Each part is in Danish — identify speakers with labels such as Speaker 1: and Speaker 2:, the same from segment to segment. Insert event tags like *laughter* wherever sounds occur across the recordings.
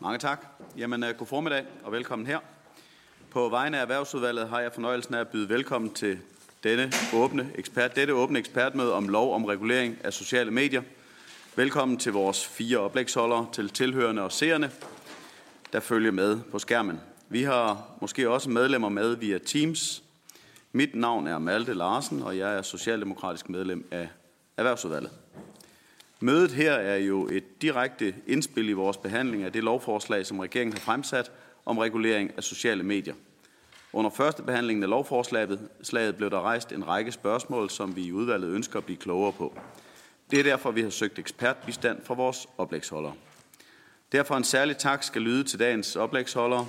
Speaker 1: Mange tak. Jamen, øh, god formiddag og velkommen her. På vegne af Erhvervsudvalget har jeg fornøjelsen af at byde velkommen til denne åbne ekspert, dette åbne ekspertmøde om lov om regulering af sociale medier. Velkommen til vores fire oplægsholdere, til tilhørende og seerne, der følger med på skærmen. Vi har måske også medlemmer med via Teams. Mit navn er Malte Larsen, og jeg er socialdemokratisk medlem af Erhvervsudvalget. Mødet her er jo et direkte indspil i vores behandling af det lovforslag, som regeringen har fremsat om regulering af sociale medier. Under første behandling af lovforslaget blev der rejst en række spørgsmål, som vi i udvalget ønsker at blive klogere på. Det er derfor, vi har søgt ekspertbistand fra vores oplægsholdere. Derfor en særlig tak skal lyde til dagens oplægsholdere.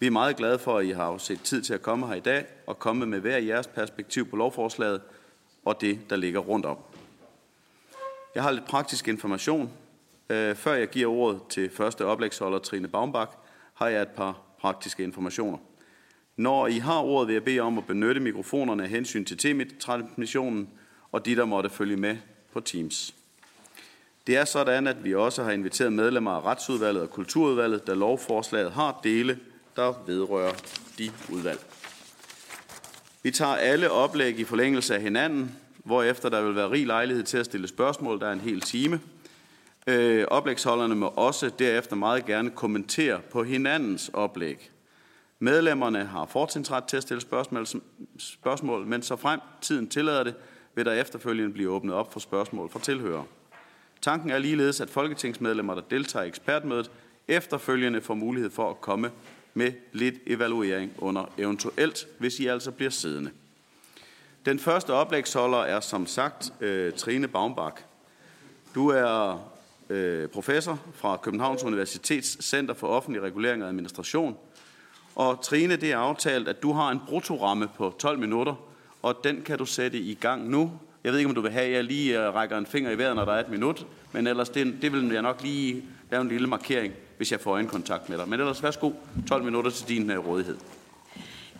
Speaker 1: Vi er meget glade for, at I har set tid til at komme her i dag og komme med hver jeres perspektiv på lovforslaget og det, der ligger rundt om. Jeg har lidt praktisk information. Øh, før jeg giver ordet til første oplægsholder Trine Baumbach, har jeg et par praktiske informationer. Når I har ordet, vil jeg bede om at benytte mikrofonerne af hensyn til tv-transmissionen og de, der måtte følge med på Teams. Det er sådan, at vi også har inviteret medlemmer af Retsudvalget og Kulturudvalget, da lovforslaget har dele, der vedrører de udvalg. Vi tager alle oplæg i forlængelse af hinanden, hvorefter der vil være rig lejlighed til at stille spørgsmål. Der er en hel time. Øh, oplægsholderne må også derefter meget gerne kommentere på hinandens oplæg. Medlemmerne har fortrinsret til at stille spørgsmål, spørgsmål, men så frem tiden tillader det, vil der efterfølgende blive åbnet op for spørgsmål fra tilhører. Tanken er ligeledes, at folketingsmedlemmer, der deltager i ekspertmødet, efterfølgende får mulighed for at komme med lidt evaluering under eventuelt, hvis I altså bliver siddende. Den første oplægsholder er som sagt øh, Trine Baumbach. Du er øh, professor fra Københavns Universitets Center for Offentlig Regulering og Administration. Og Trine, det er aftalt, at du har en bruttoramme på 12 minutter, og den kan du sætte i gang nu. Jeg ved ikke, om du vil have, at jeg lige øh, rækker en finger i vejret, når der er et minut, men ellers det, det vil jeg nok lige lave en lille markering, hvis jeg får en kontakt med dig. Men ellers værsgo, 12 minutter til din øh, rådighed.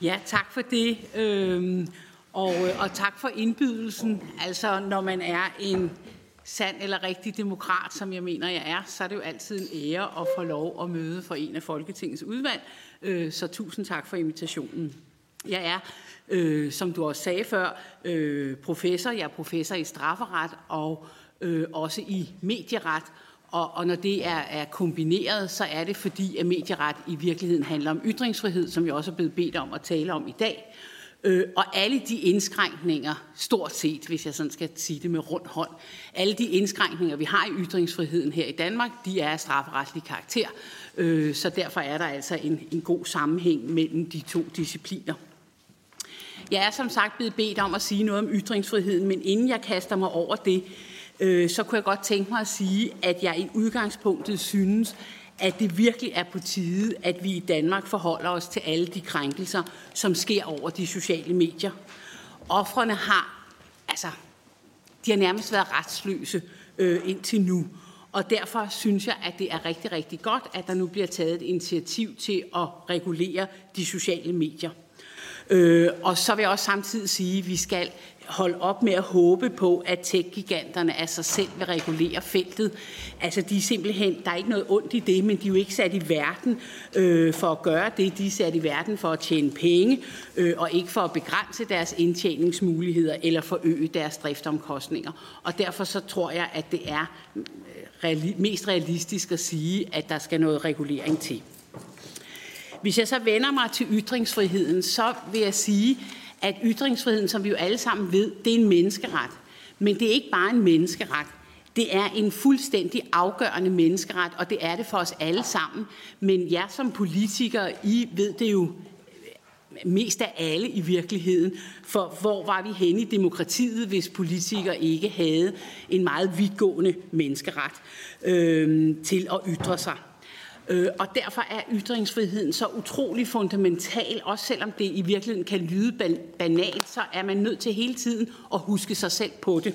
Speaker 2: Ja, tak for det. Øh og, øh, og tak for indbydelsen. Altså, når man er en sand eller rigtig demokrat, som jeg mener, jeg er, så er det jo altid en ære at få lov at møde for en af Folketingets udvalg. Øh, så tusind tak for invitationen. Jeg er, øh, som du også sagde før, øh, professor. Jeg er professor i strafferet og øh, også i medieret. Og, og når det er, er kombineret, så er det fordi, at medieret i virkeligheden handler om ytringsfrihed, som jeg også er blevet bedt om at tale om i dag. Øh, og alle de indskrænkninger, stort set, hvis jeg sådan skal sige det med rund hånd, alle de indskrænkninger, vi har i ytringsfriheden her i Danmark, de er af strafferetlig karakter. Øh, så derfor er der altså en, en god sammenhæng mellem de to discipliner. Jeg er som sagt blevet bedt om at sige noget om ytringsfriheden, men inden jeg kaster mig over det, øh, så kunne jeg godt tænke mig at sige, at jeg i udgangspunktet synes, at det virkelig er på tide, at vi i Danmark forholder os til alle de krænkelser, som sker over de sociale medier. Offrene har, altså, de har nærmest været retsløse øh, indtil nu. Og derfor synes jeg, at det er rigtig, rigtig godt, at der nu bliver taget et initiativ til at regulere de sociale medier. Øh, og så vil jeg også samtidig sige, at vi skal holde op med at håbe på, at tech-giganterne af sig selv vil regulere feltet. Altså, de er simpelthen, der er ikke noget ondt i det, men de er jo ikke sat i verden øh, for at gøre det. De er sat i verden for at tjene penge, øh, og ikke for at begrænse deres indtjeningsmuligheder eller forøge deres driftomkostninger. Og derfor så tror jeg, at det er øh, reali- mest realistisk at sige, at der skal noget regulering til. Hvis jeg så vender mig til ytringsfriheden, så vil jeg sige, at ytringsfriheden, som vi jo alle sammen ved, det er en menneskeret. Men det er ikke bare en menneskeret. Det er en fuldstændig afgørende menneskeret, og det er det for os alle sammen. Men jer som politikere, I ved det jo mest af alle i virkeligheden. For hvor var vi henne i demokratiet, hvis politikere ikke havde en meget vidtgående menneskeret øh, til at ytre sig? Øh, og derfor er ytringsfriheden så utrolig fundamental, også selvom det i virkeligheden kan lyde banalt, så er man nødt til hele tiden at huske sig selv på det.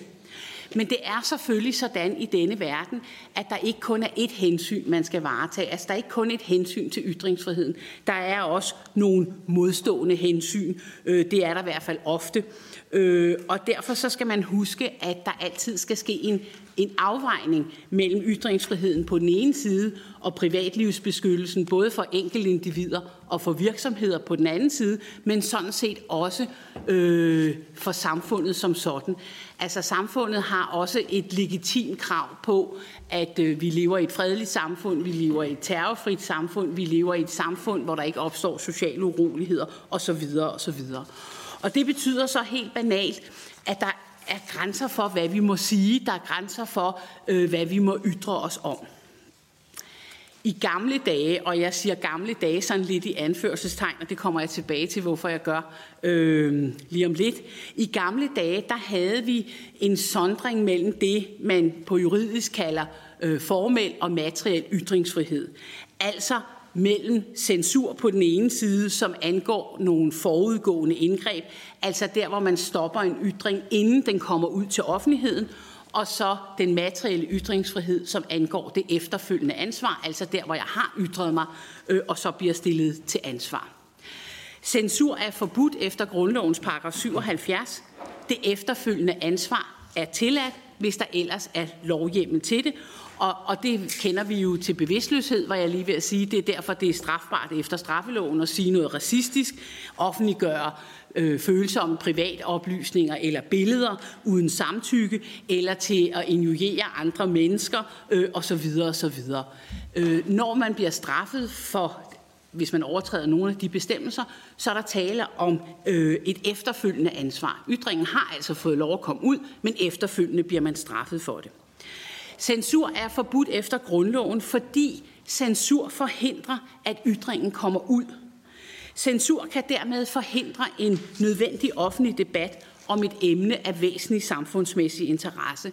Speaker 2: Men det er selvfølgelig sådan i denne verden, at der ikke kun er et hensyn, man skal varetage. Altså, der er ikke kun et hensyn til ytringsfriheden. Der er også nogle modstående hensyn. Øh, det er der i hvert fald ofte. Øh, og derfor så skal man huske, at der altid skal ske en, en afvejning mellem ytringsfriheden på den ene side og privatlivsbeskyttelsen, både for enkelte individer og for virksomheder på den anden side, men sådan set også øh, for samfundet som sådan. Altså samfundet har også et legitimt krav på, at øh, vi lever i et fredeligt samfund, vi lever i et terrorfrit samfund, vi lever i et samfund, hvor der ikke opstår sociale uroligheder osv. osv. Og det betyder så helt banalt, at der er grænser for, hvad vi må sige, der er grænser for, øh, hvad vi må ytre os om. I gamle dage, og jeg siger gamle dage sådan lidt i anførselstegn, og det kommer jeg tilbage til, hvorfor jeg gør øh, lige om lidt. I gamle dage, der havde vi en sondring mellem det, man på juridisk kalder øh, formel og materiel ytringsfrihed. Altså mellem censur på den ene side, som angår nogle forudgående indgreb, altså der, hvor man stopper en ytring, inden den kommer ud til offentligheden, og så den materielle ytringsfrihed, som angår det efterfølgende ansvar, altså der, hvor jeg har ytret mig, øh, og så bliver stillet til ansvar. Censur er forbudt efter grundlovens paragraf 77. Det efterfølgende ansvar er tilladt, hvis der ellers er lovhjemmel til det, og, og det kender vi jo til bevidstløshed, var jeg lige ved at sige. Det er derfor, det er strafbart efter straffeloven at sige noget racistisk, offentliggøre øh, følsomme privatoplysninger eller billeder uden samtykke, eller til at injugere andre mennesker øh, osv. osv. Øh, når man bliver straffet for hvis man overtræder nogle af de bestemmelser, så er der tale om øh, et efterfølgende ansvar. Ytringen har altså fået lov at komme ud, men efterfølgende bliver man straffet for det. Censur er forbudt efter grundloven, fordi censur forhindrer, at ytringen kommer ud. Censur kan dermed forhindre en nødvendig offentlig debat om et emne af væsentlig samfundsmæssig interesse.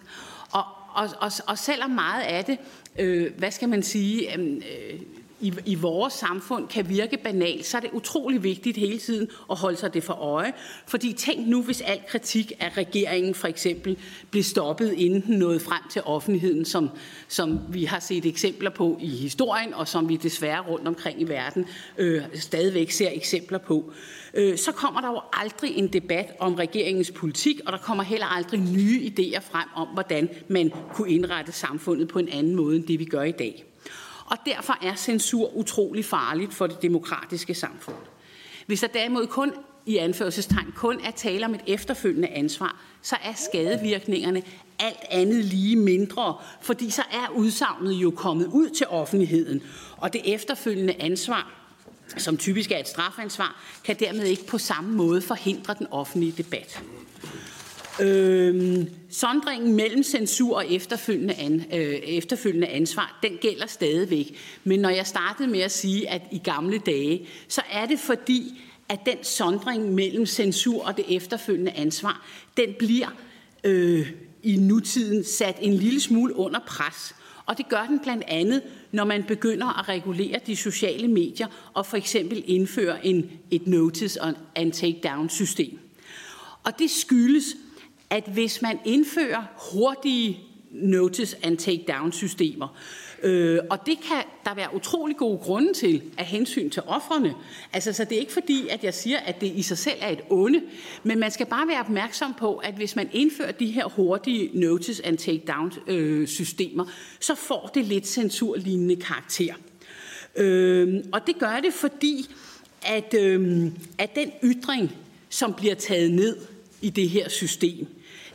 Speaker 2: Og, og, og, og selvom meget af det, øh, hvad skal man sige, øhm, øh, i, i vores samfund kan virke banalt, så er det utrolig vigtigt hele tiden at holde sig det for øje. Fordi tænk nu, hvis al kritik af regeringen for eksempel blev stoppet, inden den nåede frem til offentligheden, som, som vi har set eksempler på i historien, og som vi desværre rundt omkring i verden øh, stadigvæk ser eksempler på. Øh, så kommer der jo aldrig en debat om regeringens politik, og der kommer heller aldrig nye idéer frem om, hvordan man kunne indrette samfundet på en anden måde, end det vi gør i dag og derfor er censur utrolig farligt for det demokratiske samfund. Hvis der derimod kun i anførselstegn kun er tale om et efterfølgende ansvar, så er skadevirkningerne alt andet lige mindre, fordi så er udsagnet jo kommet ud til offentligheden, og det efterfølgende ansvar, som typisk er et strafansvar, kan dermed ikke på samme måde forhindre den offentlige debat. Øh, sondringen mellem censur og efterfølgende, an, øh, efterfølgende ansvar, den gælder stadigvæk. Men når jeg startede med at sige, at i gamle dage, så er det fordi, at den sondring mellem censur og det efterfølgende ansvar, den bliver øh, i nutiden sat en lille smule under pres. Og det gør den blandt andet, når man begynder at regulere de sociale medier og for eksempel indføre en, et notice and take down system. Og det skyldes, at hvis man indfører hurtige notice and take down systemer, Øh, og det kan der være utrolig gode grunde til af hensyn til offrene. Altså, så det er ikke fordi, at jeg siger, at det i sig selv er et onde, men man skal bare være opmærksom på, at hvis man indfører de her hurtige notice and take down øh, systemer, så får det lidt censurlignende karakter. Øh, og det gør det, fordi at, øh, at den ytring, som bliver taget ned i det her system,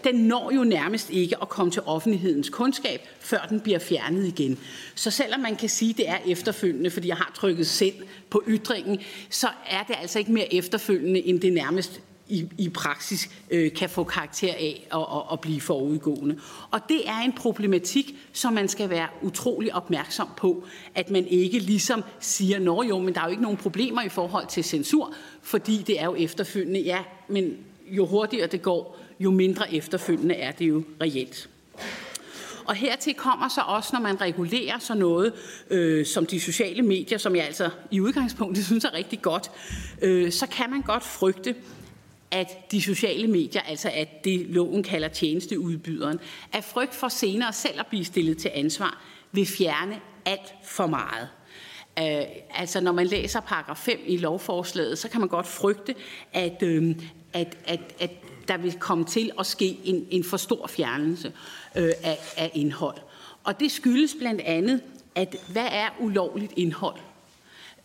Speaker 2: den når jo nærmest ikke at komme til offentlighedens kundskab, før den bliver fjernet igen. Så selvom man kan sige, at det er efterfølgende, fordi jeg har trykket send på ytringen, så er det altså ikke mere efterfølgende, end det nærmest i, i praksis øh, kan få karakter af at, at, at blive forudgående. Og det er en problematik, som man skal være utrolig opmærksom på, at man ikke ligesom siger, nå jo, men der er jo ikke nogen problemer i forhold til censur, fordi det er jo efterfølgende, ja, men jo hurtigere det går, jo mindre efterfølgende er det jo reelt. Og hertil kommer så også, når man regulerer så noget øh, som de sociale medier, som jeg altså i udgangspunktet synes er rigtig godt, øh, så kan man godt frygte, at de sociale medier, altså at det loven kalder tjenesteudbyderen, af frygt for senere selv at blive stillet til ansvar, vil fjerne alt for meget. Øh, altså når man læser paragraf 5 i lovforslaget, så kan man godt frygte, at, øh, at, at, at der vil komme til at ske en, en for stor fjernelse øh, af, af indhold. Og det skyldes blandt andet, at hvad er ulovligt indhold?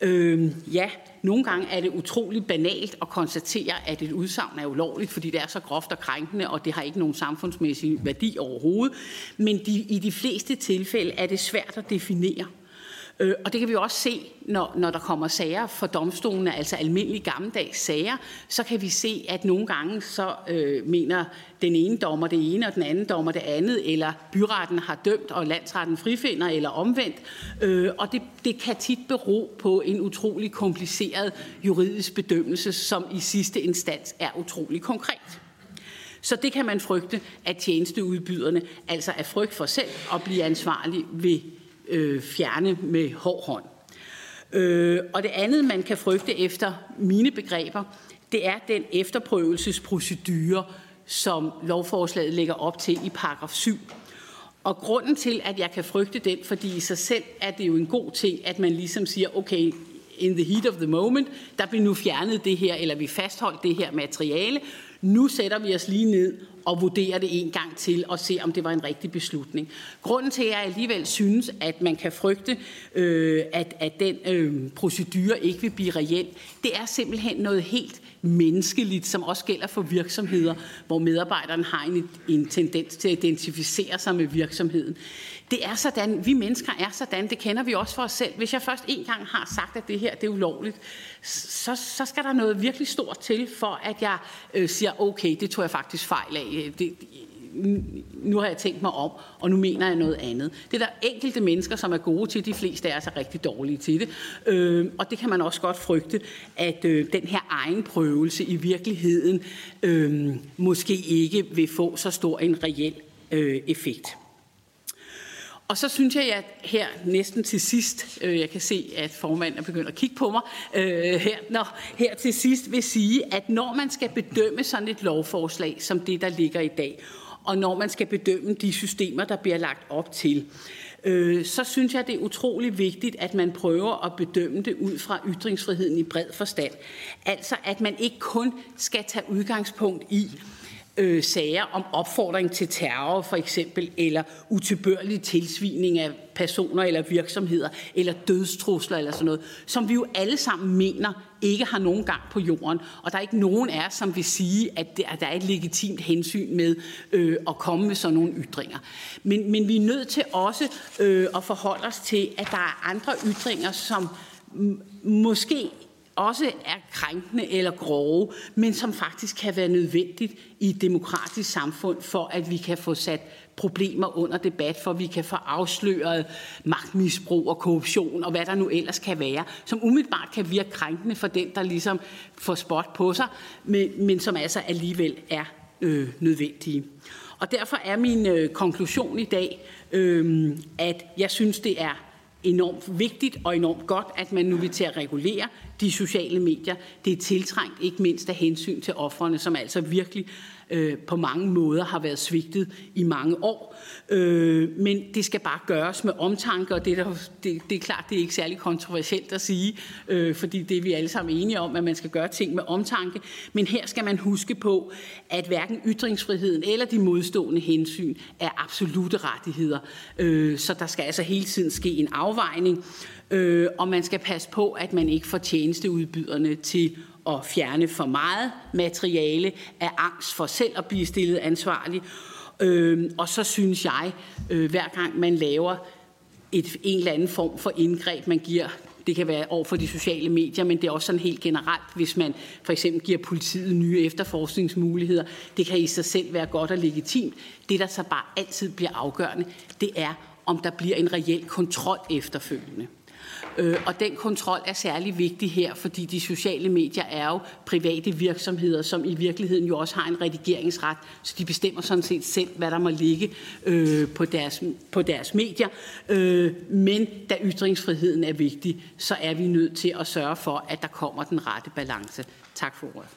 Speaker 2: Øh, ja, nogle gange er det utroligt banalt at konstatere, at et udsagn er ulovligt, fordi det er så groft og krænkende, og det har ikke nogen samfundsmæssig værdi overhovedet. Men de, i de fleste tilfælde er det svært at definere. Øh, og det kan vi også se, når, når der kommer sager for domstolene, altså almindelige gammeldags sager, så kan vi se, at nogle gange så øh, mener den ene dommer det ene, og den anden dommer det andet, eller byretten har dømt, og landsretten frifinder, eller omvendt. Øh, og det, det kan tit bero på en utrolig kompliceret juridisk bedømmelse, som i sidste instans er utrolig konkret. Så det kan man frygte, at tjenesteudbyderne altså er frygt for selv at blive ansvarlig ved øh, fjerne med hård hånd. Øh, og det andet, man kan frygte efter mine begreber, det er den efterprøvelsesprocedure, som lovforslaget lægger op til i paragraf 7. Og grunden til, at jeg kan frygte den, fordi i sig selv er det jo en god ting, at man ligesom siger, okay, in the heat of the moment, der bliver nu fjernet det her, eller vi fastholdt det her materiale. Nu sætter vi os lige ned og vurderer det en gang til og se, om det var en rigtig beslutning. Grunden til, at jeg alligevel synes, at man kan frygte, øh, at, at den øh, procedure ikke vil blive reel, det er simpelthen noget helt menneskeligt, som også gælder for virksomheder, hvor medarbejderen har en, en tendens til at identificere sig med virksomheden. Det er sådan, vi mennesker er sådan, det kender vi også for os selv. Hvis jeg først en gang har sagt, at det her det er ulovligt, så, så skal der noget virkelig stort til, for at jeg øh, siger, okay, det tog jeg faktisk fejl af. Øh, det, nu har jeg tænkt mig om, og nu mener jeg noget andet. Det er der enkelte mennesker, som er gode til, de fleste er så rigtig dårlige til det. Øh, og det kan man også godt frygte, at øh, den her egen prøvelse i virkeligheden øh, måske ikke vil få så stor en reel øh, effekt. Og så synes jeg, at her næsten til sidst, øh, jeg kan se, at formanden er begyndt at kigge på mig, øh, her, når, her til sidst vil sige, at når man skal bedømme sådan et lovforslag, som det, der ligger i dag, og når man skal bedømme de systemer, der bliver lagt op til, øh, så synes jeg, det er utrolig vigtigt, at man prøver at bedømme det ud fra ytringsfriheden i bred forstand. Altså, at man ikke kun skal tage udgangspunkt i, øh, sager om opfordring til terror for eksempel, eller utilbørlig tilsvining af personer eller virksomheder, eller dødstrusler eller sådan noget, som vi jo alle sammen mener ikke har nogen gang på jorden. Og der er ikke nogen af os, som vil sige, at, der er et legitimt hensyn med øh, at komme med sådan nogle ytringer. Men, men vi er nødt til også øh, at forholde os til, at der er andre ytringer, som måske også er krænkende eller grove, men som faktisk kan være nødvendigt i et demokratisk samfund, for at vi kan få sat problemer under debat, for at vi kan få afsløret magtmisbrug og korruption og hvad der nu ellers kan være, som umiddelbart kan virke krænkende for den, der ligesom får spot på sig, men, men som altså alligevel er øh, nødvendige. Og derfor er min øh, konklusion i dag, øh, at jeg synes, det er enormt vigtigt og enormt godt, at man nu vil til at regulere de sociale medier. Det er tiltrængt ikke mindst af hensyn til offerne, som altså virkelig øh, på mange måder har været svigtet i mange år. Øh, men det skal bare gøres med omtanke, og det er, der, det, det er klart, det er ikke særlig kontroversielt at sige, øh, fordi det er vi alle sammen enige om, at man skal gøre ting med omtanke. Men her skal man huske på, at hverken ytringsfriheden eller de modstående hensyn er absolute rettigheder. Øh, så der skal altså hele tiden ske en afvejning, øh, og man skal passe på, at man ikke får tjenesteudbyderne til at fjerne for meget materiale af angst for selv at blive stillet ansvarlig. Øh, og så synes jeg, øh, hver gang man laver et, en eller anden form for indgreb, man giver det kan være over for de sociale medier, men det er også sådan helt generelt, hvis man for eksempel giver politiet nye efterforskningsmuligheder. Det kan i sig selv være godt og legitimt. Det, der så bare altid bliver afgørende, det er, om der bliver en reel kontrol efterfølgende. Øh, og den kontrol er særlig vigtig her, fordi de sociale medier er jo private virksomheder, som i virkeligheden jo også har en redigeringsret, så de bestemmer sådan set selv, hvad der må ligge øh, på, deres, på deres medier. Øh, men da ytringsfriheden er vigtig, så er vi nødt til at sørge for, at der kommer den rette balance. Tak for ordet.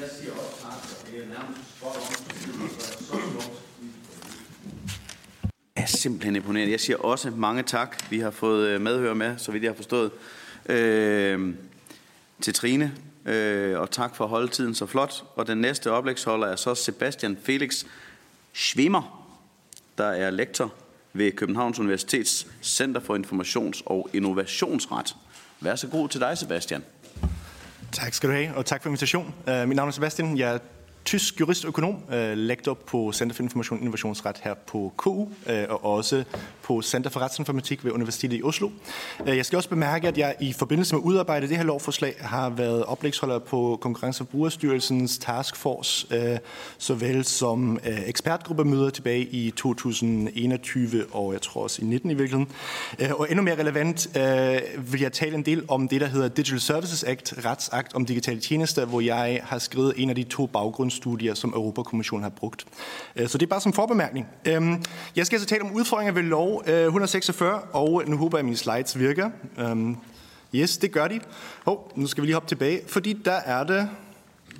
Speaker 2: Jeg siger også tak, det er nærmest
Speaker 1: godt er simpelthen imponerende. Jeg siger også mange tak. Vi har fået øh, medhør med, så vidt jeg har forstået, øh, til Trine øh, og tak for at holde tiden så flot. Og den næste oplægsholder er så Sebastian Felix Schwimmer, der er lektor ved Københavns Universitets Center for Informations- og Innovationsret. Vær så god til dig, Sebastian.
Speaker 3: Tak skal du have, og tak for invitationen. Uh, mit navn er Sebastian. Jeg er tysk jurist og økonom, øh, lektor på Center for Information og Innovationsret her på KU, øh, og også på Center for Retsinformatik ved Universitetet i Oslo. Øh, jeg skal også bemærke, at jeg i forbindelse med udarbejdet det her lovforslag har været oplægsholder på Konkurrence- og Brugerstyrelsens Taskforce, øh, såvel som øh, ekspertgruppemøder tilbage i 2021 og jeg tror også i 19 i virkeligheden. Øh, og endnu mere relevant øh, vil jeg tale en del om det, der hedder Digital Services Act, retsakt om digitale tjenester, hvor jeg har skrevet en af de to baggrundsstudier, som Europakommissionen har brugt. Øh, så det er bare som forbemærkning. Øhm, jeg skal altså tale om udfordringer ved lov 146, øh, og nu håber jeg, at mine slides virker. Øhm, yes, det gør de. Hov, nu skal vi lige hoppe tilbage, fordi der er det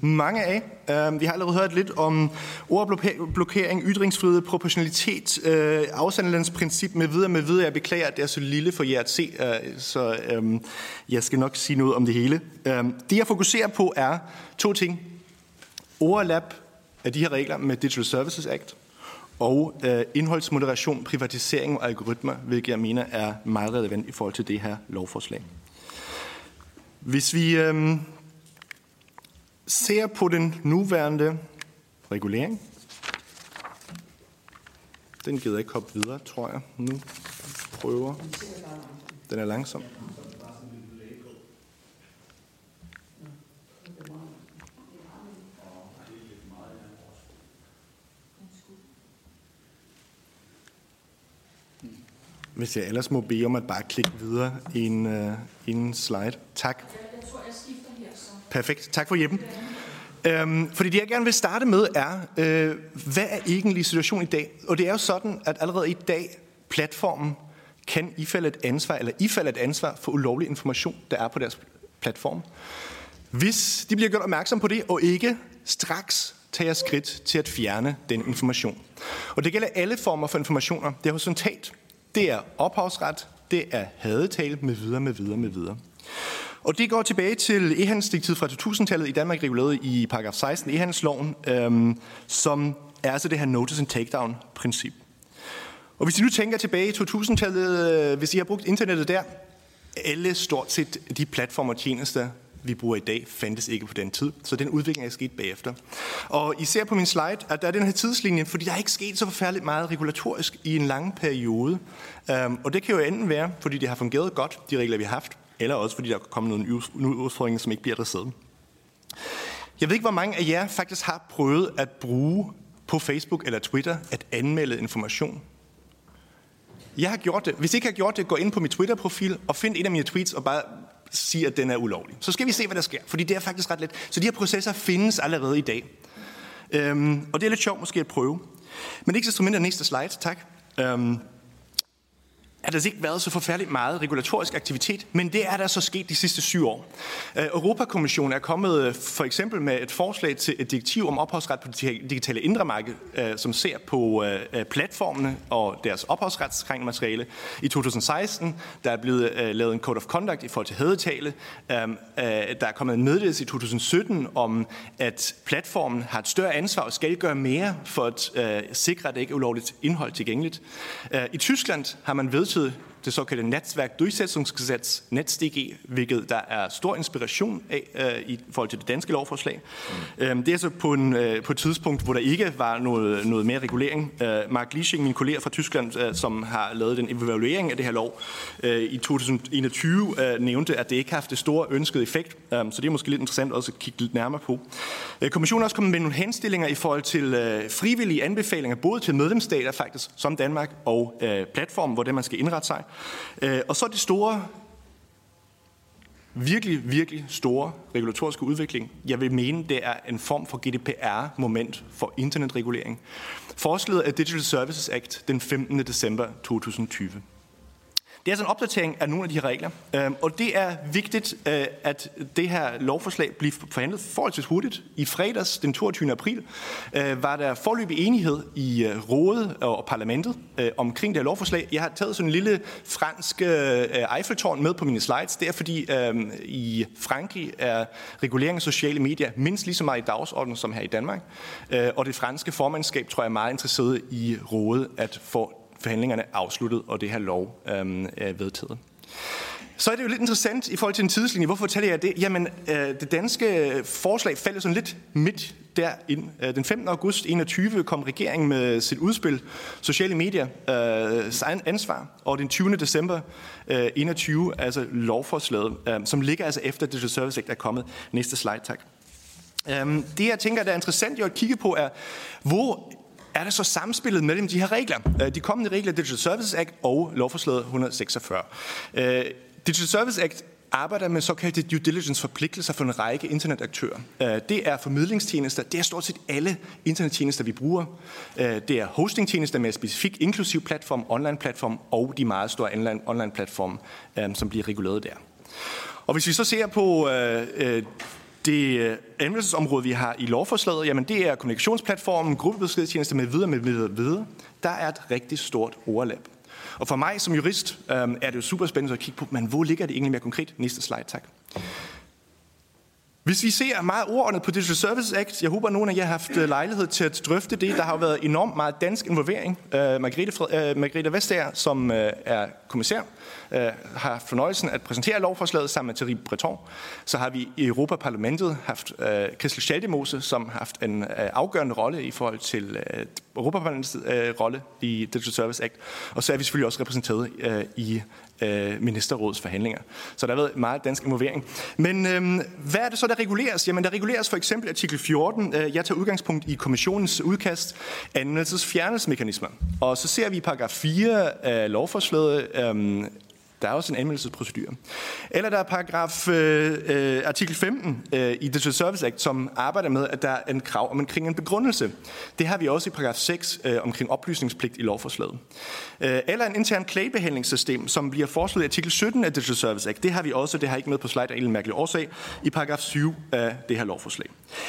Speaker 3: mange af. Øhm, vi har allerede hørt lidt om ordblokering, ytringsfrihed, proportionalitet, øh, afsendelens med videre med videre. Jeg beklager, at det er så lille for jer at se, øh, så øhm, jeg skal nok sige noget om det hele. Øhm, det jeg fokuserer på er to ting overlap af de her regler med Digital Services Act og øh, indholdsmoderation, privatisering og algoritmer, hvilket jeg mener er meget relevant i forhold til det her lovforslag. Hvis vi øh, ser på den nuværende regulering, den gider ikke hoppe videre, tror jeg. Nu prøver. Den er langsom. Hvis jeg ellers må bede om at bare klikke videre i en, uh, en slide. Tak. Jeg tror, jeg skifter her så. Perfekt. Tak for hjælpen. Øhm, fordi det, jeg gerne vil starte med, er, øh, hvad er egentlig situationen i dag? Og det er jo sådan, at allerede i dag, platformen kan ifalde et ansvar, eller ifalde et ansvar for ulovlig information, der er på deres platform. Hvis de bliver gjort opmærksom på det, og ikke straks tager skridt til at fjerne den information. Og det gælder alle former for informationer. Det er horisontalt det er ophavsret, det er hadetale med videre, med videre, med videre. Og det går tilbage til e-handelsdirektivet fra 2000-tallet i Danmark, reguleret i paragraf 16 e-handelsloven, øhm, som er altså det her notice and takedown-princip. Og hvis I nu tænker tilbage i 2000-tallet, øh, hvis I har brugt internettet der, alle stort set de platformer og tjenester, vi bruger i dag, fandtes ikke på den tid. Så den udvikling er sket bagefter. Og I ser på min slide, at der er den her tidslinje, fordi der er ikke sket så forfærdeligt meget regulatorisk i en lang periode. Um, og det kan jo enten være, fordi det har fungeret godt, de regler, vi har haft, eller også fordi der er kommet nogle udfordringer, som ikke bliver adresseret. Jeg ved ikke, hvor mange af jer faktisk har prøvet at bruge på Facebook eller Twitter at anmelde information. Jeg har gjort det. Hvis I ikke har gjort det, gå ind på min Twitter-profil og find en af mine tweets og bare sige, at den er ulovlig. Så skal vi se, hvad der sker, fordi det er faktisk ret let. Så de her processer findes allerede i dag. Øhm, og det er lidt sjovt måske at prøve. Men ikke så mindre næste slide, tak. Øhm, at der ikke været så forfærdeligt meget regulatorisk aktivitet, men det er der så sket de sidste syv år. Øh, Europakommissionen er kommet øh, for eksempel med et forslag til et direktiv om ophavsret på det digitale indre marked, øh, som ser på platformene og deres ophavsretskrængende materiale. I 2016 der er blevet lavet en Code of Conduct i forhold til hadetale. Øhm, der er kommet en meddelelse i 2017 om, at platformen har et større ansvar og skal gøre mere for at sikre, at det ikke er ulovligt indhold tilgængeligt. I Tyskland har man ved midlertidigt, det såkaldte Netzwerk Durchsetzungsgesetz, NetzDG, hvilket der er stor inspiration af øh, i forhold til det danske lovforslag. Mm. Øhm, det er så på, en, øh, på et tidspunkt, hvor der ikke var noget, noget mere regulering. Øh, Mark Lisching, min kollega fra Tyskland, øh, som har lavet den evaluering af det her lov øh, i 2021, øh, nævnte, at det ikke har haft det store ønskede effekt. Øh, så det er måske lidt interessant også at kigge lidt nærmere på. Øh, kommissionen er også kommet med nogle henstillinger i forhold til øh, frivillige anbefalinger, både til medlemsstater faktisk, som Danmark, og øh, platformen, hvor det man skal indrette sig. Øh, og så det store, virkelig, virkelig store regulatoriske udvikling. Jeg vil mene, det er en form for GDPR-moment for internetregulering. Forslaget af Digital Services Act den 15. december 2020. Det er altså en opdatering af nogle af de her regler, øhm, og det er vigtigt, øh, at det her lovforslag bliver forhandlet forholdsvis hurtigt. I fredags, den 22. april, øh, var der forløbig enighed i øh, rådet og parlamentet øh, omkring det her lovforslag. Jeg har taget sådan en lille fransk øh, Eiffeltårn med på mine slides. Det er fordi øhm, i Frankrig er regulering af sociale medier mindst lige så meget i dagsordenen som her i Danmark. Øh, og det franske formandskab tror jeg er meget interesseret i rådet at få forhandlingerne afsluttet, og det her lov øh, er vedtaget. Så er det jo lidt interessant i forhold til en tidslinje. Hvorfor fortæller jeg det? Jamen, øh, det danske forslag faldt sådan lidt midt derind. Øh, den 15. august 21 kom regeringen med sit udspil Sociale medier, øh, ansvar, og den 20. december øh, 21, altså lovforslaget, øh, som ligger altså efter Digital Service Act er kommet. Næste slide, tak. Øh, det, jeg tænker, der er interessant jo at kigge på, er, hvor er der så samspillet mellem de her regler. Øh, de kommende regler, Digital Services Act og lovforslaget 146. Øh, Digital Service Act arbejder med såkaldte due diligence forpligtelser for en række internetaktører. Øh, det er formidlingstjenester, det er stort set alle internettjenester, vi bruger. Det er hostingtjenester med specifik inklusiv platform, online-platform og de meget store online-platform, som bliver reguleret der. Og hvis vi så ser på det øh, anvendelsesområde, vi har i lovforslaget, jamen det er kommunikationsplatformen, gruppebeskedstjeneste med videre med videre, videre. Der er et rigtig stort overlap. Og for mig som jurist øhm, er det jo super spændende at kigge på, men hvor ligger det egentlig mere konkret? Næste slide, tak. Hvis vi ser meget ordnet på Digital Services Act, jeg håber, at nogen af jer har haft øh, lejlighed til at drøfte det. Der har jo været enormt meget dansk involvering. Uh, Margrethe, uh, Margrethe Vestager, som uh, er kommissær, uh, har fornøjelsen at præsentere lovforslaget sammen med Thierry Breton. Så har vi i Europaparlamentet haft uh, Christel Schaldemose, som har haft en uh, afgørende rolle i forhold til uh, Europaparlamentets uh, rolle i Digital Service Act. Og så er vi selvfølgelig også repræsenteret uh, i øh, ministerrådets forhandlinger. Så der har været meget dansk involvering. Men øh, hvad er det så, der reguleres? Jamen, der reguleres for eksempel artikel 14. Øh, jeg tager udgangspunkt i kommissionens udkast anmeldelsesfjernelsesmekanismer. Og så ser vi i paragraf 4 af lovforslaget, øh, der er også en anmeldelsesprocedure. Eller der er paragraf øh, øh, artikel 15 øh, i Digital Service Act, som arbejder med, at der er en krav om omkring en begrundelse. Det har vi også i paragraf 6 øh, omkring oplysningspligt i lovforslaget. Øh, eller en intern klagebehandlingssystem, som bliver foreslået i artikel 17 af Digital Service Act. Det har vi også, det har ikke med på slide af en mærkelig årsag, i paragraf 7 af det her lovforslag.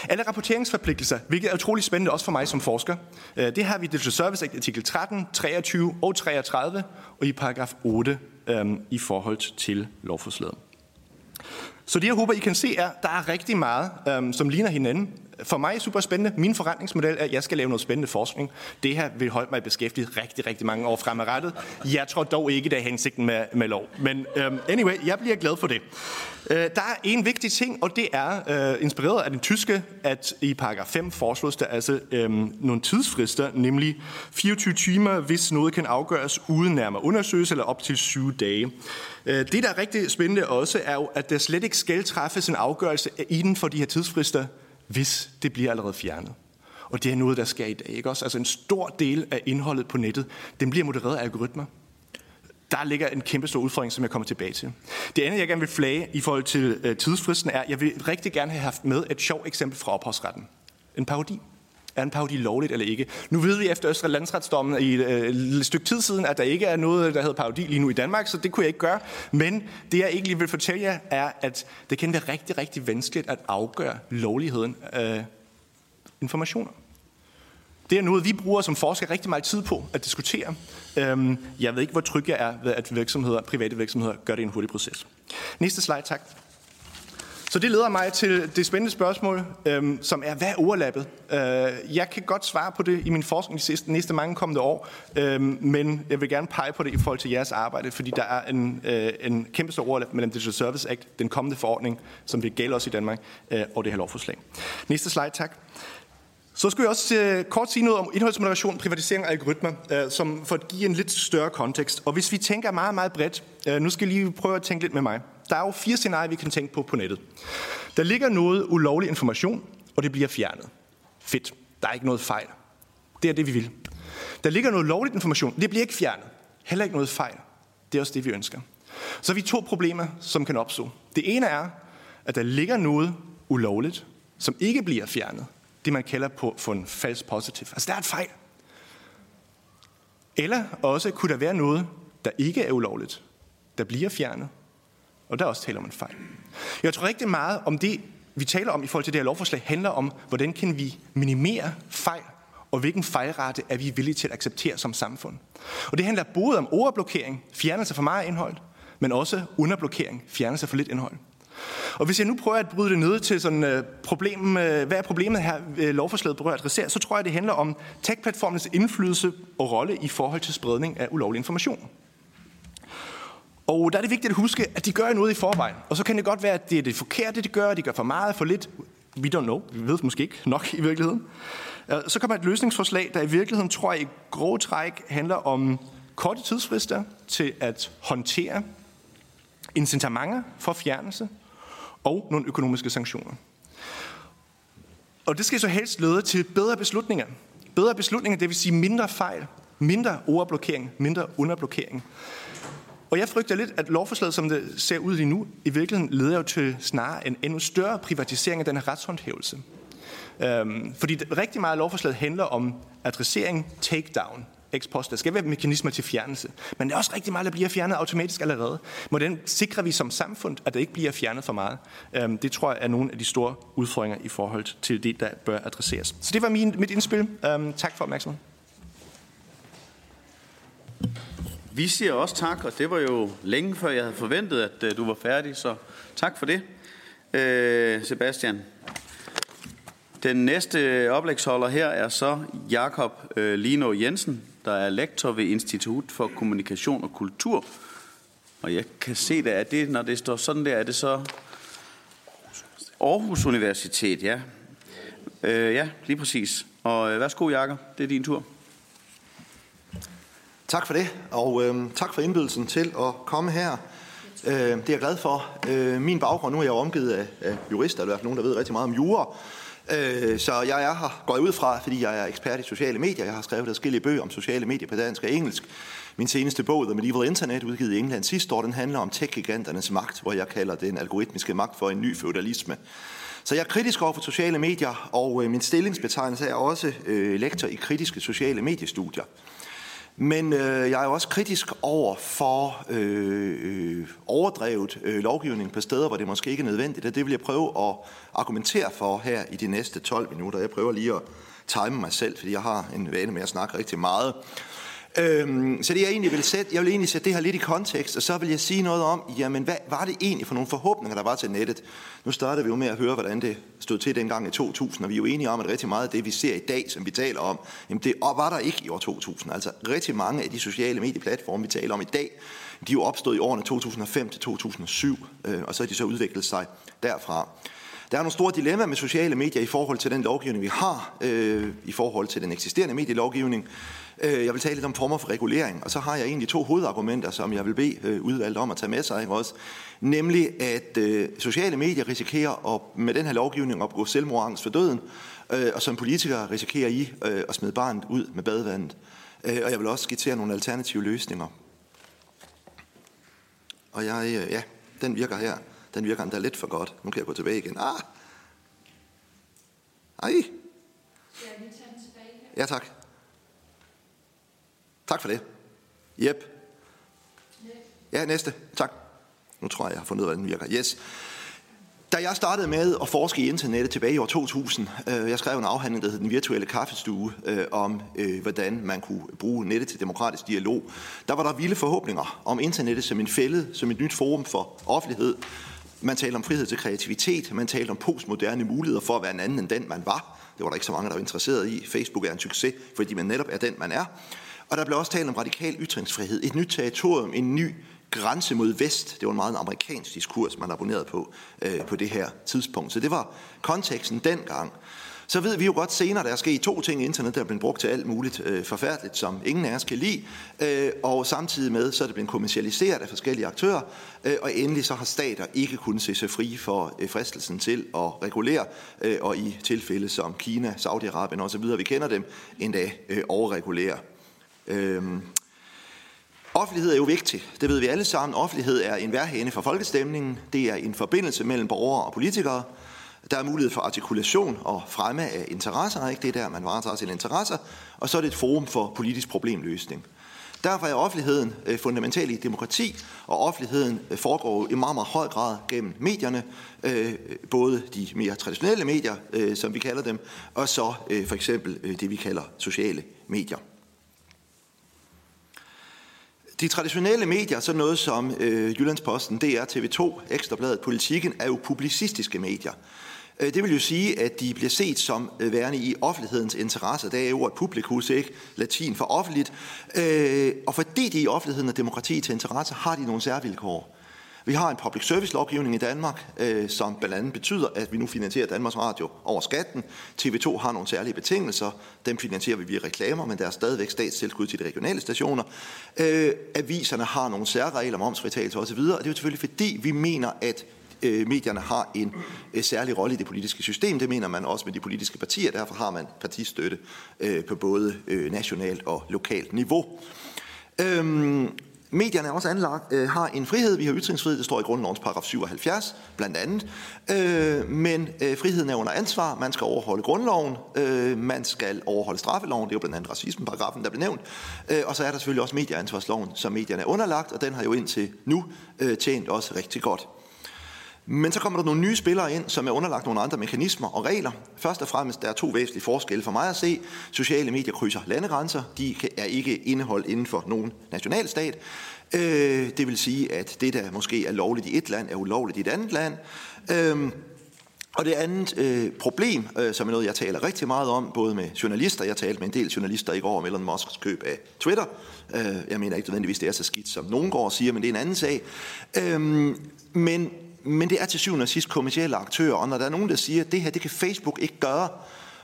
Speaker 3: Eller rapporteringsforpligtelser, hvilket er utrolig spændende også for mig som forsker. Øh, det har vi i Digital Service Act artikel 13, 23 og 33, og i paragraf 8 øhm, i forhold til lovforslaget. Så det, jeg håber, I kan se, er, at der er rigtig meget, øhm, som ligner hinanden. For mig er super spændende. Min forretningsmodel er, at jeg skal lave noget spændende forskning. Det her vil holde mig beskæftiget rigtig, rigtig mange år fremadrettet. Jeg tror dog ikke, det er hensigten med, med lov. Men øhm, anyway, jeg bliver glad for det. Øh, der er en vigtig ting, og det er øh, inspireret af den tyske, at i paragraf 5 foreslås der altså øhm, nogle tidsfrister, nemlig 24 timer, hvis noget kan afgøres uden nærmere undersøgelse, eller op til 7 dage. Øh, det, der er rigtig spændende også, er jo, at der slet ikke skal træffes en afgørelse inden for de her tidsfrister, hvis det bliver allerede fjernet. Og det er noget, der sker i dag. Ikke også? Altså en stor del af indholdet på nettet, den bliver modereret af algoritmer der ligger en kæmpe stor udfordring, som jeg kommer tilbage til. Det andet, jeg gerne vil flage i forhold til øh, tidsfristen, er, at jeg vil rigtig gerne have haft med et sjovt eksempel fra ophavsretten. En parodi. Er en parodi lovligt eller ikke? Nu ved vi efter Østre Landsretsdommen i øh, et stykke tid siden, at der ikke er noget, der hedder parodi lige nu i Danmark, så det kunne jeg ikke gøre. Men det, jeg egentlig vil fortælle jer, er, at det kan være rigtig, rigtig vanskeligt at afgøre lovligheden af informationer. Det er noget, vi bruger som forskere rigtig meget tid på at diskutere. Øhm, jeg ved ikke, hvor tryg jeg er ved, at virksomheder, private virksomheder gør det i en hurtig proces. Næste slide, tak. Så det leder mig til det spændende spørgsmål, øhm, som er, hvad er overlappet? Øh, jeg kan godt svare på det i min forskning de sidste, næste mange kommende år, øhm, men jeg vil gerne pege på det i forhold til jeres arbejde, fordi der er en, øh, en kæmpe stor overlap mellem Digital Service Act, den kommende forordning, som vil gælde også i Danmark, øh, og det her lovforslag. Næste slide, tak. Så skal jeg også øh, kort sige noget om indholdsmoderation, privatisering af algoritmer, øh, som for at give en lidt større kontekst. Og hvis vi tænker meget, meget bredt, øh, nu skal I lige prøve at tænke lidt med mig. Der er jo fire scenarier, vi kan tænke på på nettet. Der ligger noget ulovlig information, og det bliver fjernet. Fedt. Der er ikke noget fejl. Det er det, vi vil. Der ligger noget lovligt information. Det bliver ikke fjernet. Heller ikke noget fejl. Det er også det, vi ønsker. Så har vi to problemer, som kan opstå. Det ene er, at der ligger noget ulovligt, som ikke bliver fjernet det, man kalder på for en falsk positiv. Altså, der er et fejl. Eller også kunne der være noget, der ikke er ulovligt, der bliver fjernet, og der også taler om en fejl. Jeg tror rigtig meget om det, vi taler om i forhold til det her lovforslag, handler om, hvordan kan vi minimere fejl, og hvilken fejlrate er vi villige til at acceptere som samfund. Og det handler både om overblokering, fjernelse for meget indhold, men også underblokering, fjernelse for lidt indhold. Og hvis jeg nu prøver at bryde det ned til sådan øh, problem, øh, hvad er problemet her, øh, lovforslaget berører at adressere, så tror jeg, det handler om tech-platformens indflydelse og rolle i forhold til spredning af ulovlig information. Og der er det vigtigt at huske, at de gør noget i forvejen. Og så kan det godt være, at det er det forkerte, de gør, de gør for meget, for lidt. We don't know. Vi ved måske ikke nok i virkeligheden. Øh, så kommer et løsningsforslag, der i virkeligheden, tror jeg, i grove træk handler om korte tidsfrister til at håndtere incitamenter for fjernelse og nogle økonomiske sanktioner. Og det skal så helst lede til bedre beslutninger. Bedre beslutninger, det vil sige mindre fejl, mindre overblokering, mindre underblokering. Og jeg frygter lidt, at lovforslaget, som det ser ud lige nu, i virkeligheden leder jo til snarere en endnu større privatisering af den her retshåndhævelse. Øhm, fordi det, rigtig meget af lovforslaget handler om adressering, takedown, ex post. Der skal være mekanismer til fjernelse. Men det er også rigtig meget, der bliver fjernet automatisk allerede. Hvordan sikrer vi som samfund, at det ikke bliver fjernet for meget? Øhm, det tror jeg er nogle af de store udfordringer i forhold til det, der bør adresseres. Så det var min, mit indspil. Øhm, tak for opmærksomheden.
Speaker 1: Vi siger også tak, og det var jo længe før jeg havde forventet, at øh, du var færdig, så tak for det, uh, Sebastian. Den næste oplægsholder her er så Jakob øh, Lino Jensen, der er lektor ved Institut for Kommunikation og Kultur. Og jeg kan se det, at det, når det står sådan der, er det så Aarhus Universitet, ja. Øh, ja, lige præcis. Og øh, værsgo, Jakob, det er din tur.
Speaker 4: Tak for det, og øh, tak for indbydelsen til at komme her. Øh, det er jeg glad for. Øh, min baggrund, nu er jeg omgivet af, af jurister, eller nogen, der ved rigtig meget om jura. Øh, så jeg er her, går jeg ud fra, fordi jeg er ekspert i sociale medier. Jeg har skrevet forskellige bøger om sociale medier på dansk og engelsk. Min seneste bog, The Medieval Internet, udgivet i England sidste år, den handler om tech-giganternes magt, hvor jeg kalder den algoritmiske magt for en ny feudalisme. Så jeg er kritisk over for sociale medier, og øh, min stillingsbetegnelse er også øh, lektor i kritiske sociale mediestudier. Men øh, jeg er også kritisk over for øh, øh, overdrevet øh, lovgivning på steder, hvor det måske ikke er nødvendigt, og det vil jeg prøve at argumentere for her i de næste 12 minutter. Jeg prøver lige at time mig selv, fordi jeg har en vane med at snakke rigtig meget. Øhm, så det jeg egentlig vil sætte, jeg vil egentlig sætte det her lidt i kontekst, og så vil jeg sige noget om, jamen hvad var det egentlig for nogle forhåbninger, der var til nettet? Nu startede vi jo med at høre, hvordan det stod til dengang i 2000, og vi er jo enige om, at rigtig meget af det, vi ser i dag, som vi taler om, jamen det var der ikke i år 2000. Altså rigtig mange af de sociale medieplatforme, vi taler om i dag, de er jo opstået i årene 2005 til 2007, øh, og så er de så udviklet sig derfra. Der er nogle store dilemmaer med sociale medier i forhold til den lovgivning, vi har, øh, i forhold til den eksisterende medielovgivning. Øh, jeg vil tale lidt om former for regulering, og så har jeg egentlig to hovedargumenter, som jeg vil bede øh, udvalget om at tage med sig også. Nemlig, at øh, sociale medier risikerer at, med den her lovgivning at gå selvmorangst for døden, og som politikere risikerer I at smide barnet ud med badevandet. Og jeg vil også skitsere nogle alternative løsninger. Og jeg, ja, den virker her. Den virker endda lidt for godt. Nu kan jeg gå tilbage igen. Ah! Ej! Ja, tak. Tak for det. Jep. Ja, næste. Tak. Nu tror jeg, jeg har fundet ud af, hvordan den virker. Yes. Da jeg startede med at forske i internettet tilbage i år 2000, øh, jeg skrev en afhandling, der hed Den virtuelle kaffestue, øh, om øh, hvordan man kunne bruge nettet til demokratisk dialog. Der var der vilde forhåbninger om internettet som en fælde, som et nyt forum for offentlighed. Man talte om frihed til kreativitet, man talte om postmoderne muligheder for at være en anden end den, man var. Det var der ikke så mange, der var interesseret i. Facebook er en succes, fordi man netop er den, man er. Og der blev også talt om radikal ytringsfrihed, et nyt territorium, en ny grænse mod vest. Det var en meget amerikansk diskurs, man abonnerede på øh, på det her tidspunkt. Så det var konteksten dengang. Så ved vi jo godt senere, der er sket to ting i internet, der er blevet brugt til alt muligt øh, forfærdeligt, som ingen af os kan lide. Øh, og samtidig med, så er det blevet kommercialiseret af forskellige aktører. Øh, og endelig så har stater ikke kunnet se sig fri for øh, fristelsen til at regulere. Øh, og i tilfælde som Kina, Saudi-Arabien osv., vi kender dem, endda øh, overregulere. Øhm, offentlighed er jo vigtig. Det ved vi alle sammen. Offentlighed er en værhænde for folkestemningen. Det er en forbindelse mellem borgere og politikere. Der er mulighed for artikulation og fremme af interesser. Ikke? Det er der, man varetager sine interesser. Og så er det et forum for politisk problemløsning. Derfor er offentligheden øh, fundamental i demokrati, og offentligheden øh, foregår i meget, meget høj grad gennem medierne, øh, både de mere traditionelle medier, som vi kalder dem, og så for eksempel det, vi kalder sociale medier. De traditionelle medier, så noget som øh, Jyllandsposten, DR, TV2, Ekstrabladet, Politiken, er jo publicistiske medier. Øh, det vil jo sige, at de bliver set som øh, værende i offentlighedens interesse. Det er jo et publikus, ikke? Latin for offentligt. Øh, og fordi de er i offentligheden og demokrati til interesse, har de nogle særvilkår. Vi har en public service lovgivning i Danmark, øh, som blandt andet betyder, at vi nu finansierer Danmarks Radio over skatten. TV2 har nogle særlige betingelser. Dem finansierer vi via reklamer, men der er stadigvæk statstilskud til de regionale stationer. Øh, aviserne har nogle særregler, momsfritagelse osv. Og det er jo selvfølgelig fordi, vi mener, at øh, medierne har en øh, særlig rolle i det politiske system. Det mener man også med de politiske partier. Derfor har man partistøtte øh, på både øh, nationalt og lokalt niveau. Øhm, Medierne er også anlagt, øh, har en frihed. Vi har ytringsfrihed, det står i grundlovens paragraf 77, blandt andet. Øh, men øh, friheden er under ansvar. Man skal overholde grundloven. Øh, man skal overholde straffeloven. Det er jo blandt andet racismeparagrafen, der blev nævnt. Øh, og så er der selvfølgelig også medieansvarsloven, som medierne er underlagt, og den har jo indtil nu øh, tjent også rigtig godt. Men så kommer der nogle nye spillere ind, som er underlagt nogle andre mekanismer og regler. Først og fremmest, der er to væsentlige forskelle for mig at se. Sociale medier krydser landegrænser. De er ikke indeholdt inden for nogen nationalstat. Øh, det vil sige, at det, der måske er lovligt i et land, er ulovligt i et andet land. Øh, og det andet øh, problem, øh, som er noget, jeg taler rigtig meget om, både med journalister, jeg talte med en del journalister i går om Elon Musks køb af Twitter. Øh, jeg mener ikke nødvendigvis, det er så skidt, som nogen går og siger, men det er en anden sag. Øh, men men det er til syvende og sidst kommersielle aktører, og når der er nogen, der siger, at det her det kan Facebook ikke gøre,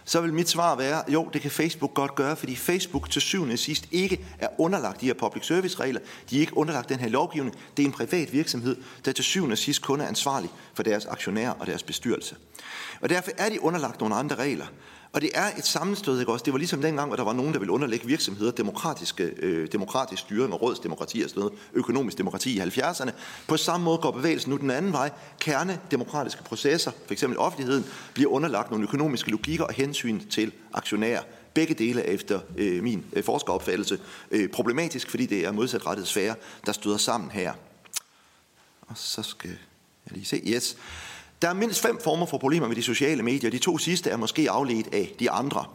Speaker 4: så vil mit svar være, jo, det kan Facebook godt gøre, fordi Facebook til syvende og sidst ikke er underlagt de her public service regler. De er ikke underlagt den her lovgivning. Det er en privat virksomhed, der til syvende og sidst kun er ansvarlig for deres aktionærer og deres bestyrelse. Og derfor er de underlagt nogle andre regler. Og det er et sammenstød, ikke også? Det var ligesom dengang, hvor der var nogen, der ville underlægge virksomheder demokratiske, øh, demokratisk styring og rådsdemokrati og sådan noget, økonomisk demokrati i 70'erne. På samme måde går bevægelsen nu den anden vej. Kerne demokratiske processer, f.eks. offentligheden, bliver underlagt nogle økonomiske logikker og hensyn til aktionærer. Begge dele er efter øh, min øh, forskeropfattelse øh, problematisk, fordi det er modsatrettede sfære, der støder sammen her. Og så skal jeg lige se. Yes. Der er mindst fem former for problemer med de sociale medier. De to sidste er måske afledt af de andre.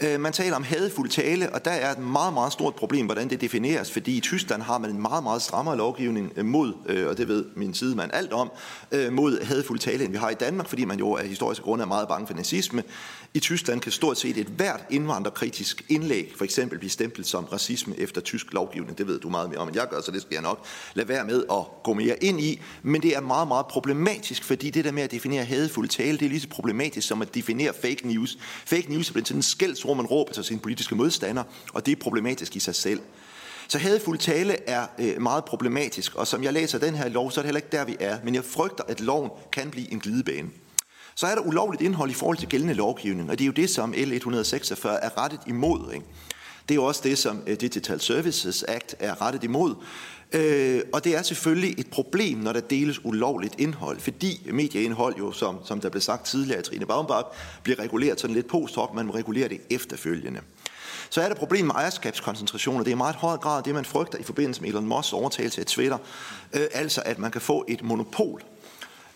Speaker 4: Øh, man taler om hadfuld tale, og der er et meget, meget stort problem, hvordan det defineres, fordi i Tyskland har man en meget, meget strammere lovgivning øh, mod, øh, og det ved min sidemand alt om, mod hadfuld tale, end vi har i Danmark, fordi man jo af historiske grunde er meget bange for nazisme. I Tyskland kan stort set et hvert indvandrerkritisk indlæg for eksempel blive stemplet som racisme efter tysk lovgivning. Det ved du meget mere om, end jeg gør, så det skal jeg nok lade være med at gå mere ind i. Men det er meget, meget problematisk, fordi det der med at definere hadefuld tale, det er lige så problematisk som at definere fake news. Fake news er blevet sådan en skældsord, man råber til sine politiske modstandere, og det er problematisk i sig selv. Så hadefuld tale er øh, meget problematisk, og som jeg læser den her lov, så er det heller ikke der, vi er. Men jeg frygter, at loven kan blive en glidebane. Så er der ulovligt indhold i forhold til gældende lovgivning, og det er jo det, som L146 er rettet imod. Ikke? Det er jo også det, som øh, Digital Services Act er rettet imod. Øh, og det er selvfølgelig et problem, når der deles ulovligt indhold, fordi medieindhold jo, som, som der blev sagt tidligere af Trine Baumbach, bliver reguleret sådan lidt post hoc, man må regulere det efterfølgende. Så er der problem med ejerskabskoncentrationer. Det er meget høj grad det, man frygter i forbindelse med Elon Musk's overtagelse af Twitter. Øh, altså, at man kan få et monopol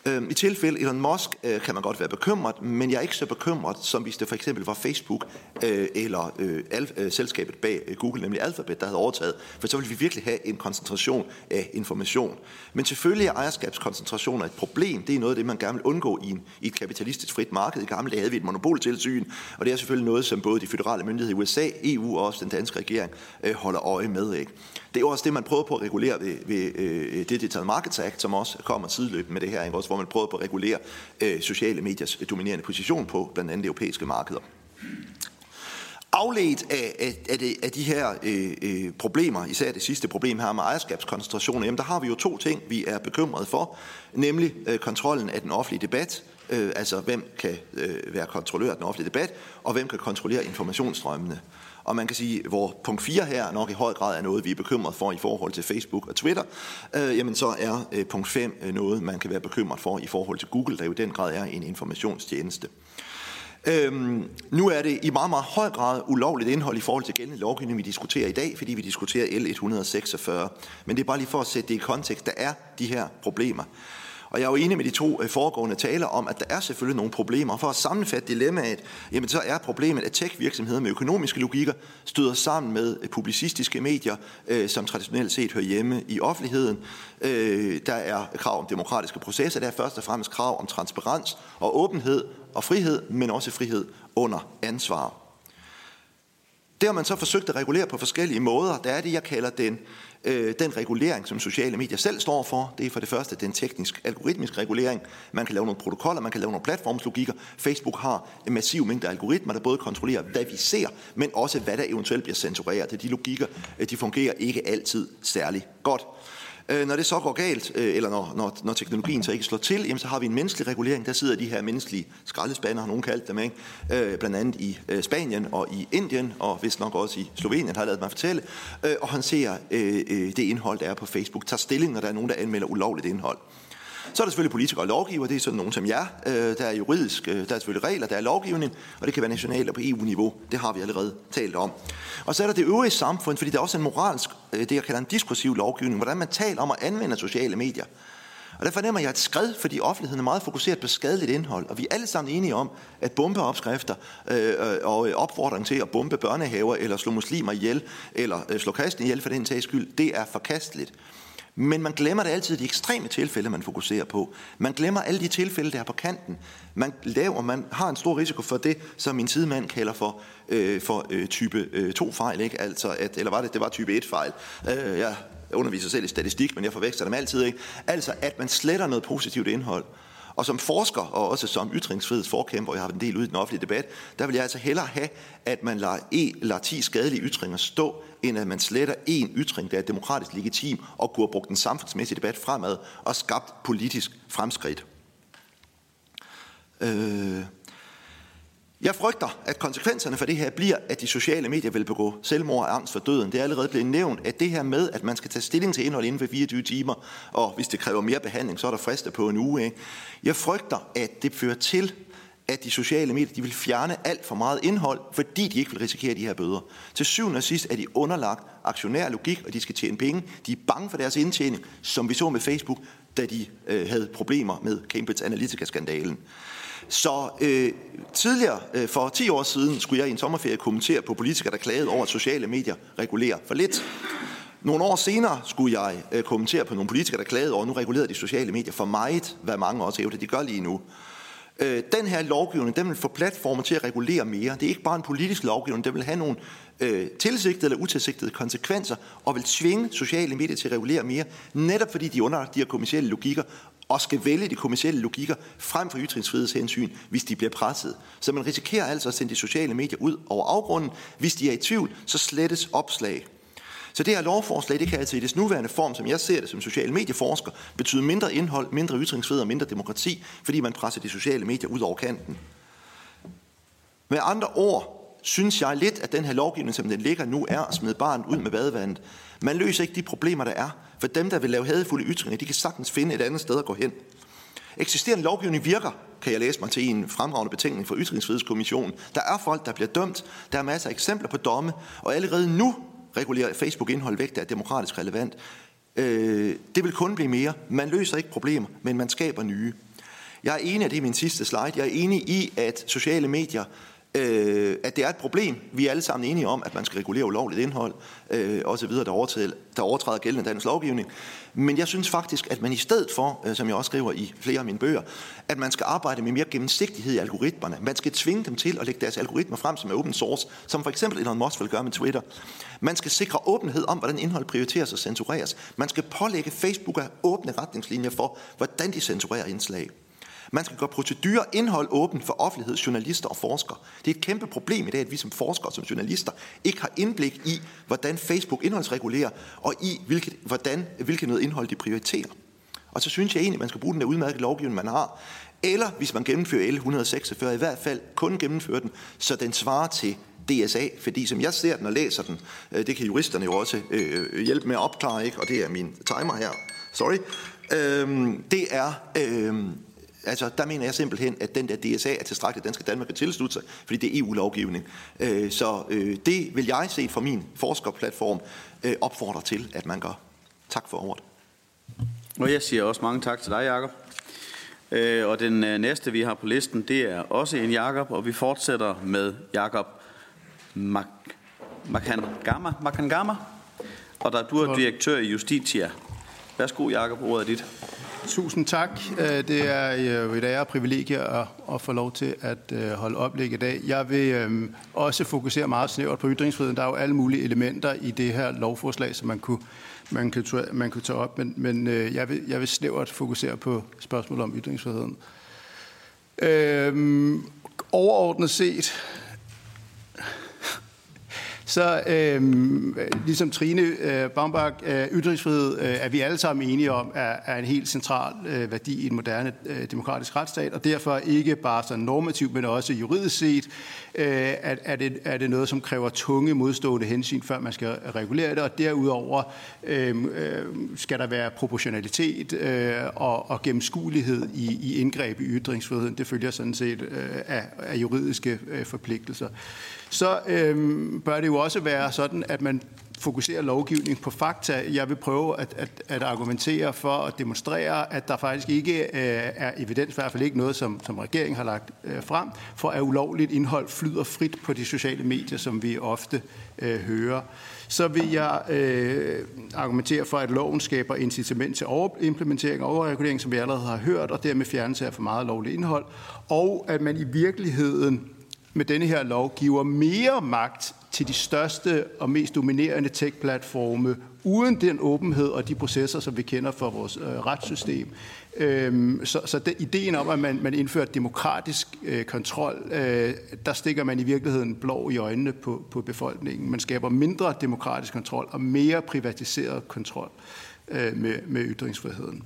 Speaker 4: Øhm, I tilfælde Elon Musk øh, kan man godt være bekymret, men jeg er ikke så bekymret, som hvis det for eksempel var Facebook øh, eller øh, selskabet bag Google, nemlig Alphabet, der havde overtaget. For så ville vi virkelig have en koncentration af information. Men selvfølgelig er ejerskabskoncentrationer et problem. Det er noget af det, man gerne vil undgå i, en, i et kapitalistisk frit marked. I gamle dage havde vi et monopoltilsyn, og det er selvfølgelig noget, som både de federale myndigheder i USA, EU og også den danske regering holder øje med. Ikke? Det er også det, man prøver på at regulere ved, ved øh, Digital Markets Act, som også kommer sideløbende med det her, ikke? Også, hvor man prøver på at regulere øh, sociale mediers dominerende position på blandt andet europæiske markeder. Afledt af, af, af, de, af de her øh, øh, problemer, især det sidste problem her med ejerskabskoncentrationer, jamen der har vi jo to ting, vi er bekymrede for, nemlig øh, kontrollen af den offentlige debat, øh, altså hvem kan øh, være kontrollør af den offentlige debat, og hvem kan kontrollere informationsstrømmene. Og man kan sige, hvor punkt 4 her nok i høj grad er noget, vi er bekymret for i forhold til Facebook og Twitter, øh, jamen så er øh, punkt 5 øh, noget, man kan være bekymret for i forhold til Google, der jo i den grad er en informationstjeneste. Øhm, nu er det i meget, meget høj grad ulovligt indhold i forhold til gældende lovgivning, vi diskuterer i dag, fordi vi diskuterer L146. Men det er bare lige for at sætte det i kontekst. Der er de her problemer. Og jeg er jo enig med de to øh, foregående taler om, at der er selvfølgelig nogle problemer. For at sammenfatte dilemmaet, jamen så er problemet, at tech-virksomheder med økonomiske logikker støder sammen med øh, publicistiske medier, øh, som traditionelt set hører hjemme i offentligheden. Øh, der er krav om demokratiske processer, der er først og fremmest krav om transparens og åbenhed og frihed, men også frihed under ansvar. Det har man så forsøgt at regulere på forskellige måder. Der er det, jeg kalder den øh, den regulering, som sociale medier selv står for, det er for det første den teknisk algoritmisk regulering. Man kan lave nogle protokoller, man kan lave nogle platformslogikker. Facebook har en massiv mængde af algoritmer, der både kontrollerer, hvad vi ser, men også hvad der eventuelt bliver censureret. De logikker, øh, de fungerer ikke altid særlig godt. Øh, når det så går galt, øh, eller når, når, når teknologien så ikke slår til, jamen, så har vi en menneskelig regulering. Der sidder de her menneskelige skraldespander, har nogen kaldt dem, ikke? Øh, blandt andet i øh, Spanien og i Indien, og vist nok også i Slovenien, har jeg lavet mig fortælle, øh, og han ser øh, øh, det indhold, der er på Facebook, tager stilling, når der er nogen, der anmelder ulovligt indhold. Så er der selvfølgelig politikere og lovgiver, det er sådan nogen som jer. Øh, der er juridisk, øh, der er selvfølgelig regler, der er lovgivning, og det kan være nationalt og på EU-niveau. Det har vi allerede talt om. Og så er der det øvrige samfund, fordi der er også en moralsk, øh, det jeg kalder en diskursiv lovgivning, hvordan man taler om at anvende sociale medier. Og der fornemmer jeg et skred, fordi offentligheden er meget fokuseret på skadeligt indhold. Og vi er alle sammen enige om, at bombeopskrifter øh, øh, og opfordring til at bombe børnehaver, eller slå muslimer ihjel, eller øh, slå kristne ihjel for den sags skyld, det er forkasteligt. Men man glemmer det altid de ekstreme tilfælde, man fokuserer på. Man glemmer alle de tilfælde, der er på kanten. Man laver, man har en stor risiko for det, som min sidemand kalder for, øh, for øh, type øh, 2-fejl, ikke? Altså at, eller var det, det var type 1-fejl. Øh, jeg underviser selv i statistik, men jeg forveksler dem altid, ikke? Altså at man sletter noget positivt indhold. Og som forsker, og også som ytringsfrihedsforkæmper, jeg har en del ud i den offentlige debat, der vil jeg altså hellere have, at man lader, e, lader 10 skadelige ytringer stå, end at man sletter en ytring, der er demokratisk legitim, og kunne have brugt den samfundsmæssige debat fremad og skabt politisk fremskridt. Øh jeg frygter, at konsekvenserne for det her bliver, at de sociale medier vil begå selvmord og angst for døden. Det er allerede blevet nævnt, at det her med, at man skal tage stilling til indhold inden for 24 timer, og hvis det kræver mere behandling, så er der frister på en uge. Ikke? Jeg frygter, at det fører til, at de sociale medier de vil fjerne alt for meget indhold, fordi de ikke vil risikere de her bøder. Til syvende og sidst er de underlagt aktionærlogik, og de skal tjene penge. De er bange for deres indtjening, som vi så med Facebook, da de øh, havde problemer med Cambridge Analytica-skandalen. Så øh, tidligere, øh, for 10 år siden, skulle jeg i en sommerferie kommentere på politikere, der klagede over, at sociale medier regulerer for lidt. Nogle år senere skulle jeg øh, kommentere på nogle politikere, der klagede over, at nu regulerer de sociale medier for meget, hvad mange også hævder, de gør lige nu. Øh, den her lovgivning, den vil få platformer til at regulere mere. Det er ikke bare en politisk lovgivning, den vil have nogle øh, tilsigtede eller utilsigtede konsekvenser, og vil tvinge sociale medier til at regulere mere, netop fordi de under de her kommersielle logikker, og skal vælge de kommersielle logikker frem for ytringsfrihedshensyn, hvis de bliver presset. Så man risikerer altså at sende de sociale medier ud over afgrunden. Hvis de er i tvivl, så slettes opslag. Så det her lovforslag, det kan altså i dets nuværende form, som jeg ser det som social medieforsker, betyde mindre indhold, mindre ytringsfrihed og mindre demokrati, fordi man presser de sociale medier ud over kanten. Med andre ord, synes jeg lidt, at den her lovgivning, som den ligger nu, er at smide barnet ud med badevandet. Man løser ikke de problemer, der er. For dem, der vil lave hadefulde ytringer, de kan sagtens finde et andet sted at gå hen. Eksisterende lovgivning virker, kan jeg læse mig til i en fremragende betænkning fra Ytringsfrihedskommissionen. Der er folk, der bliver dømt. Der er masser af eksempler på domme. Og allerede nu regulerer Facebook indhold væk, der er demokratisk relevant. Øh, det vil kun blive mere. Man løser ikke problemer, men man skaber nye. Jeg er enig, at det er min sidste slide, jeg er enig i, at sociale medier øh, øh, at det er et problem. Vi er alle sammen enige om, at man skal regulere ulovligt indhold øh, og så videre, der overtræder, der overtræder gældende dansk lovgivning. Men jeg synes faktisk, at man i stedet for, øh, som jeg også skriver i flere af mine bøger, at man skal arbejde med mere gennemsigtighed i algoritmerne. Man skal tvinge dem til at lægge deres algoritmer frem som er open source, som for eksempel Elon Musk vil gøre med Twitter. Man skal sikre åbenhed om, hvordan indhold prioriteres og censureres. Man skal pålægge Facebook at åbne retningslinjer for, hvordan de censurerer indslag. Man skal gøre procedurer indhold åben for offentlighed, journalister og forskere. Det er et kæmpe problem i dag, at vi som forskere og som journalister ikke har indblik i, hvordan Facebook indholdsregulerer, og i hvilket, hvordan, hvilket noget indhold de prioriterer. Og så synes jeg egentlig, at man skal bruge den der udmærkede lovgivning, man har. Eller hvis man gennemfører L146, i hvert fald kun gennemføre den, så den svarer til DSA, fordi som jeg ser den og læser den, øh, det kan juristerne jo også øh, hjælpe med at opklare, ikke? og det er min timer her, sorry, øh, det er, øh, altså, der mener jeg simpelthen, at den der DSA er tilstrækkeligt, den skal Danmark kan tilslutte sig, fordi det er EU-lovgivning. Øh, så øh, det vil jeg se fra min forskerplatform øh, opfordre til, at man gør. Tak for ordet.
Speaker 1: Og jeg siger også mange tak til dig, Jakob. Øh, og den øh, næste, vi har på listen, det er også en Jakob, og vi fortsætter med Jakob Makangama. Makangama. Og der du er direktør i Justitia. Værsgo, Jakob, ordet er dit.
Speaker 5: Tusind tak. Øh, det er jo et ære og privilegie at, at få lov til at øh, holde oplæg i dag. Jeg vil også fokusere meget snævert på ytringsfriheden. Der er jo alle mulige elementer i det her lovforslag, som man kunne man kunne, man kunne tage op, men, men jeg, vil, jeg vil snævert fokusere på spørgsmålet om ytringsfriheden. Øhm, overordnet set, så øh, ligesom Trine øh, Baumbach, øh, ytringsfrihed øh, er vi alle sammen enige om, er, er en helt central øh, værdi i en moderne øh, demokratisk retsstat, og derfor ikke bare sådan normativt, men også juridisk set, øh, at, er, det, er det noget, som kræver tunge modstående hensyn, før man skal regulere det, og derudover øh, øh, skal der være proportionalitet øh, og, og gennemskuelighed i, i indgreb i ytringsfriheden. Det følger sådan set øh, af, af juridiske øh, forpligtelser så øhm, bør det jo også være sådan, at man fokuserer lovgivning på fakta. Jeg vil prøve at, at, at argumentere for at demonstrere, at der faktisk ikke øh, er evidens, i hvert fald ikke noget, som, som regeringen har lagt øh, frem, for at ulovligt indhold flyder frit på de sociale medier, som vi ofte øh, hører. Så vil jeg øh, argumentere for, at loven skaber incitament til overimplementering og overregulering, som vi allerede har hørt, og dermed fjernelse af for meget lovligt indhold, og at man i virkeligheden med denne her lov giver mere magt til de største og mest dominerende tech-platforme, uden den åbenhed og de processer, som vi kender fra vores øh, retssystem. Øhm, så så det, ideen om, at man, man indfører demokratisk øh, kontrol, øh, der stikker man i virkeligheden blå i øjnene på, på befolkningen. Man skaber mindre demokratisk kontrol og mere privatiseret kontrol øh, med, med ytringsfriheden.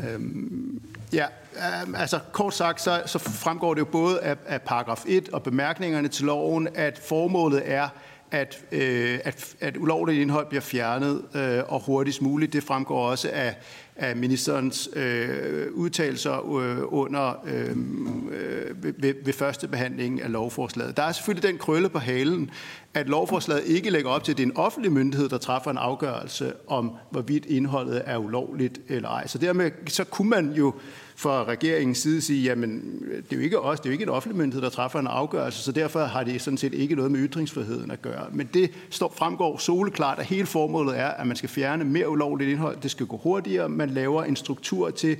Speaker 5: Øhm, ja, øhm, altså kort sagt, så, så fremgår det jo både af, af paragraf 1 og bemærkningerne til loven, at formålet er, at, øh, at, at ulovligt indhold bliver fjernet øh, og hurtigst muligt. Det fremgår også af, af ministerens øh, udtalelser øh, under øh, ved, ved første behandling af lovforslaget. Der er selvfølgelig den krølle på halen, at lovforslaget ikke lægger op til, at det er en offentlig myndighed, der træffer en afgørelse om, hvorvidt indholdet er ulovligt eller ej. Så dermed så kunne man jo fra regeringens side sige, jamen det er jo ikke os, det er jo ikke en offentlig myndighed, der træffer en afgørelse, så derfor har det sådan set ikke noget med ytringsfriheden at gøre. Men det står, fremgår soleklart, at hele formålet er, at man skal fjerne mere ulovligt indhold, det skal gå hurtigere, man laver en struktur til,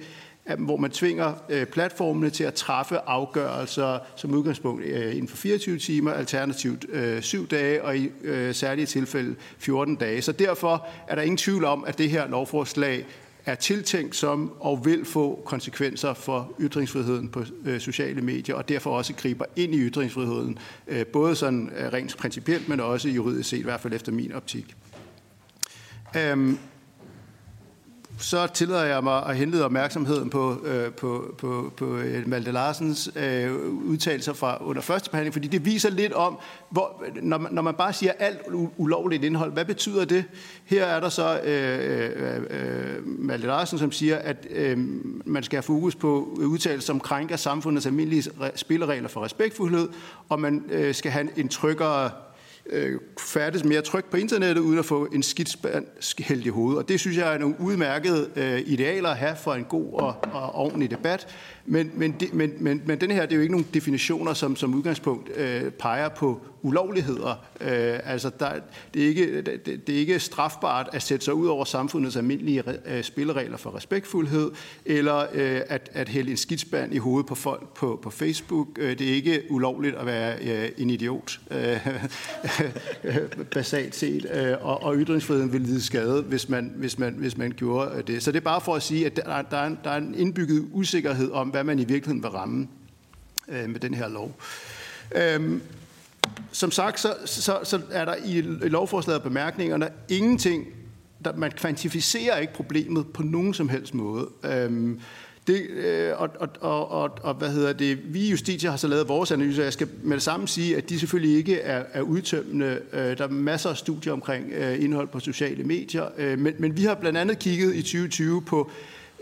Speaker 5: hvor man tvinger øh, platformene til at træffe afgørelser som udgangspunkt øh, inden for 24 timer, alternativt øh, 7 dage og i særlige tilfælde 14 dage. Så derfor er der ingen tvivl om, at det her lovforslag er tiltænkt som og vil få konsekvenser for ytringsfriheden på øh, sociale medier, og derfor også griber ind i ytringsfriheden, øh, både sådan øh, rent principielt, men også juridisk set, i hvert fald efter min optik. Øhm, så tillader jeg mig at henlede opmærksomheden på, øh, på, på, på øh, Malte Larsens øh, udtalelser fra under første behandling, fordi det viser lidt om, hvor, når, man, når man bare siger alt ulovligt indhold, hvad betyder det? Her er der så øh, øh, øh, Malte Larsen, som siger, at øh, man skal have fokus på udtalelser, som krænker samfundets almindelige spilleregler for respektfuldhed, og man øh, skal have en tryggere øh, færdes mere trygt på internettet, uden at få en skidspand hældt i hovedet. Og det synes jeg er nogle udmærkede øh, idealer at have for en god og, og ordentlig debat. Men, men, de, men, men, men den her, det er jo ikke nogen definitioner, som som udgangspunkt øh, peger på ulovligheder. Øh, altså, der, det, er ikke, det, det er ikke strafbart at sætte sig ud over samfundets almindelige øh, spilleregler for respektfuldhed, eller øh, at, at hælde en skidsband i hovedet på folk på, på Facebook. Øh, det er ikke ulovligt at være øh, en idiot, øh, *laughs* basalt set. Øh, og, og ytringsfriheden vil lide skade, hvis man, hvis, man, hvis man gjorde øh, det. Så det er bare for at sige, at der, der, er, en, der er en indbygget usikkerhed om, hvad man i virkeligheden vil ramme øh, med den her lov. Øhm, som sagt, så, så, så er der i, lovforslaget og bemærkningerne ingenting, der, man kvantificerer ikke problemet på nogen som helst måde. Øhm, det, øh, og, og, og, og, og hvad hedder det, vi i Justitia har så lavet vores analyser. Jeg skal med det samme sige, at de selvfølgelig ikke er, er udtømmende. Øh, der er masser af studier omkring øh, indhold på sociale medier. Øh, men, men vi har blandt andet kigget i 2020 på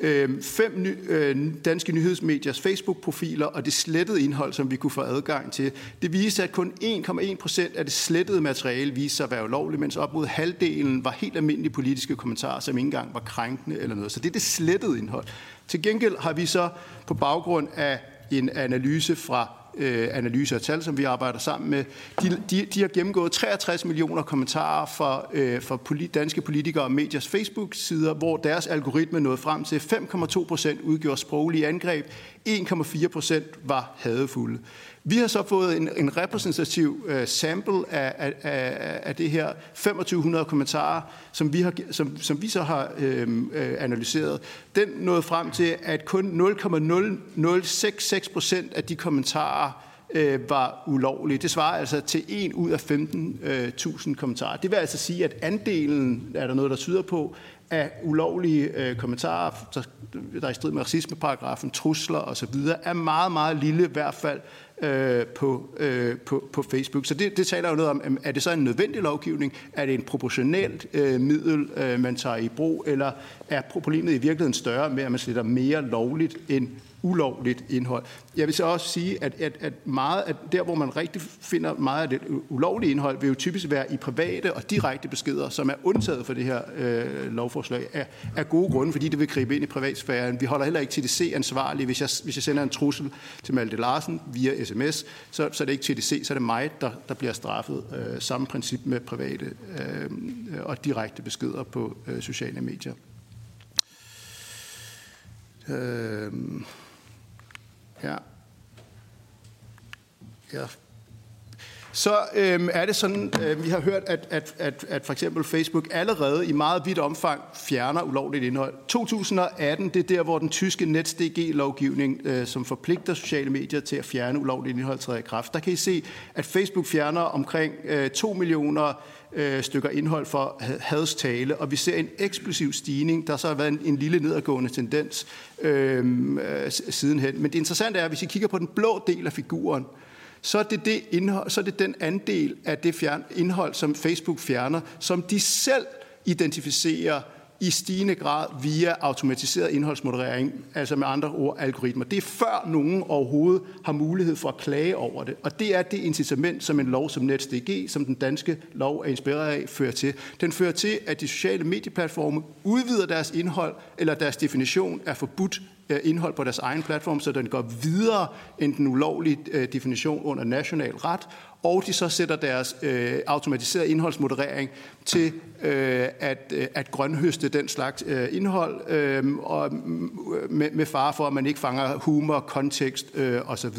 Speaker 5: øh, fem ny, øh, danske nyhedsmediers Facebook-profiler og det slettede indhold, som vi kunne få adgang til. Det viste, at kun 1,1 procent af det slettede materiale viste sig at være ulovligt, mens op mod halvdelen var helt almindelige politiske kommentarer, som ikke engang var krænkende eller noget. Så det er det slettede indhold. Til gengæld har vi så på baggrund af en analyse fra øh, analyser og tal, som vi arbejder sammen med, de, de, de har gennemgået 63 millioner kommentarer for, øh, for polit, danske politikere og mediers Facebook-sider, hvor deres algoritme nåede frem til 5,2 procent udgjorde sproglige angreb, 1,4 procent var hadefulde. Vi har så fået en, en repræsentativ uh, sample af, af, af, af det her 2500 kommentarer, som vi, har, som, som vi så har øhm, øh, analyseret. Den nåede frem til, at kun 0,0066 procent af de kommentarer øh, var ulovlige. Det svarer altså til 1 ud af 15.000 øh, kommentarer. Det vil altså sige, at andelen, er der noget, der tyder på, af ulovlige øh, kommentarer, der, der er i strid med racismeparagrafen, trusler osv., er meget, meget lille, i hvert fald øh, på, øh, på, på Facebook. Så det, det taler jo noget om, er det så en nødvendig lovgivning? Er det en proportionelt øh, middel, øh, man tager i brug? Eller er problemet i virkeligheden større med, at man sætter mere lovligt end ulovligt indhold. Jeg vil så også sige, at, at, at meget at der, hvor man rigtig finder meget af det ulovlige indhold, vil jo typisk være i private og direkte beskeder, som er undtaget for det her øh, lovforslag af, af gode grunde, fordi det vil gribe ind i privatsfæren. Vi holder heller ikke TDC ansvarlig. Hvis jeg, hvis jeg sender en trussel til Malte Larsen via sms, så, så er det ikke TDC, så er det mig, der, der bliver straffet. Øh, samme princip med private øh, og direkte beskeder på øh, sociale medier. Øh, Ja. Ja. Så øhm, er det sådan, øh, vi har hørt, at, at, at, at for eksempel Facebook allerede i meget vidt omfang fjerner ulovligt indhold. 2018, det er der, hvor den tyske NetsDG-lovgivning, øh, som forpligter sociale medier til at fjerne ulovligt indhold, træder i kraft. Der kan I se, at Facebook fjerner omkring øh, 2 millioner øh, stykker indhold for hadstale, og vi ser en eksplosiv stigning. Der så har været en, en lille nedadgående tendens øhm, øh, sidenhen. Men det interessante er, at hvis I kigger på den blå del af figuren, så er det, det indhold, så er det den andel af det fjern, indhold, som Facebook fjerner, som de selv identificerer i stigende grad via automatiseret indholdsmoderering, altså med andre ord algoritmer. Det er før nogen overhovedet har mulighed for at klage over det. Og det er det incitament, som en lov som NetsDG, som den danske lov er inspireret af, fører til. Den fører til, at de sociale medieplatforme udvider deres indhold eller deres definition af forbudt Øh, indhold på deres egen platform, så den går videre end den ulovlige øh, definition under national ret, og de så sætter deres øh, automatiserede indholdsmoderering til øh, at, øh, at grønhøste den slags øh, indhold, øh, og mm, øh, med, med fare for, at man ikke fanger humor, kontekst øh, osv.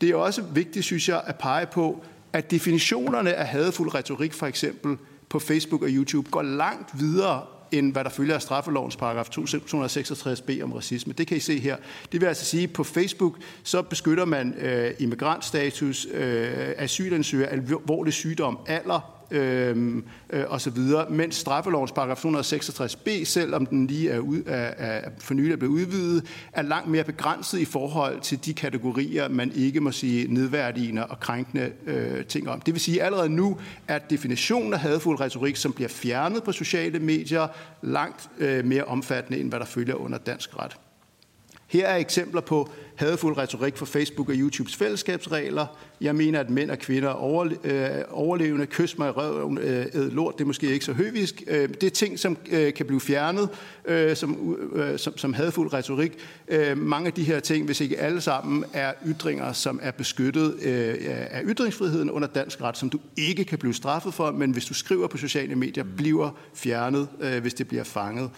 Speaker 5: Det er også vigtigt, synes jeg, at pege på, at definitionerne af hadefuld retorik, for eksempel på Facebook og YouTube, går langt videre end hvad der følger af straffelovens paragraf 266b om racisme. Det kan I se her. Det vil altså sige, at på Facebook så beskytter man øh, immigrantstatus, øh, asylansøger, alvorlig sygdom, alder, øhm, øh, osv., mens straffelovens paragraf 266b, selvom den lige er, ud, er, er for nylig er blevet udvidet, er langt mere begrænset i forhold til de kategorier, man ikke må sige nedværdigende og krænkende øh, ting om. Det vil sige, at allerede nu er definitionen af hadfuld retorik, som bliver fjernet på sociale medier, langt øh, mere omfattende, end hvad der følger under dansk ret. Her er eksempler på hadfuld retorik for Facebook og YouTubes fællesskabsregler. Jeg mener, at mænd og kvinder er øh, overlevende. Kys mig i røven, øh, æd lort. Det er måske ikke så høvisk. Øh, det er ting, som øh, kan blive fjernet øh, øh, som, som, som hadfuld retorik. Mange af de her ting, hvis ikke alle sammen, er ytringer, som er beskyttet af ytringsfriheden under dansk ret, som du ikke kan blive straffet for, men hvis du skriver på sociale medier, bliver fjernet, hvis det bliver fanget.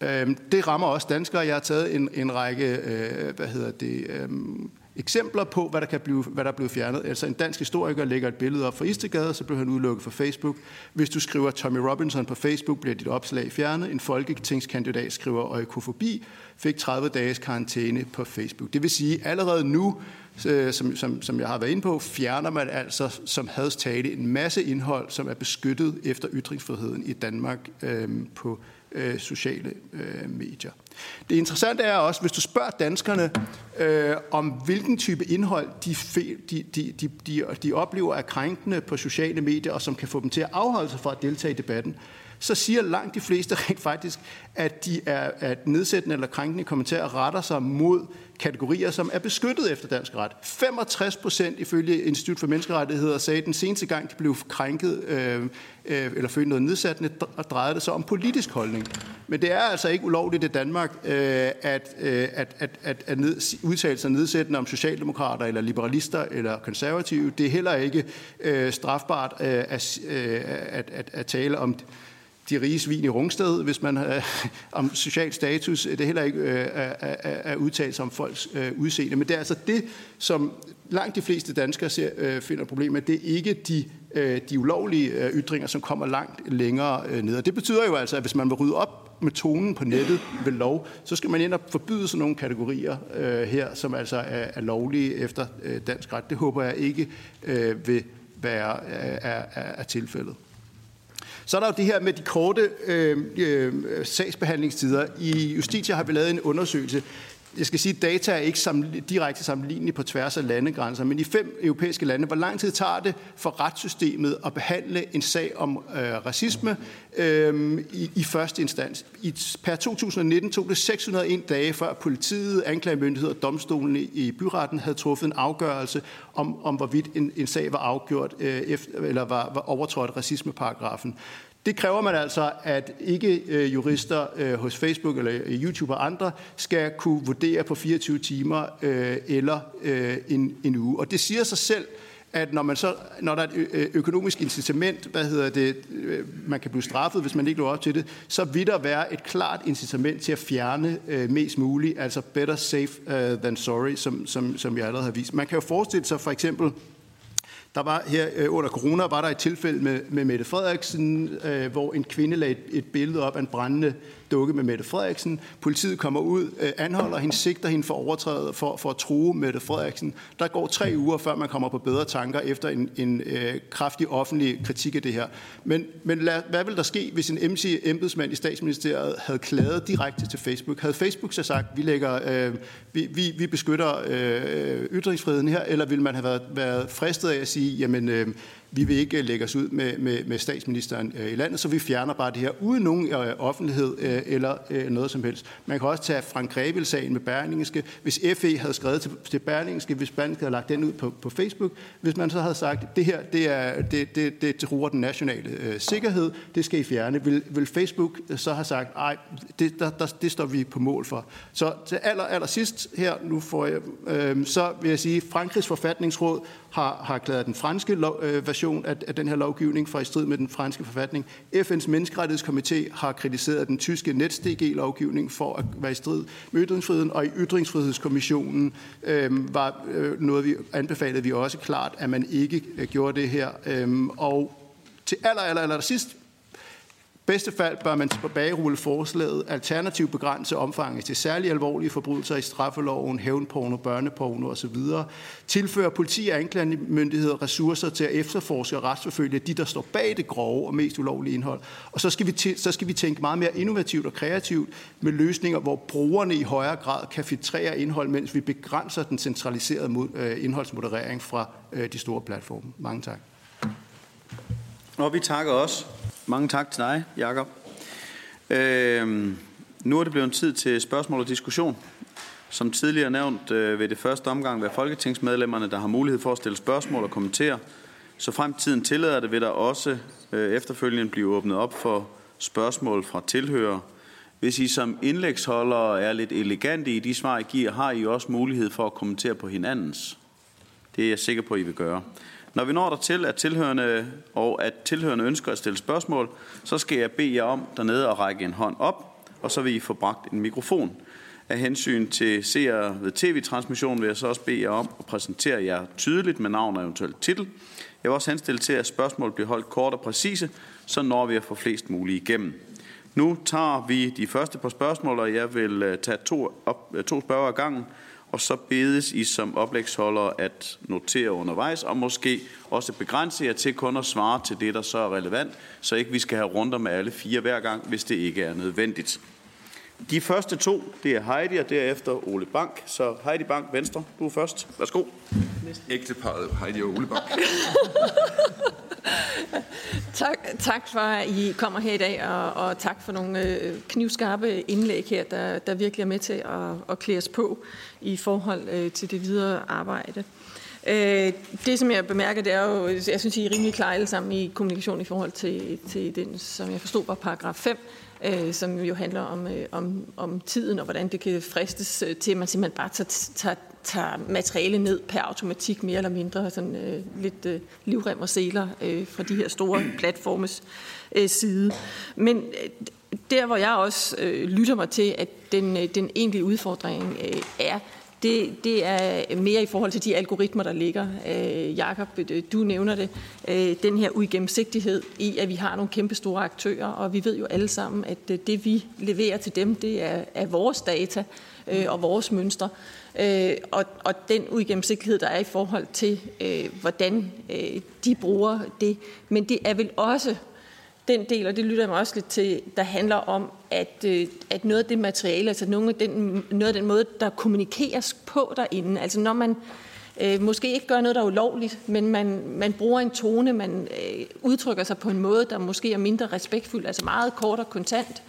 Speaker 5: Øhm, det rammer også danskere. Jeg har taget en, en række øh, hvad hedder det, øhm, eksempler på, hvad der, kan blive, hvad der er blevet fjernet. Altså en dansk historiker lægger et billede op fra Istegade, så bliver han udelukket fra Facebook. Hvis du skriver Tommy Robinson på Facebook, bliver dit opslag fjernet. En folketingskandidat skriver økofobi, fik 30 dages karantæne på Facebook. Det vil sige, allerede nu, øh, som, som, som jeg har været inde på, fjerner man altså som hadstale en masse indhold, som er beskyttet efter ytringsfriheden i Danmark øhm, på øh, sociale øh, medier. Det interessante er også, hvis du spørger danskerne øh, om, hvilken type indhold de, de, de, de, de, de oplever er krænkende på sociale medier, og som kan få dem til at afholde sig fra at deltage i debatten, så siger langt de fleste *laughs* rent faktisk, at de er at nedsættende eller krænkende kommentarer retter sig mod kategorier, som er beskyttet efter dansk ret. 65 procent ifølge Institut for Menneskerettigheder sagde, at den seneste gang, de blev krænket øh, øh, eller følte noget nedsættende, drejede det sig om politisk holdning. Men det er altså ikke ulovligt i Danmark øh, at, øh, at, at, at, at ned, udtale sig nedsættende om socialdemokrater eller liberalister eller konservative. Det er heller ikke øh, strafbart øh, at, øh, at, at, at tale om de rige svin i Rungsted, hvis man øh, *laughs* om social status. Det er heller ikke øh, at udtale sig om folks øh, udseende. Men det er altså det, som langt de fleste danskere ser, øh, finder problem med. Det er ikke de, øh, de ulovlige øh, ytringer, som kommer langt længere øh, ned. Og det betyder jo altså, at hvis man vil rydde op med tonen på nettet ved lov, så skal man ind og forbyde sådan nogle kategorier øh, her, som altså er, er lovlige efter øh, dansk ret. Det håber jeg ikke øh, vil være øh, er, er, er tilfældet. Så er der jo det her med de korte øh, øh, sagsbehandlingstider. I Justitia har vi lavet en undersøgelse. Jeg skal sige, at data er ikke sammen, direkte sammenlignelige på tværs af landegrænser, men i fem europæiske lande, hvor lang tid tager det for retssystemet at behandle en sag om øh, racisme øh, i, i første instans? I, per 2019 tog det 601 dage, før politiet, anklagemyndighed og domstolen i byretten havde truffet en afgørelse om, om hvorvidt en, en sag var afgjort øh, efter, eller var, var overtrådt racismeparagrafen. Det kræver man altså, at ikke øh, jurister øh, hos Facebook eller øh, YouTube og andre skal kunne vurdere på 24 timer øh, eller øh, en, en uge. Og det siger sig selv, at når, man så, når der er et øh, økonomisk incitament, hvad hedder det, man kan blive straffet, hvis man ikke lever op til det, så vil der være et klart incitament til at fjerne mest muligt, altså better safe than sorry, som, som, som jeg allerede har vist. Man kan jo forestille sig for eksempel, der var her øh, under corona var der et tilfælde med, med Mette Frederiksen, øh, hvor en kvinde lagde et, et billede op af en brændende dukke med Mette Frederiksen. Politiet kommer ud, øh, anholder hende, sigter hende for overtrædet for, for at true Mette Frederiksen. Der går tre uger, før man kommer på bedre tanker efter en, en øh, kraftig offentlig kritik af det her. Men, men lad, hvad vil der ske, hvis en MC embedsmand i statsministeriet havde klaget direkte til Facebook? Havde Facebook så sagt, vi lægger, øh, vi, vi, vi beskytter øh, ytringsfriheden her, eller ville man have været, været fristet af at sige, jamen øh, vi vil ikke øh, lægge os ud med, med, med statsministeren øh, i landet, så vi fjerner bare det her uden nogen øh, offentlighed øh, eller øh, noget som helst. Man kan også tage Frank Grebel-sagen med Berlingske. Hvis FE havde skrevet til, til Berlingske, hvis Berlingske havde lagt den ud på, på Facebook, hvis man så havde sagt, det her det er, det, det, det truer den nationale øh, sikkerhed, det skal I fjerne, vil, vil Facebook øh, så have sagt, nej, det, der, der, det står vi på mål for. Så til aller, aller sidst her, nu får jeg, øh, så vil jeg sige, Frankrigs forfatningsråd har, har erklæret den franske lov, øh, version af, af den her lovgivning for i strid med den franske forfatning. FN's menneskerettighedskomité har kritiseret den tyske NetzDG-lovgivning for at være i strid med ytringsfriheden, og i Ytringsfrihedskommissionen øh, var øh, noget, vi anbefalede vi også klart, at man ikke øh, gjorde det her. Øh, og til aller, aller, aller sidst bedste fald bør man tilbagerulle forslaget alternativt begrænse omfanget til særlig alvorlige forbrydelser i straffeloven, hævnporno, børneporno osv. Tilføre politi og anklagemyndigheder ressourcer til at efterforske og retsforfølge de, der står bag det grove og mest ulovlige indhold. Og så skal vi, til, så skal vi tænke meget mere innovativt og kreativt med løsninger, hvor brugerne i højere grad kan filtrere indhold, mens vi begrænser den centraliserede mod, øh, indholdsmoderering fra øh, de store platforme. Mange tak.
Speaker 1: Og vi takker også. Mange tak til dig, Jakob. Øh, nu er det blevet tid til spørgsmål og diskussion. Som tidligere nævnt øh, vil det første omgang være folketingsmedlemmerne, der har mulighed for at stille spørgsmål og kommentere. Så frem tiden tillader det, vil der også øh, efterfølgende blive åbnet op for spørgsmål fra tilhører. Hvis I som indlægsholdere er lidt elegante i de svar, I giver, har I også mulighed for at kommentere på hinandens. Det er jeg sikker på, I vil gøre. Når vi når der til, at tilhørende, og at tilhørende ønsker at stille spørgsmål, så skal jeg bede jer om dernede at række en hånd op, og så vil I få bragt en mikrofon. Af hensyn til seere ved tv-transmission vil jeg så også bede jer om at præsentere jer tydeligt med navn og eventuelt titel. Jeg vil også henstille til, at spørgsmål bliver holdt kort og præcise, så når vi at få flest mulige igennem. Nu tager vi de første par spørgsmål, og jeg vil øh, tage to, op, øh, to spørger ad gangen, og så bedes I som oplægsholder at notere undervejs, og måske også begrænse jer til kun at svare til det, der så er relevant, så ikke vi skal have runder med alle fire hver gang, hvis det ikke er nødvendigt. De første to, det er Heidi og derefter Ole Bank. Så Heidi Bank, Venstre, du er først. Værsgo.
Speaker 6: Ægteparet Heidi og Ole Bank. *laughs*
Speaker 7: tak, tak for, at I kommer her i dag, og, og tak for nogle øh, knivskarpe indlæg her, der, der virkelig er med til at, at klæde os på i forhold øh, til det videre arbejde. Øh, det, som jeg bemærker, det er jo, jeg synes, I er rimelig klare alle sammen i kommunikation i forhold til, til den, som jeg forstod var paragraf 5, øh, som jo handler om, øh, om, om tiden og hvordan det kan fristes øh, til, at man simpelthen bare tager, tager, tager materiale ned per automatik mere eller mindre, sådan øh, lidt øh, livrem og seler øh, fra de her store platformes øh, side. Men øh, der, hvor jeg også øh, lytter mig til, at den, øh, den egentlige udfordring øh, er, det, det er mere i forhold til de algoritmer, der ligger. Øh, Jakob, øh, du nævner det. Øh, den her uigennemsigtighed i, at vi har nogle kæmpe store aktører, og vi ved jo alle sammen, at øh, det vi leverer til dem, det er, er vores data øh, og vores mønstre. Øh, og, og den uigennemsigtighed, der er i forhold til, øh, hvordan øh, de bruger det. Men det er vel også den del, og det lytter jeg mig også lidt til, der handler om, at, øh, at noget af det materiale, altså noget af, den, noget af den måde, der kommunikeres på derinde, altså når man øh, måske ikke gør noget, der er ulovligt, men man, man bruger en tone, man øh, udtrykker sig på en måde, der måske er mindre respektfuld, altså meget kort og kontant,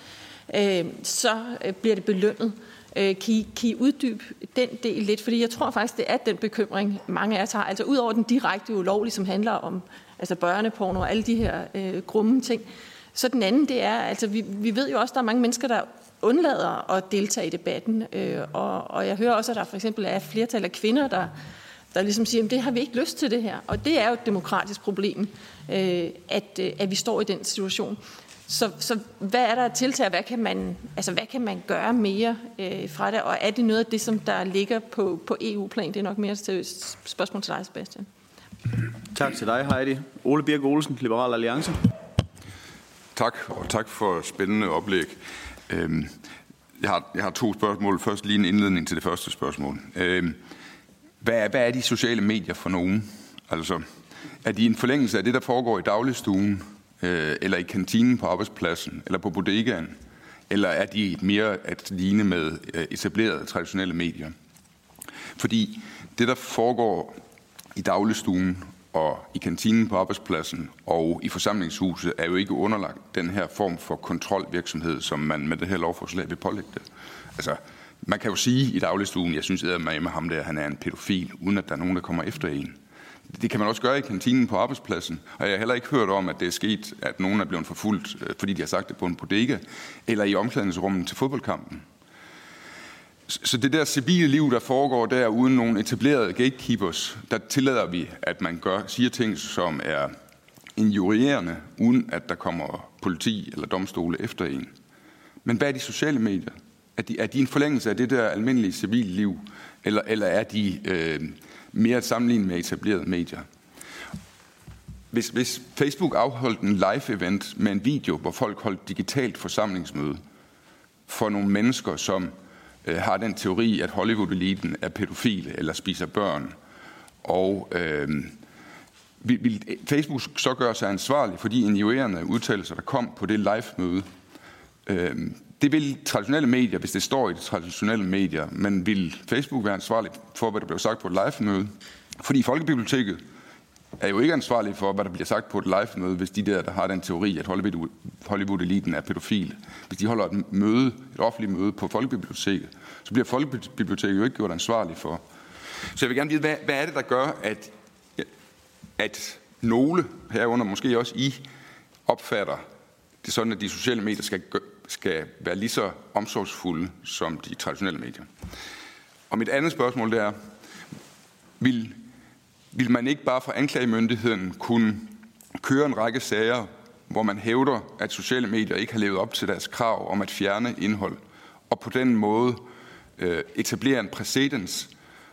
Speaker 7: øh, så øh, bliver det belønnet. Øh, Øh, kan, I, kan I uddybe den del lidt? Fordi jeg tror faktisk, det er den bekymring, mange af os har. Altså ud over den direkte ulovlige, som handler om altså børneporno og alle de her øh, grumme ting. Så den anden, det er, altså vi, vi ved jo også, at der er mange mennesker, der undlader at deltage i debatten. Øh, og, og jeg hører også, at der for eksempel er flertal af kvinder, der, der ligesom siger, at det har vi ikke lyst til det her. Og det er jo et demokratisk problem, øh, at, øh, at vi står i den situation. Så, så hvad er der at tiltag, hvad kan man, altså, hvad kan man gøre mere øh, fra det, og er det noget af det, som der ligger på, på EU-plan? Det er nok mere til spørgsmål til dig, Sebastian.
Speaker 1: Tak til dig, Heidi. Ole Birk Olsen, Liberal Alliance.
Speaker 6: Tak, og tak for spændende oplæg. Øhm, jeg har, jeg har to spørgsmål. Først lige en indledning til det første spørgsmål. Øhm, hvad, er, hvad er de sociale medier for nogen? Altså, er de en forlængelse af det, der foregår i dagligstuen, øh, eller i kantinen på arbejdspladsen, eller på bodegaen? Eller er de mere at ligne med øh, etablerede traditionelle medier? Fordi det, der foregår i dagligstuen og i kantinen på arbejdspladsen og i forsamlingshuset er jo ikke underlagt den her form for kontrolvirksomhed, som man med det her lovforslag vil pålægge det. Altså, man kan jo sige i dagligstuen, jeg synes at med ham der, han er en pædofil, uden at der er nogen, der kommer efter en. Det kan man også gøre i kantinen på arbejdspladsen, og jeg har heller ikke hørt om, at det er sket, at nogen er blevet forfulgt, øh, fordi de har sagt det på en bodega, eller i omklædningsrummet til fodboldkampen. Så det der civile liv, der foregår der uden nogle etablerede gatekeepers, der tillader vi, at man gør, siger ting, som er injurierende, uden at der kommer politi eller domstole efter en. Men hvad er de sociale medier? Er de, er de en forlængelse af det der almindelige civile liv, eller, eller er de øh, mere at sammenligne med etablerede medier? Hvis, hvis Facebook afholdt en live-event med en video, hvor folk holdt digitalt forsamlingsmøde for nogle mennesker, som øh, har den teori, at Hollywood-eliten er pædofile eller spiser børn. Og øh, vil, vil Facebook så gøre sig ansvarlig for de injurerende udtalelser, der kom på det live-møde? Øh, det vil traditionelle medier, hvis det står i de traditionelle medier, men vil Facebook være ansvarlig for, hvad der blev sagt på et live-møde? Fordi Folkebiblioteket er jo ikke ansvarlig for, hvad der bliver sagt på et live-møde, hvis de der, der har den teori, at Hollywood-eliten er pædofil. Hvis de holder et møde, et offentligt møde på Folkebiblioteket, så bliver Folkebiblioteket jo ikke gjort ansvarlig for. Så jeg vil gerne vide, hvad, hvad er det, der gør, at, at nogle herunder, måske også I, opfatter det sådan, at de sociale medier skal, skal være lige så omsorgsfulde som de traditionelle medier. Og mit andet spørgsmål det er, vil vil man ikke bare fra anklagemyndigheden kunne køre en række sager, hvor man hævder, at sociale medier ikke har levet op til deres krav om at fjerne indhold, og på den måde øh, etablere en præcedens,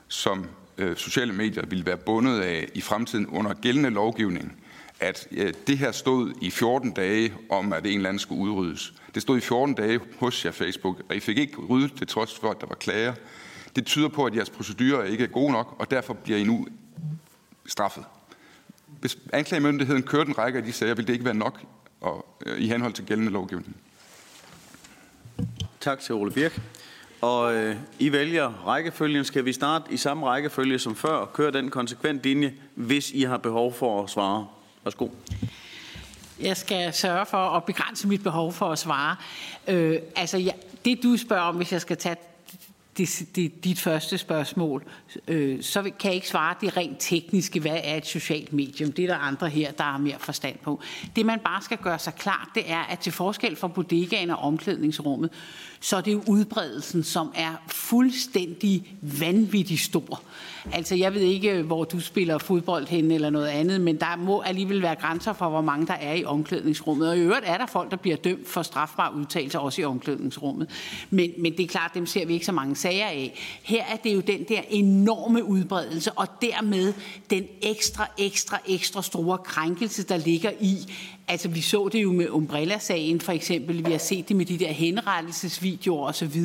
Speaker 6: som øh, sociale medier vil være bundet af i fremtiden under gældende lovgivning, at øh, det her stod i 14 dage om, at en eller anden skulle udryddes. Det stod i 14 dage hos jer Facebook, og I fik ikke ryddet det trods for, at der var klager. Det tyder på, at jeres procedurer ikke er gode nok, og derfor bliver I nu straffet. Hvis anklagemyndigheden kørte en række af de sager, vil det ikke være nok og, øh, i henhold til gældende lovgivning.
Speaker 1: Tak til Ole Birk. Og øh, I vælger rækkefølgen. Skal vi starte i samme rækkefølge som før og køre den konsekvent linje, hvis I har behov for at svare? Værsgo.
Speaker 2: Jeg skal sørge for at begrænse mit behov for at svare. Øh, altså, ja, det du spørger om, hvis jeg skal tage det, det, dit første spørgsmål, øh, så kan jeg ikke svare det rent tekniske, hvad er et socialt medium. Det er der andre her, der har mere forstand på. Det man bare skal gøre sig klart, det er, at til forskel fra bodegaen og omklædningsrummet, så er det jo udbredelsen, som er fuldstændig vanvittig stor. Altså, jeg ved ikke, hvor du spiller fodbold hen eller noget andet, men der må alligevel være grænser for, hvor mange der er i omklædningsrummet. Og i øvrigt er der folk, der bliver dømt for strafbare udtalelser også i omklædningsrummet. Men, men det er klart, dem ser vi ikke så mange sager af. Her er det jo den der enorme udbredelse, og dermed den ekstra, ekstra, ekstra store krænkelse, der ligger i, Altså, vi så det jo med Umbrella-sagen for eksempel. Vi har set det med de der henrettelsesvideoer osv.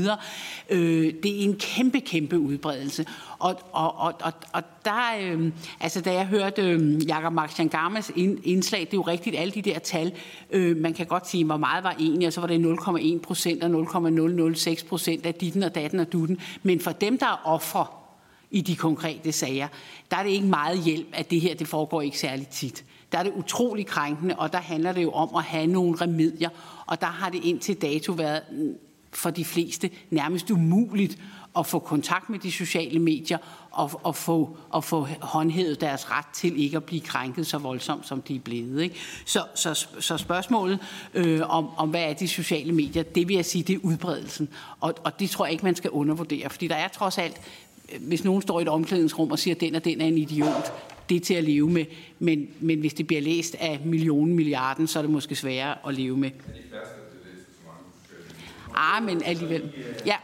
Speaker 2: Øh, det er en kæmpe, kæmpe udbredelse. Og, og, og, og, og der, øh, altså da jeg hørte øh, Jakob Marchangamas indslag, det er jo rigtigt, alle de der tal, øh, man kan godt sige, hvor meget var egentlig, og så var det 0,1 procent og 0,006 procent af ditten og datten og dutten. Men for dem, der er ofre i de konkrete sager, der er det ikke meget hjælp, at det her det foregår ikke særlig tit der er det utrolig krænkende, og der handler det jo om at have nogle remedier, og der har det indtil dato været mm, for de fleste nærmest umuligt at få kontakt med de sociale medier og, og, få, og få håndhævet deres ret til ikke at blive krænket så voldsomt, som de er blevet. Ikke? Så, så, så spørgsmålet øh, om, om, hvad er de sociale medier, det vil jeg sige, det er udbredelsen. Og, og det tror jeg ikke, man skal undervurdere, fordi der er trods alt hvis nogen står i et omklædningsrum og siger, at den og den er en idiot, det er til at leve med. Men, men hvis det bliver læst af millionen, milliarden, så er det måske sværere at leve med. Ah, men alligevel. Ja.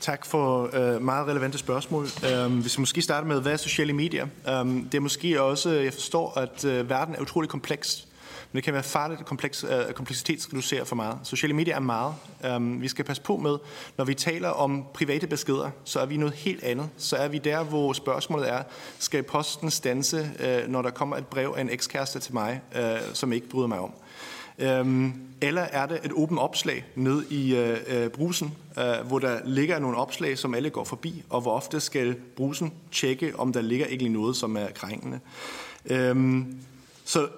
Speaker 3: Tak for øh, meget relevante spørgsmål. Um, hvis vi måske starter med, hvad er sociale medier? Um, det er måske også, jeg forstår, at uh, verden er utrolig kompleks. Men det kan være farligt at kompleks, øh, uh, kompleksitetsreducere for meget. Sociale medier er meget. Um, vi skal passe på med, når vi taler om private beskeder, så er vi noget helt andet. Så er vi der, hvor spørgsmålet er, skal posten stanse, uh, når der kommer et brev af en ekskæreste til mig, uh, som ikke bryder mig om? Um, eller er det et åbent opslag ned i brusen, hvor der ligger nogle opslag, som alle går forbi, og hvor ofte skal brusen tjekke, om der ligger ikke noget, som er krænkende. Um, så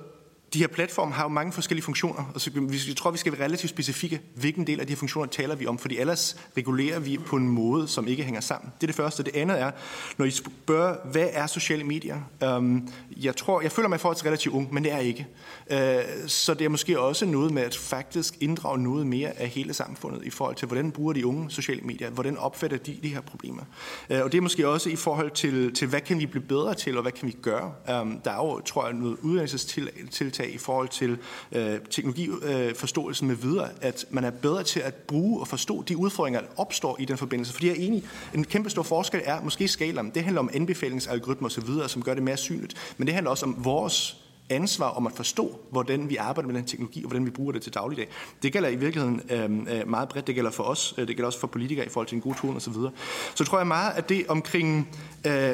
Speaker 3: de her platforme har jo mange forskellige funktioner, og så jeg tror, vi skal være relativt specifikke, hvilken del af de her funktioner taler vi om, fordi ellers regulerer vi på en måde, som ikke hænger sammen. Det er det første. Det andet er, når I spørger, hvad er sociale medier? Øhm, jeg tror, jeg føler mig i forhold til relativt ung, men det er ikke. Øh, så det er måske også noget med at faktisk inddrage noget mere af hele samfundet i forhold til, hvordan bruger de unge sociale medier, hvordan opfatter de de her problemer. Øh, og det er måske også i forhold til, til, hvad kan vi blive bedre til, og hvad kan vi gøre? Um, der er jo, tror jeg, noget uddannelsestiltag i forhold til øh, teknologiforståelsen øh, med videre, at man er bedre til at bruge og forstå de udfordringer, der opstår i den forbindelse. Fordi jeg er enig, en kæmpe stor forskel er måske skalaen. Det handler om anbefalingsalgoritmer osv., som gør det mere synligt. Men det handler også om vores ansvar om at forstå, hvordan vi arbejder med den teknologi, og hvordan vi bruger det til dagligdag. Det gælder i virkeligheden øh, øh meget bredt. Det gælder for os, øh, det gælder også for politikere i forhold til en god tone osv. Så, så tror jeg meget, at det omkring øh,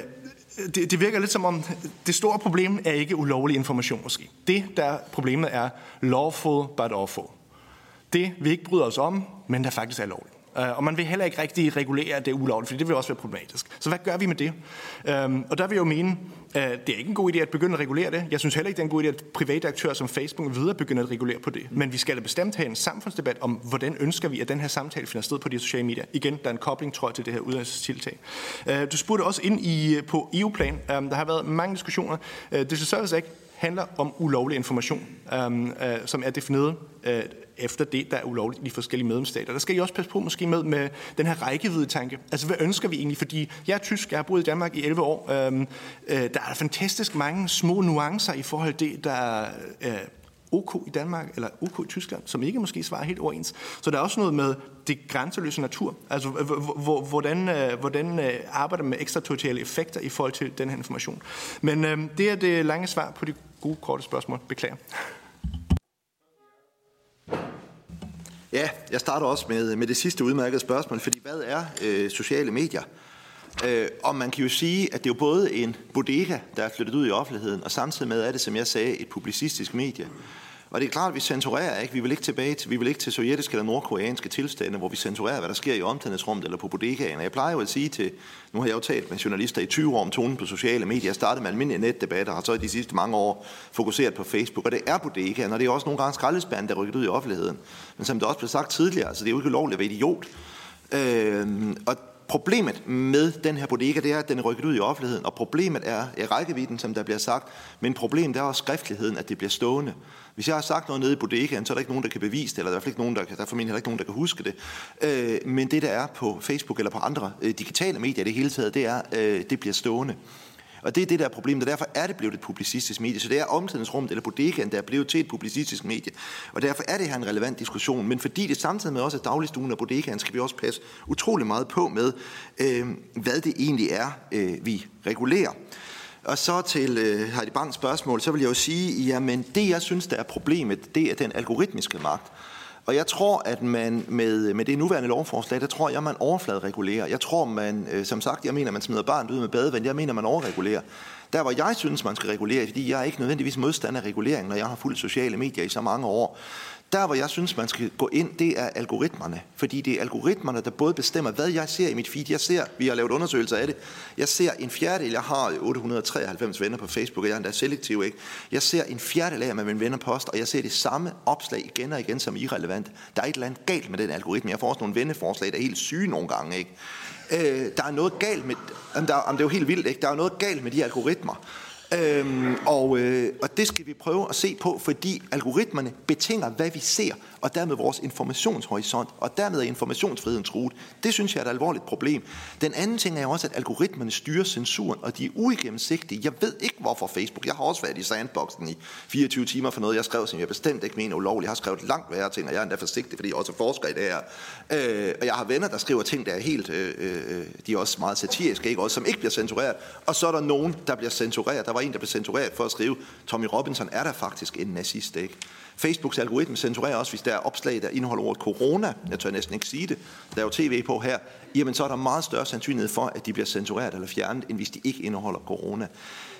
Speaker 3: det, det virker lidt som om, det store problem er ikke ulovlig information måske. Det, der problemet er lawful but awful. Det vi ikke bryder os om, men der faktisk er lovligt. Øh, og man vil heller ikke rigtig regulere det ulovligt, for det vil også være problematisk. Så hvad gør vi med det? Øhm, og der vil jeg jo mene, Øh, det er ikke en god idé at begynde at regulere det. Jeg synes heller ikke, det er en god idé, at private aktører som Facebook videre begynder at regulere på det. Men vi skal da bestemt have en samfundsdebat om, hvordan ønsker vi, at den her samtale finder sted på de sociale medier. Igen, der er en kobling, tror jeg, til det her uddannelsestiltag. Øh, du spurgte også ind i, øh, på EU-plan. Øhm, der har været mange diskussioner. Digital Service Act handler om ulovlig information, øhm, som er defineret efter det, der er ulovligt i de forskellige medlemsstater. Der skal I også passe på måske med, med den her rækkevidde tanke. Altså, hvad ønsker vi egentlig? Fordi jeg er tysk, jeg har boet i Danmark i 11 år. Øhm, øh, der er fantastisk mange små nuancer i forhold til det, der er øh, OK i Danmark, eller OK i Tyskland, som ikke måske svarer helt overens. Så der er også noget med det grænseløse natur. Altså, hvordan, øh, hvordan øh, arbejder med ekstraterritoriale effekter i forhold til den her information. Men øh, det er det lange svar på de gode, korte spørgsmål. Beklager.
Speaker 4: Ja, jeg starter også med, med det sidste udmærkede spørgsmål, fordi hvad er øh, sociale medier? Øh, og man kan jo sige, at det er jo både en bodega, der er flyttet ud i offentligheden, og samtidig med er det, som jeg sagde, et publicistisk medie. Og det er klart, at vi censurerer ikke. Vi vil ikke tilbage til, vi vil ikke til sovjetiske eller nordkoreanske tilstande, hvor vi censurerer, hvad der sker i omklædningsrummet eller på bodegaen. Jeg plejer jo at sige til, nu har jeg jo talt med journalister i 20 år om tonen på sociale medier. Jeg startede med almindelige netdebatter, og har så i de sidste mange år fokuseret på Facebook. Og det er bodegaen, og det er også nogle gange skraldespanden, der rykker ud i offentligheden. Men som det også blev sagt tidligere, altså det er jo ikke lovligt at være idiot. Øh, og Problemet med den her bodega, det er, at den er rykket ud i offentligheden, og problemet er i rækkevidden, som der bliver sagt, men problemet er også skriftligheden, at det bliver stående. Hvis jeg har sagt noget nede i bodegaen, så er der ikke nogen, der kan bevise det, eller der er, i hvert fald ikke nogen, der, der er formentlig heller ikke nogen, der kan huske det. Øh, men det, der er på Facebook eller på andre øh, digitale medier det hele taget, det er, øh, det bliver stående. Og det er det, der er problemet, og derfor er det blevet et publicistisk medie. Så det er omklædningsrummet eller bodegaen, der er blevet til et publicistisk medie. Og derfor er det her en relevant diskussion. Men fordi det samtidig med også er dagligstuen og bodegaen, skal vi også passe utrolig meget på med, øh, hvad det egentlig er, øh, vi regulerer. Og så til øh, Heidi Bangs spørgsmål, så vil jeg jo sige, jamen det jeg synes, der er problemet, det er den algoritmiske magt. Og jeg tror, at man med, med det nuværende lovforslag, der tror jeg, man overfladeregulerer. Jeg tror, man, øh, som sagt, jeg mener, man smider barnet ud med badevand. Jeg mener, man overregulerer. Der, hvor jeg synes, man skal regulere, fordi jeg er ikke nødvendigvis modstander af regulering, når jeg har fulgt sociale medier i så mange år, der, hvor jeg synes, man skal gå ind, det er algoritmerne. Fordi det er algoritmerne, der både bestemmer, hvad jeg ser i mit feed. Jeg ser, vi har lavet undersøgelser af det, jeg ser en fjerdedel, jeg har 893 venner på Facebook, og jeg er endda selektiv, ikke? Jeg ser en fjerdedel af mine venner poster, og jeg ser det samme opslag igen og igen som irrelevant. Der er et eller andet galt med den algoritme. Jeg får også nogle venneforslag, der er helt syge nogle gange, ikke? Øh, der er noget galt med, jamen der, jamen det er jo helt vildt, ikke? Der er noget galt med de algoritmer. Øhm, og, øh, og det skal vi prøve at se på, fordi algoritmerne betinger, hvad vi ser, og dermed vores informationshorisont, og dermed er informationsfriheden truet. Det synes jeg er et alvorligt problem. Den anden ting er også, at algoritmerne styrer censuren, og de er uigennemsigtige. Jeg ved ikke, hvorfor Facebook. Jeg har også været i sandboxen i 24 timer for noget, jeg skrev, som jeg bestemt ikke mener ulovligt. Jeg har skrevet langt værre ting, og jeg er endda forsigtig, fordi jeg også forsker i det her. Øh, og jeg har venner, der skriver ting, der er helt, øh, øh, de er også meget satiriske, ikke? Også, som ikke bliver censureret. Og så er der nogen, der bliver censureret. Der var en, der blev censureret for at skrive, Tommy Robinson er der faktisk en nazist, ikke? Facebooks algoritme censurerer også, hvis der er opslag, der indeholder ordet corona. Jeg tør næsten ikke sige det. Der er jo tv på her. Jamen, så er der meget større sandsynlighed for, at de bliver censureret eller fjernet, end hvis de ikke indeholder corona.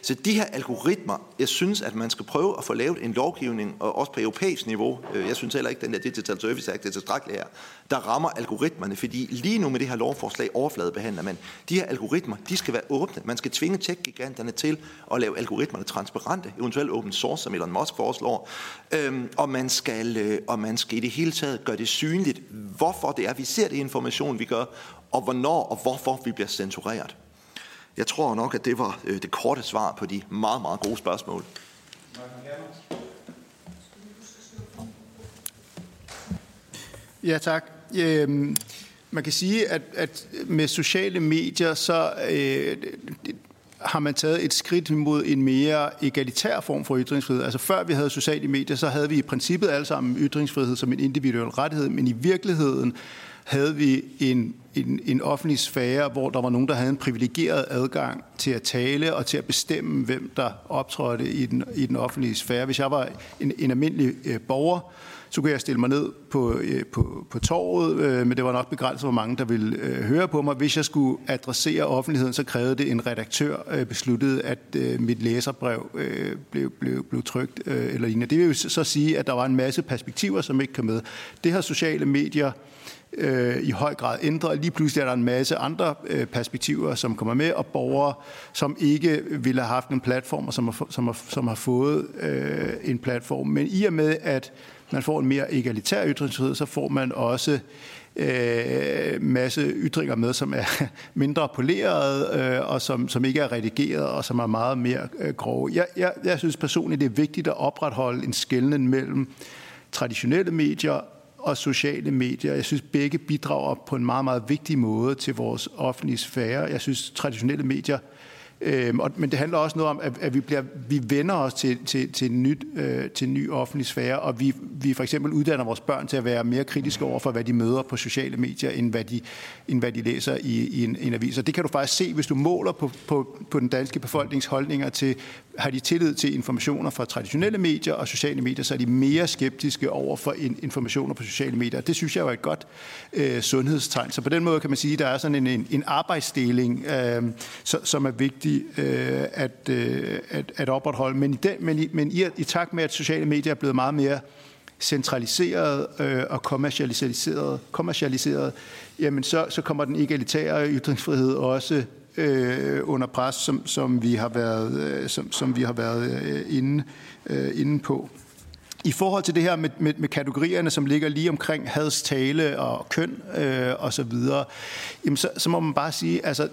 Speaker 4: Så de her algoritmer, jeg synes, at man skal prøve at få lavet en lovgivning, og også på europæisk niveau, øh, jeg synes heller ikke, at den der Digital Service Act er tilstrækkelig her, der rammer algoritmerne, fordi lige nu med det her lovforslag overfladebehandler man. De her algoritmer, de skal være åbne. Man skal tvinge tech-giganterne til at lave algoritmerne transparente, eventuelt open source, som Elon Musk foreslår. Øhm, og, man skal, øh, og man skal i det hele taget gøre det synligt, hvorfor det er, vi ser det information, vi gør, og hvornår og hvorfor vi bliver censureret. Jeg tror nok, at det var øh, det korte svar på de meget, meget gode spørgsmål.
Speaker 5: Ja, tak. Øhm, man kan sige, at, at med sociale medier, så øh, har man taget et skridt mod en mere egalitær form for ytringsfrihed. Altså før vi havde sociale medier, så havde vi i princippet alle sammen ytringsfrihed som en individuel rettighed, men i virkeligheden havde vi en, en, en offentlig sfære, hvor der var nogen, der havde en privilegeret adgang til at tale og til at bestemme, hvem der optrådte i den, i den offentlige sfære. Hvis jeg var en, en almindelig øh, borger, så kunne jeg stille mig ned på, øh, på, på torvet, øh, men det var nok begrænset, hvor mange der ville øh, høre på mig. Hvis jeg skulle adressere offentligheden, så krævede det en redaktør øh, besluttede, at øh, mit læserbrev øh, blev, blev, blev trygt øh, eller lignende. Det vil jo så sige, at der var en masse perspektiver, som ikke kom med. Det har sociale medier øh, øh, i høj grad ændret. Lige pludselig er der en masse andre øh, perspektiver, som kommer med, og borgere, som ikke ville have haft en platform, og som har, som har, som har fået øh, en platform. Men i og med, at man får en mere egalitær ytringsfrihed, så får man også øh, masse ytringer med, som er *laughs* mindre poleret, øh, og som, som ikke er redigeret, og som er meget mere øh, grove. Jeg, jeg, jeg synes personligt, det er vigtigt at opretholde en skældning mellem traditionelle medier og sociale medier. Jeg synes, begge bidrager på en meget, meget vigtig måde til vores offentlige sfære. Jeg synes, traditionelle medier Øhm, og, men det handler også noget om, at, at vi, bliver, vi vender os til, til, til, en nyt, øh, til en ny offentlig sfære, og vi, vi for eksempel uddanner vores børn til at være mere kritiske over for, hvad de møder på sociale medier, end hvad de, end hvad de læser i, i en, en avis. Og det kan du faktisk se, hvis du måler på, på, på den danske befolknings holdninger til, har de tillid til informationer fra traditionelle medier og sociale medier, så er de mere skeptiske over for informationer på sociale medier. Det synes jeg er et godt øh, sundhedstegn. Så på den måde kan man sige, at der er sådan en, en, en arbejdsdeling, øh, så, som er vigtig øh, at, øh, at, at opretholde. Men, i, den, men, i, men i, i takt med, at sociale medier er blevet meget mere centraliseret øh, og kommercialiseret, kommercialiseret jamen så, så kommer den egalitære ytringsfrihed også øh, under pres, som, som vi har været, øh, som, som vi har været øh, inde, øh, inde på. I forhold til det her med, med, med kategorierne, som ligger lige omkring hadstale og køn øh, og så videre, jamen så, så må man bare sige, altså,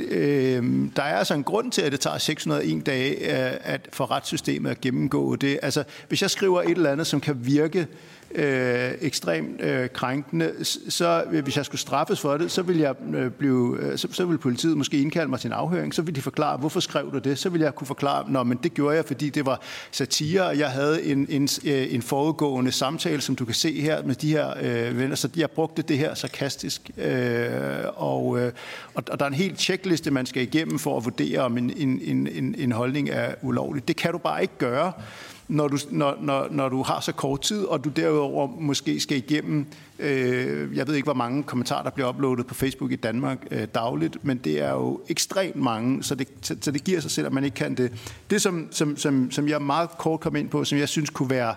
Speaker 5: øh, der er altså en grund til, at det tager 601 dage øh, at for retssystemet at gennemgå det. Altså, hvis jeg skriver et eller andet, som kan virke øh, Øh, ekstremt øh, krænkende, så øh, hvis jeg skulle straffes for det, så vil jeg øh, blive, øh, så, så vil politiet måske indkalde mig til en afhøring, så vil de forklare, hvorfor skrev du det? Så vil jeg kunne forklare, nå, men det gjorde jeg, fordi det var satire, og jeg havde en, en, øh, en forudgående samtale, som du kan se her med de her øh, venner, så jeg brugte det her sarkastisk, øh, og, øh, og, og der er en helt checkliste, man skal igennem for at vurdere, om en, en, en, en holdning er ulovlig. Det kan du bare ikke gøre når du, når, når, når du har så kort tid, og du derudover måske skal igennem, øh, jeg ved ikke, hvor mange kommentarer, der bliver uploadet på Facebook i Danmark øh, dagligt, men det er jo ekstremt mange, så det, så, så det giver sig selv, at man ikke kan det. Det, som, som, som, som jeg meget kort kom ind på, som jeg synes kunne være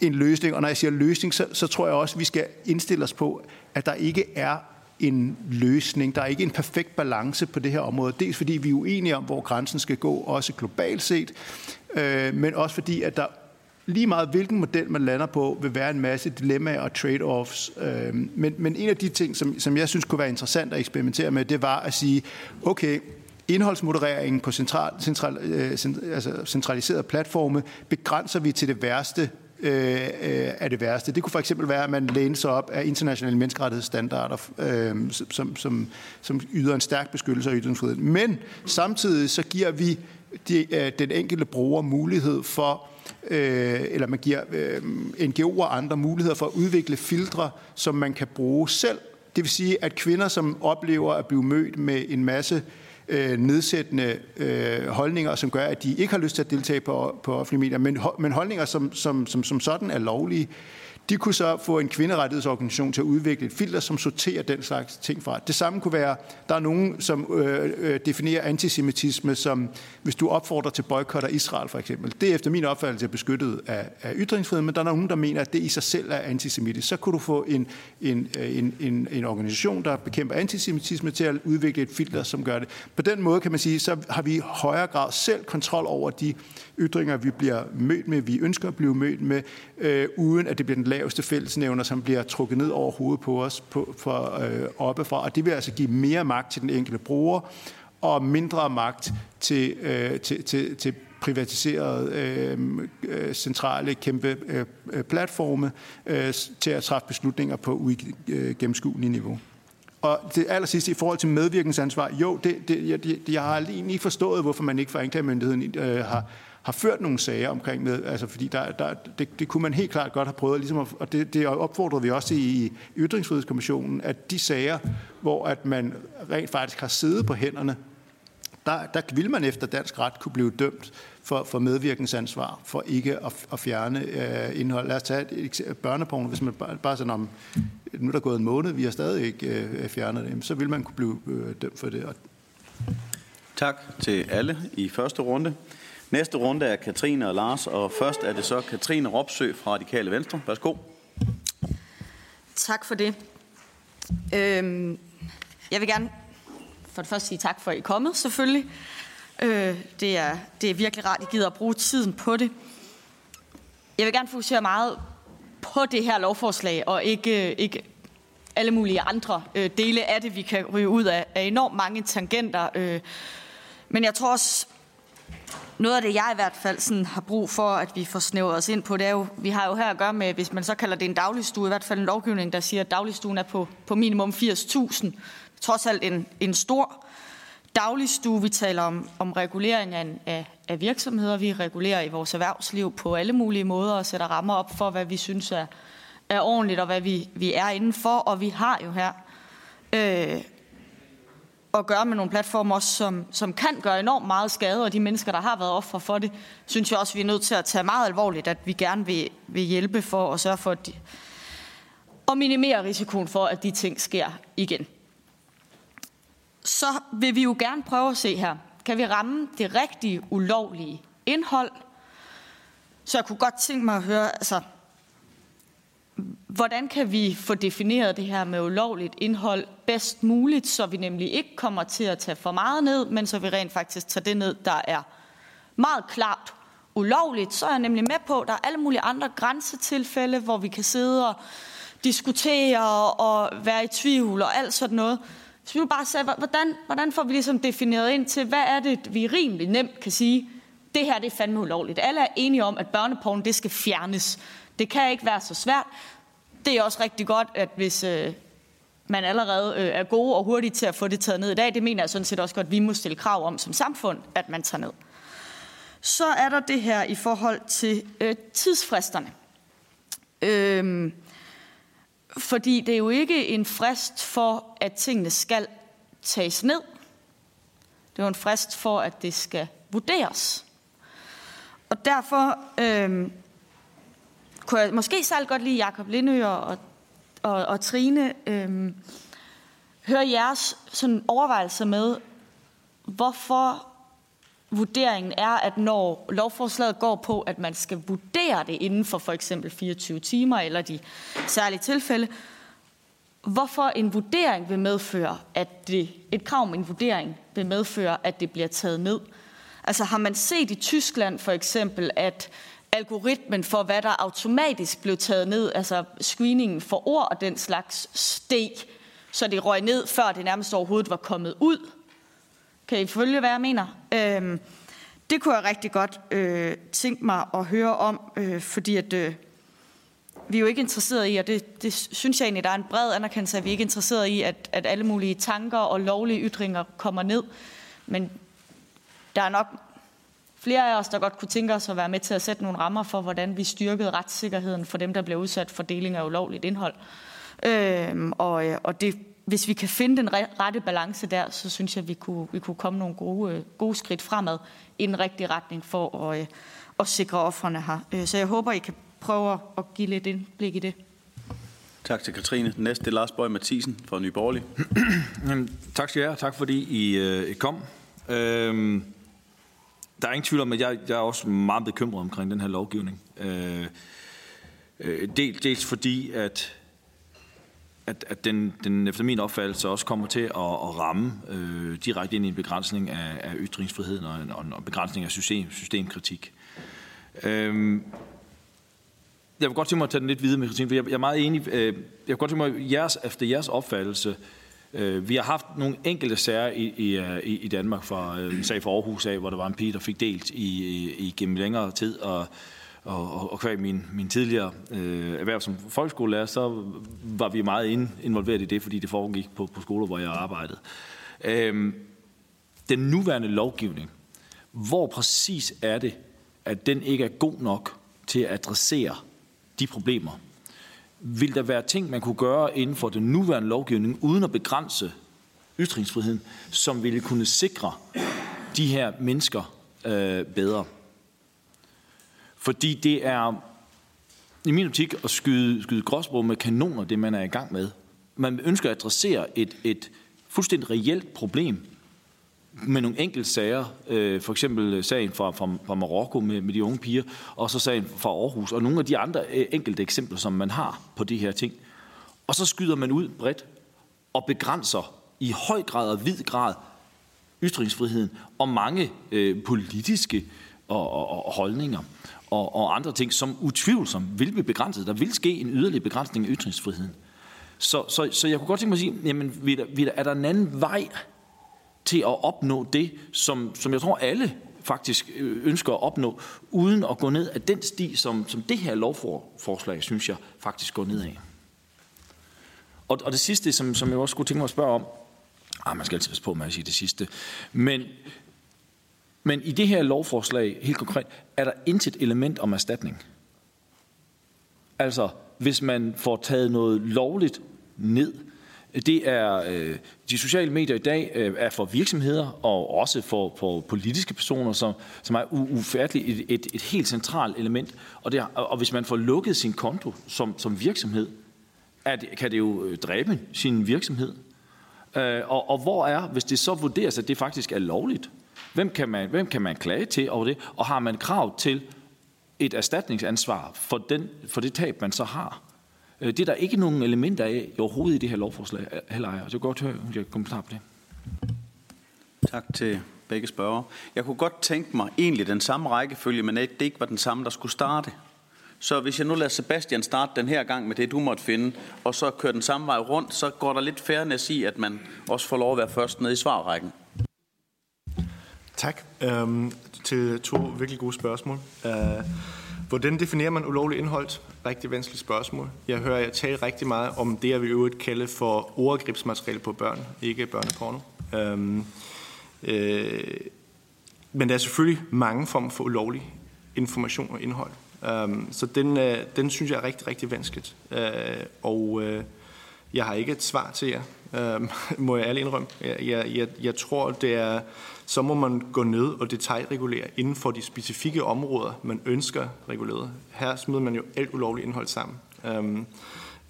Speaker 5: en løsning, og når jeg siger løsning, så, så tror jeg også, at vi skal indstille os på, at der ikke er en løsning. Der er ikke en perfekt balance på det her område. Dels fordi vi er uenige om, hvor grænsen skal gå, også globalt set, øh, men også fordi, at der lige meget hvilken model man lander på, vil være en masse dilemmaer og trade-offs. Øh, men, men en af de ting, som, som jeg synes kunne være interessant at eksperimentere med, det var at sige, okay, indholdsmodereringen på central, central, øh, altså centraliserede platforme begrænser vi til det værste øh, øh er det værste. Det kunne for eksempel være, at man læner sig op af internationale menneskerettighedsstandarder, øh, som, som, som yder en stærk beskyttelse af ytringsfriheden. Men samtidig så giver vi de, øh, den enkelte bruger mulighed for, øh, eller man giver øh, NGO'er og andre muligheder for at udvikle filtre, som man kan bruge selv. Det vil sige, at kvinder, som oplever at blive mødt med en masse øh, nedsættende øh, holdninger, som gør, at de ikke har lyst til at deltage på, på offentlige medier, men, men holdninger, som, som, som, som sådan er lovlige, de kunne så få en kvinderettighedsorganisation til at udvikle et filter, som sorterer den slags ting fra. Det samme kunne være, der er nogen, som øh, øh, definerer antisemitisme som, hvis du opfordrer til boykot af Israel for eksempel. Det er efter min opfattelse beskyttet af, af ytringsfrihed, men der er nogen, der mener, at det i sig selv er antisemitisk. Så kunne du få en, en, øh, en, en, en organisation, der bekæmper antisemitisme til at udvikle et filter, som gør det. På den måde kan man sige, så har vi i højere grad selv kontrol over de ytringer, vi bliver mødt med, vi ønsker at blive mødt med, øh, uden at det bliver den laveste fællesnævner, som bliver trukket ned over hovedet på os på, for, øh, oppefra. Og det vil altså give mere magt til den enkelte bruger, og mindre magt til, øh, til, til, til privatiserede øh, øh centrale kæmpe øh, platforme øh, til at træffe beslutninger på uigennemskuelige øh, niveau. Og det aller sidste i forhold til medvirkningsansvar, jo, det, det, jeg, jeg har aldrig ikke forstået, hvorfor man ikke fra anklagemyndigheden øh, har, har ført nogle sager omkring med, altså fordi der, der, det, det kunne man helt klart godt have prøvet, ligesom at, og det, det opfordrede vi også i Ytringsfrihedskommissionen, at de sager, hvor at man rent faktisk har siddet på hænderne, der, der vil man efter dansk ret kunne blive dømt for, for medvirkningsansvar, for ikke at, at fjerne øh, indhold. Lad os tage et, et børneporno, hvis man bare, bare sådan om, nu er der gået en måned, vi har stadig ikke øh, fjernet det, så vil man kunne blive øh, dømt for det.
Speaker 1: Tak til alle i første runde. Næste runde er Katrine og Lars, og først er det så Katrine Ropsø fra Radikale Venstre. Værsgo.
Speaker 8: Tak for det. Øhm, jeg vil gerne for det første sige tak for, at I er kommet, selvfølgelig. Øh, det, er, det er virkelig rart, at I gider at bruge tiden på det. Jeg vil gerne fokusere meget på det her lovforslag, og ikke, øh, ikke alle mulige andre øh, dele af det, vi kan ryge ud af, af enormt mange tangenter. Øh, men jeg tror også, noget af det, jeg i hvert fald sådan har brug for, at vi får snævret os ind på, det er jo, vi har jo her at gøre med, hvis man så kalder det en dagligstue, i hvert fald en lovgivning, der siger, at dagligstuen er på, på minimum 80.000. Trods alt en, en stor dagligstue. Vi taler om, om regulering af, af af virksomheder. Vi regulerer i vores erhvervsliv på alle mulige måder og sætter rammer op for, hvad vi synes er, er ordentligt og hvad vi, vi er indenfor. Og vi har jo her øh, at gøre med nogle platformer også, som, som kan gøre enormt meget skade, og de mennesker, der har været ofre for det, synes jeg også, vi er nødt til at tage meget alvorligt, at vi gerne vil, vil hjælpe for at sørge for at, de, at minimere risikoen for, at de ting sker igen. Så vil vi jo gerne prøve at se her, kan vi ramme det rigtige ulovlige indhold? Så jeg kunne godt tænke mig at høre, altså, hvordan kan vi få defineret det her med ulovligt indhold bedst muligt, så vi nemlig ikke kommer til at tage for meget ned, men så vi rent faktisk tager det ned, der er meget klart ulovligt. Så er jeg nemlig med på, at der er alle mulige andre grænsetilfælde, hvor vi kan sidde og diskutere og være i tvivl og alt sådan noget. Så vi vil bare sagde, hvordan, hvordan får vi ligesom defineret ind til, hvad er det, vi rimelig nemt kan sige, det her det er fandme ulovligt. Alle er enige om, at børneporn det skal fjernes. Det kan ikke være så svært. Det er også rigtig godt, at hvis øh, man allerede øh, er gode og hurtige til at få det taget ned i dag, det mener jeg sådan set også godt, at vi må stille krav om som samfund, at man tager ned. Så er der det her i forhold til øh, tidsfristerne. Øhm, fordi det er jo ikke en frist for, at tingene skal tages ned. Det er jo en frist for, at det skal vurderes. Og derfor øh, kunne jeg måske særlig godt lide Jakob Lindø og, og, og Trine Øhm, høre jeres sådan overvejelser med, hvorfor vurderingen er, at når lovforslaget går på, at man skal vurdere det inden for for eksempel 24 timer eller de særlige tilfælde, hvorfor en vurdering vil medføre, at det, et krav om en vurdering vil medføre, at det bliver taget ned. Altså har man set i Tyskland for eksempel, at algoritmen for, hvad der automatisk blev taget ned, altså screeningen for ord og den slags steg, så det røg ned, før det nærmest overhovedet var kommet ud. Kan I følge, hvad jeg mener? Øhm, det kunne jeg rigtig godt øh, tænke mig at høre om, øh, fordi at, øh, vi er jo ikke interesseret i, og det, det synes jeg egentlig, der er en bred anerkendelse at vi er ikke interesseret i, at, at alle mulige tanker og lovlige ytringer kommer ned. Men der er nok flere af os, der godt kunne tænke os at være med til at sætte nogle rammer for, hvordan vi styrkede retssikkerheden for dem, der bliver udsat for deling af ulovligt indhold. Øhm, og, øh, og det, hvis vi kan finde den rette balance der, så synes jeg, at vi kunne, vi kunne komme nogle gode, øh, gode skridt fremad i den rigtige retning for at, øh, at sikre offrene her. Så jeg håber, I kan prøve at give lidt indblik i det.
Speaker 1: Tak til Katrine. Den næste er Lars Bøge Mathisen fra Nye Borgerlige. *clears throat*
Speaker 9: tak skal I have. Tak fordi I, I kom. Øhm, der er ingen tvivl om, at jeg, jeg er også meget bekymret omkring den her lovgivning. Øh, øh del, dels, dels fordi, at, at, at den, den efter min opfattelse også kommer til at, at ramme øh, direkte ind i en begrænsning af, af ytringsfriheden og en, og en begrænsning af system, systemkritik. Øh, jeg vil godt tænke mig at tage den lidt videre med Christine, for jeg, jeg er meget enig. Øh, jeg vil godt tænke mig, jeres, efter jeres opfattelse, Øh, Øh, vi har haft nogle enkelte sager i, i, øh, i Danmark fra øh, en sag fra Aarhus af, hvor der var en pige, der fik delt i, i gennem længere tid, og, og, og kvæg min, min tidligere øh, erhverv som folkeskolelærer, så var vi meget ind, involveret i det, fordi det foregik på, på skoler, hvor jeg arbejdede. Øhm, den nuværende lovgivning, hvor præcis er det, at den ikke er god nok til at adressere de problemer, vil der være ting, man kunne gøre inden for den nuværende lovgivning, uden at begrænse ytringsfriheden, som ville kunne sikre de her mennesker øh, bedre? Fordi det er i min optik at skyde, skyde gråsbrug med kanoner, det man er i gang med. Man ønsker at adressere et, et fuldstændig reelt problem, med nogle enkelte sager, øh, for eksempel øh, sagen fra, fra, fra Marokko med, med de unge piger, og så sagen fra Aarhus, og nogle af de andre øh, enkelte eksempler, som man har på de her ting. Og så skyder man ud bredt og begrænser i høj grad og vid grad ytringsfriheden og mange øh, politiske og, og, og holdninger og, og andre ting, som utvivlsomt vil blive begrænset. Der vil ske en yderligere begrænsning af ytringsfriheden. Så, så, så jeg kunne godt tænke mig at sige, jamen, er der en anden vej til at opnå det, som, som jeg tror alle faktisk øh, ønsker at opnå, uden at gå ned af den sti, som, som det her lovforslag, synes jeg, faktisk går ned af. Og, og det sidste, som, som jeg også skulle tænke mig at spørge om, ah, man skal altid passe på med at sige det sidste, men Men i det her lovforslag, helt konkret, er der intet element om erstatning. Altså, hvis man får taget noget lovligt ned, det er øh, de sociale medier i dag øh, er for virksomheder og også for, for politiske personer, som, som er ufatteligt et, et, et helt centralt element. Og, det, og hvis man får lukket sin konto som, som virksomhed, er det, kan det jo øh, dræbe sin virksomhed. Øh, og, og hvor er, hvis det så vurderes, at det faktisk er lovligt, hvem kan man, hvem kan man klage til over det? Og har man krav til et erstatningsansvar for, den, for det tab, man så har? Øh, det er der ikke nogen elementer af overhovedet i det her lovforslag heller er. Så jeg godt høre, om jeg kommentar på det.
Speaker 1: Tak til begge spørger. Jeg kunne godt tænke mig egentlig den samme rækkefølge, men at det ikke var den samme, der skulle starte. Så hvis jeg nu lader Sebastian starte den her gang med det, du måtte finde, og så kører den samme vej rundt, så går der lidt fairness i, at man også får lov at være først nede i svarrækken.
Speaker 3: Tak øhm, til to virkelig gode spørgsmål. Uh, hvordan definerer man ulovligt indhold? Rigtig vanskeligt spørgsmål. Jeg hører jer tale rigtig meget om det, jeg vil øvrigt kalde for overgrebsmateriale på børn, ikke børneporno. Øhm, øh, men der er selvfølgelig mange former for ulovlig information og indhold. Øhm, så den, øh, den synes jeg er rigtig, rigtig vanskeligt. Øh, og øh, jeg har ikke et svar til jer, øh, *laughs* må jeg ærligt indrømme. Jeg, jeg, jeg, jeg tror, det er, så må man gå ned og detaljregulere inden for de specifikke områder, man ønsker reguleret. Her smider man jo alt ulovligt indhold sammen. Øhm,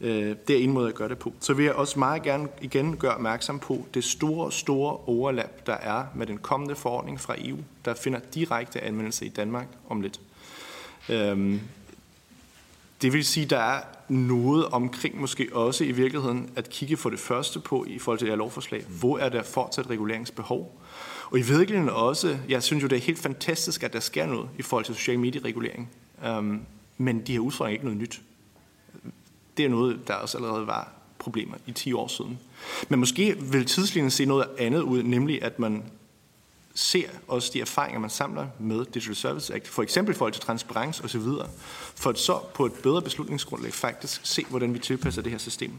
Speaker 3: øh, det er en måde at gøre det på. Så vil jeg også meget gerne igen gøre opmærksom på det store, store overlap, der er med den kommende forordning fra EU, der finder direkte anvendelse i Danmark om lidt. Øhm, det vil sige, der er noget omkring måske også i virkeligheden at kigge for det første på i forhold til det her lovforslag. Hvor er der fortsat reguleringsbehov? Og i virkeligheden også, jeg synes jo, det er helt fantastisk, at der sker noget i forhold til social medieregulering. Um, men de her udfordringer er ikke noget nyt. Det er noget, der også allerede var problemer i 10 år siden. Men måske vil tidslinjen se noget andet ud, nemlig at man ser også de erfaringer, man samler med Digital Service Act, for eksempel i forhold til transparens osv., for at så på et bedre beslutningsgrundlag faktisk se, hvordan vi tilpasser det her system.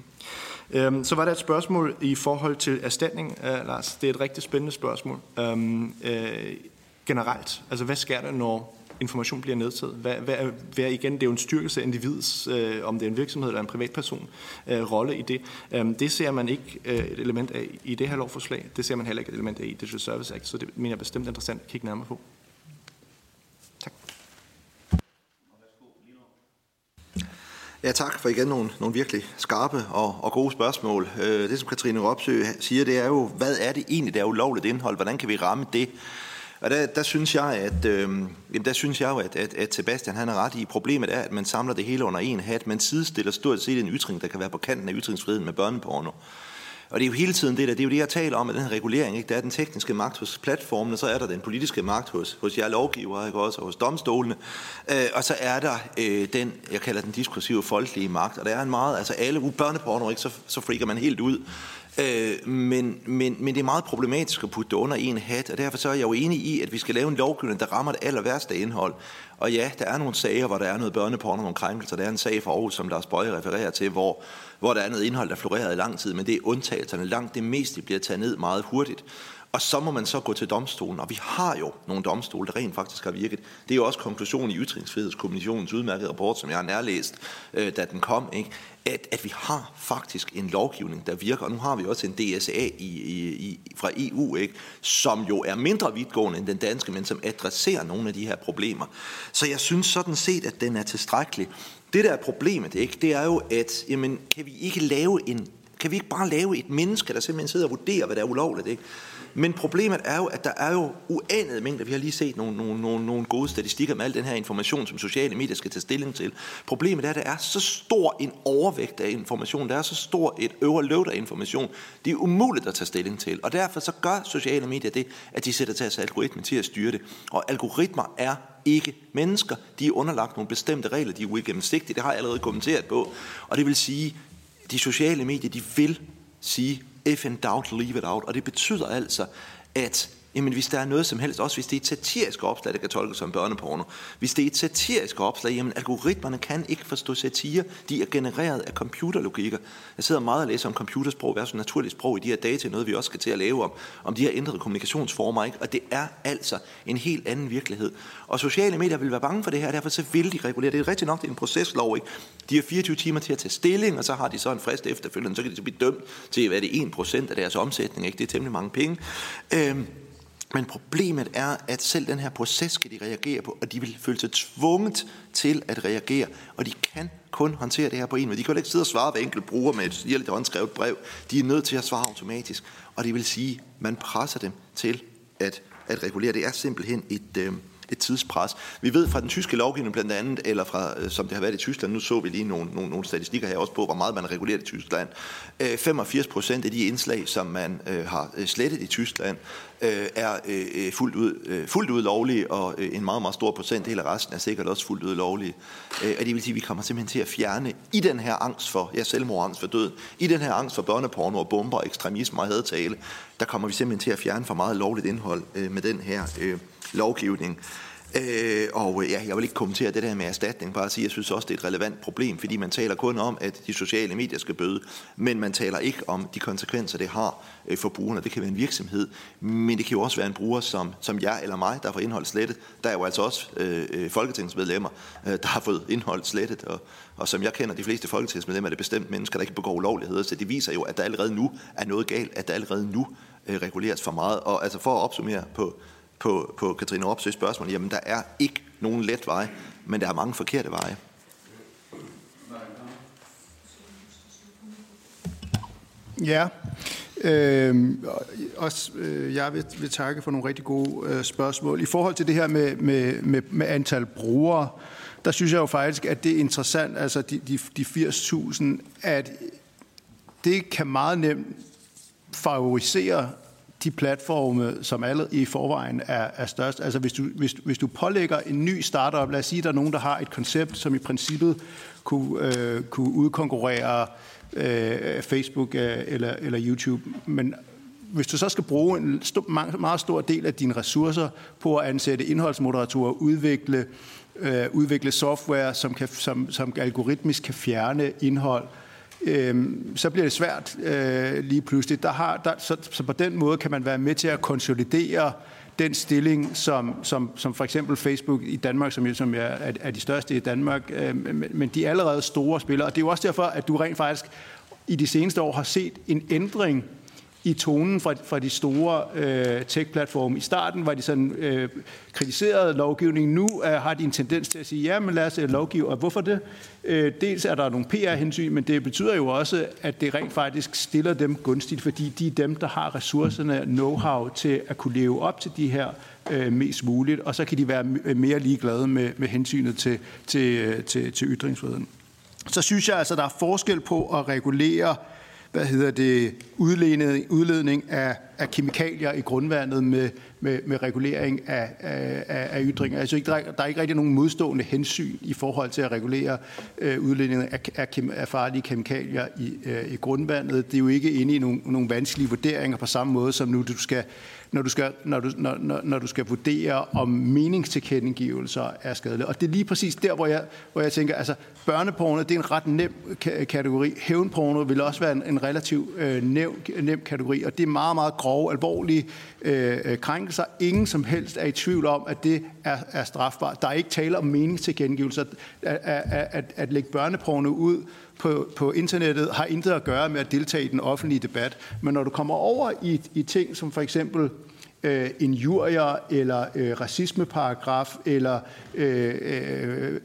Speaker 3: Øhm, så var der et spørgsmål i forhold til erstatning, øh, Lars. Det er et rigtig spændende spørgsmål. Um, uh, generelt, altså hvad sker der, når information bliver nedtaget. Hvad, hvad, er, hvad igen, det er jo en styrkelse af individets, øh, om det er en virksomhed eller en privatperson, øh, rolle i det. Um, det ser man ikke øh, et element af i det her lovforslag. Det ser man heller ikke et element af i Digital Service Act, så det mener jeg bestemt interessant at kigge nærmere på. Tak.
Speaker 4: Ja, tak for igen nogle, nogle virkelig skarpe og, og gode spørgsmål. Øh, det, som Katrine Ropsø siger, det er jo, hvad er det egentlig, der er ulovligt indhold? Hvordan kan vi ramme det? Og der, der synes jeg, at, øh, der synes jeg jo, at, at, at Sebastian han er ret i. Problemet er, at man samler det hele under en hat. Man sidestiller stort set en ytring, der kan være på kanten af ytringsfriheden med børneporno. Og det er jo hele tiden det der, det er jo det, jeg taler om at den her regulering. Ikke? Der er den tekniske magt hos platformene, så er der den politiske magt hos, hos jer lovgivere, ikke? også og hos domstolene. Øh, og så er der øh, den, jeg kalder den diskursive folkelige magt. Og der er en meget, altså alle børneporno, ikke? Så, så freaker man helt ud. Øh, men, men, men det er meget problematisk at putte det under en hat, og derfor så er jeg jo enig i, at vi skal lave en lovgivning, der rammer det aller værste indhold. Og ja, der er nogle sager, hvor der er noget børneporno, nogle krænkelser. Der er en sag fra Aarhus, som Lars Bøje refererer til, hvor, hvor der er noget indhold, der florerer i lang tid, men det er undtagelserne. Langt det meste bliver taget ned meget hurtigt. Og så må man så gå til domstolen, og vi har jo nogle domstole, der rent faktisk har virket. Det er jo også konklusionen i Ytringsfrihedskommissionens udmærkede rapport, som jeg har nærlæst, øh, da den kom, ikke? At, at vi har faktisk en lovgivning, der virker, og nu har vi også en DSA i, i, i, fra EU, ikke? som jo er mindre vidtgående end den danske, men som adresserer nogle af de her problemer. Så jeg synes sådan set, at den er tilstrækkelig. Det der er problemet, ikke? det er jo, at jamen, kan vi ikke lave en kan vi ikke bare lave et menneske, der simpelthen sidder og vurderer, hvad der er ulovligt? Ikke? Men problemet er jo, at der er jo uanede mængder. Vi har lige set nogle, nogle, nogle, nogle gode statistikker med al den her information, som sociale medier skal tage stilling til. Problemet er, at der er så stor en overvægt af information. Der er så stor et overload af information. Det er umuligt at tage stilling til. Og derfor så gør sociale medier det, at de sætter deres algoritme til at styre det. Og algoritmer er ikke mennesker. De er underlagt nogle bestemte regler, de er uigennemsigtige. Det har jeg allerede kommenteret på. Og det vil sige, de sociale medier, de vil sige, if in doubt, leave it out. Og det betyder altså, at Jamen hvis der er noget som helst, også hvis det er et satirisk opslag, der kan tolkes som børneporno, hvis det er et satirisk opslag, jamen algoritmerne kan ikke forstå satire, de er genereret af computerlogikker. Jeg sidder meget og læser om computersprog versus naturligt sprog i de her data, noget, vi også skal til at lave om, om de her ændrede kommunikationsformer, ikke? og det er altså en helt anden virkelighed. Og sociale medier vil være bange for det her, derfor så vil de regulere. Det er rigtigt nok, det er en proceslov, ikke? De har 24 timer til at tage stilling, og så har de så en frist efterfølgende, så kan de så blive dømt til, hvad det er 1% af deres omsætning, ikke? Det er temmelig mange penge. Øhm, men problemet er, at selv den her proces skal de reagere på, og de vil føle sig tvunget til at reagere, og de kan kun håndtere det her på en måde. De kan jo ikke sidde og svare hver enkelt bruger med et lidt håndskrevet brev. De er nødt til at svare automatisk, og det vil sige, at man presser dem til at, at regulere. Det er simpelthen et, øh, et tidspres. Vi ved fra den tyske lovgivning blandt andet, eller fra, øh, som det har været i Tyskland, nu så vi lige nogle, nogle, nogle statistikker her også på, hvor meget man regulerer i Tyskland. Øh, 85 procent af de indslag, som man øh, har slettet i Tyskland, er fuldt ud, fuldt ud lovlige, og en meget, meget stor procentdel af resten er sikkert også fuldt ud lovlige. Og det vil sige, at vi kommer simpelthen til at fjerne i den her angst for, ja, selvmord angst for døden, i den her angst for børneporno og bomber, ekstremisme og hadtale, der kommer vi simpelthen til at fjerne for meget lovligt indhold med den her lovgivning. Øh, og øh, ja, jeg vil ikke kommentere det der med erstatning, bare at sige, at jeg synes også, det er et relevant problem, fordi man taler kun om, at de sociale medier skal bøde, men man taler ikke om de konsekvenser, det har øh, for brugerne. Det kan være en virksomhed, men det kan jo også være en bruger som, som jeg eller mig, der får indhold slettet. Der er jo altså også øh, øh folketingsmedlemmer, øh, der har fået indhold slettet, og, og som jeg kender de fleste folketingsmedlemmer, er det bestemt mennesker, der ikke begår ulovligheder, så det viser jo, at der allerede nu er noget galt, at der allerede nu øh, reguleres for meget. Og altså for at opsummere på på, på Katrine Opsøs spørgsmål, jamen der er ikke nogen let vej, men der er mange forkerte veje.
Speaker 5: Ja, øh, også, øh, jeg vil, vil takke for nogle rigtig gode øh, spørgsmål. I forhold til det her med, med, med, med antal brugere, der synes jeg jo faktisk, at det er interessant, altså de, de, de 80.000, at det kan meget nemt favorisere de platforme, som alle i forvejen er, er størst. Altså hvis du, hvis, hvis du pålægger en ny startup, lad os sige, der er nogen, der har et koncept, som i princippet kunne, øh, kunne udkonkurrere øh, Facebook øh, eller, eller YouTube, men hvis du så skal bruge en stor, meget stor del af dine ressourcer på at ansætte indholdsmoderatorer, udvikle, øh, udvikle software, som, kan, som, som algoritmisk kan fjerne indhold, øh, Øhm, så bliver det svært øh, lige pludselig. Der har, der, så, så på den måde kan man være med til at konsolidere den stilling, som, som, som for eksempel Facebook i Danmark, som, som er, er de største i Danmark, øh, men, men de er allerede store spillere. Og det er jo også derfor, at du rent faktisk i de seneste år har set en ændring i tonen fra, fra de store øh, tech-platforme. I starten var de sådan øh, kritiseret lovgivningen. Nu øh, har de en tendens til at sige, ja, men lad os øh, lovgive. Og hvorfor det? Øh, dels er der nogle PR-hensyn, men det betyder jo også, at det rent faktisk stiller dem gunstigt, fordi de er dem, der har ressourcerne, know-how til at kunne leve op til de her øh, mest muligt, og så kan de være øh, mere ligeglade med, med hensynet til, til, øh, til, til ytringsfriheden. Så synes jeg altså, der er forskel på at regulere hvad hedder det, udledning, udledning af, af kemikalier i grundvandet med, med, med regulering af, af, af ytringer. Altså, der, er, der er ikke rigtig nogen modstående hensyn i forhold til at regulere øh, udledningen af, af, af farlige kemikalier i, øh, i grundvandet. Det er jo ikke inde i nogle, nogle vanskelige vurderinger på samme måde, som nu du skal når du skal, når du, når, når når du skal vurdere, om meningstilkendegivelser er skadelige. Og det er lige præcis der, hvor jeg, hvor jeg tænker, altså børneporno, det er en ret nem kategori. Hævnporno vil også være en, en relativt øh, nem, nem kategori, og det er meget, meget grove, alvorlige øh, krænkelser. Ingen som helst er i tvivl om, at det er, er strafbart. Der er ikke tale om meningstilkendegivelser. At, at, at, at lægge børneporno ud på, på internettet har intet at gøre med at deltage i den offentlige debat. Men når du kommer over i, i ting som for eksempel øh, injurier eller øh, racismeparagraf eller øh, øh,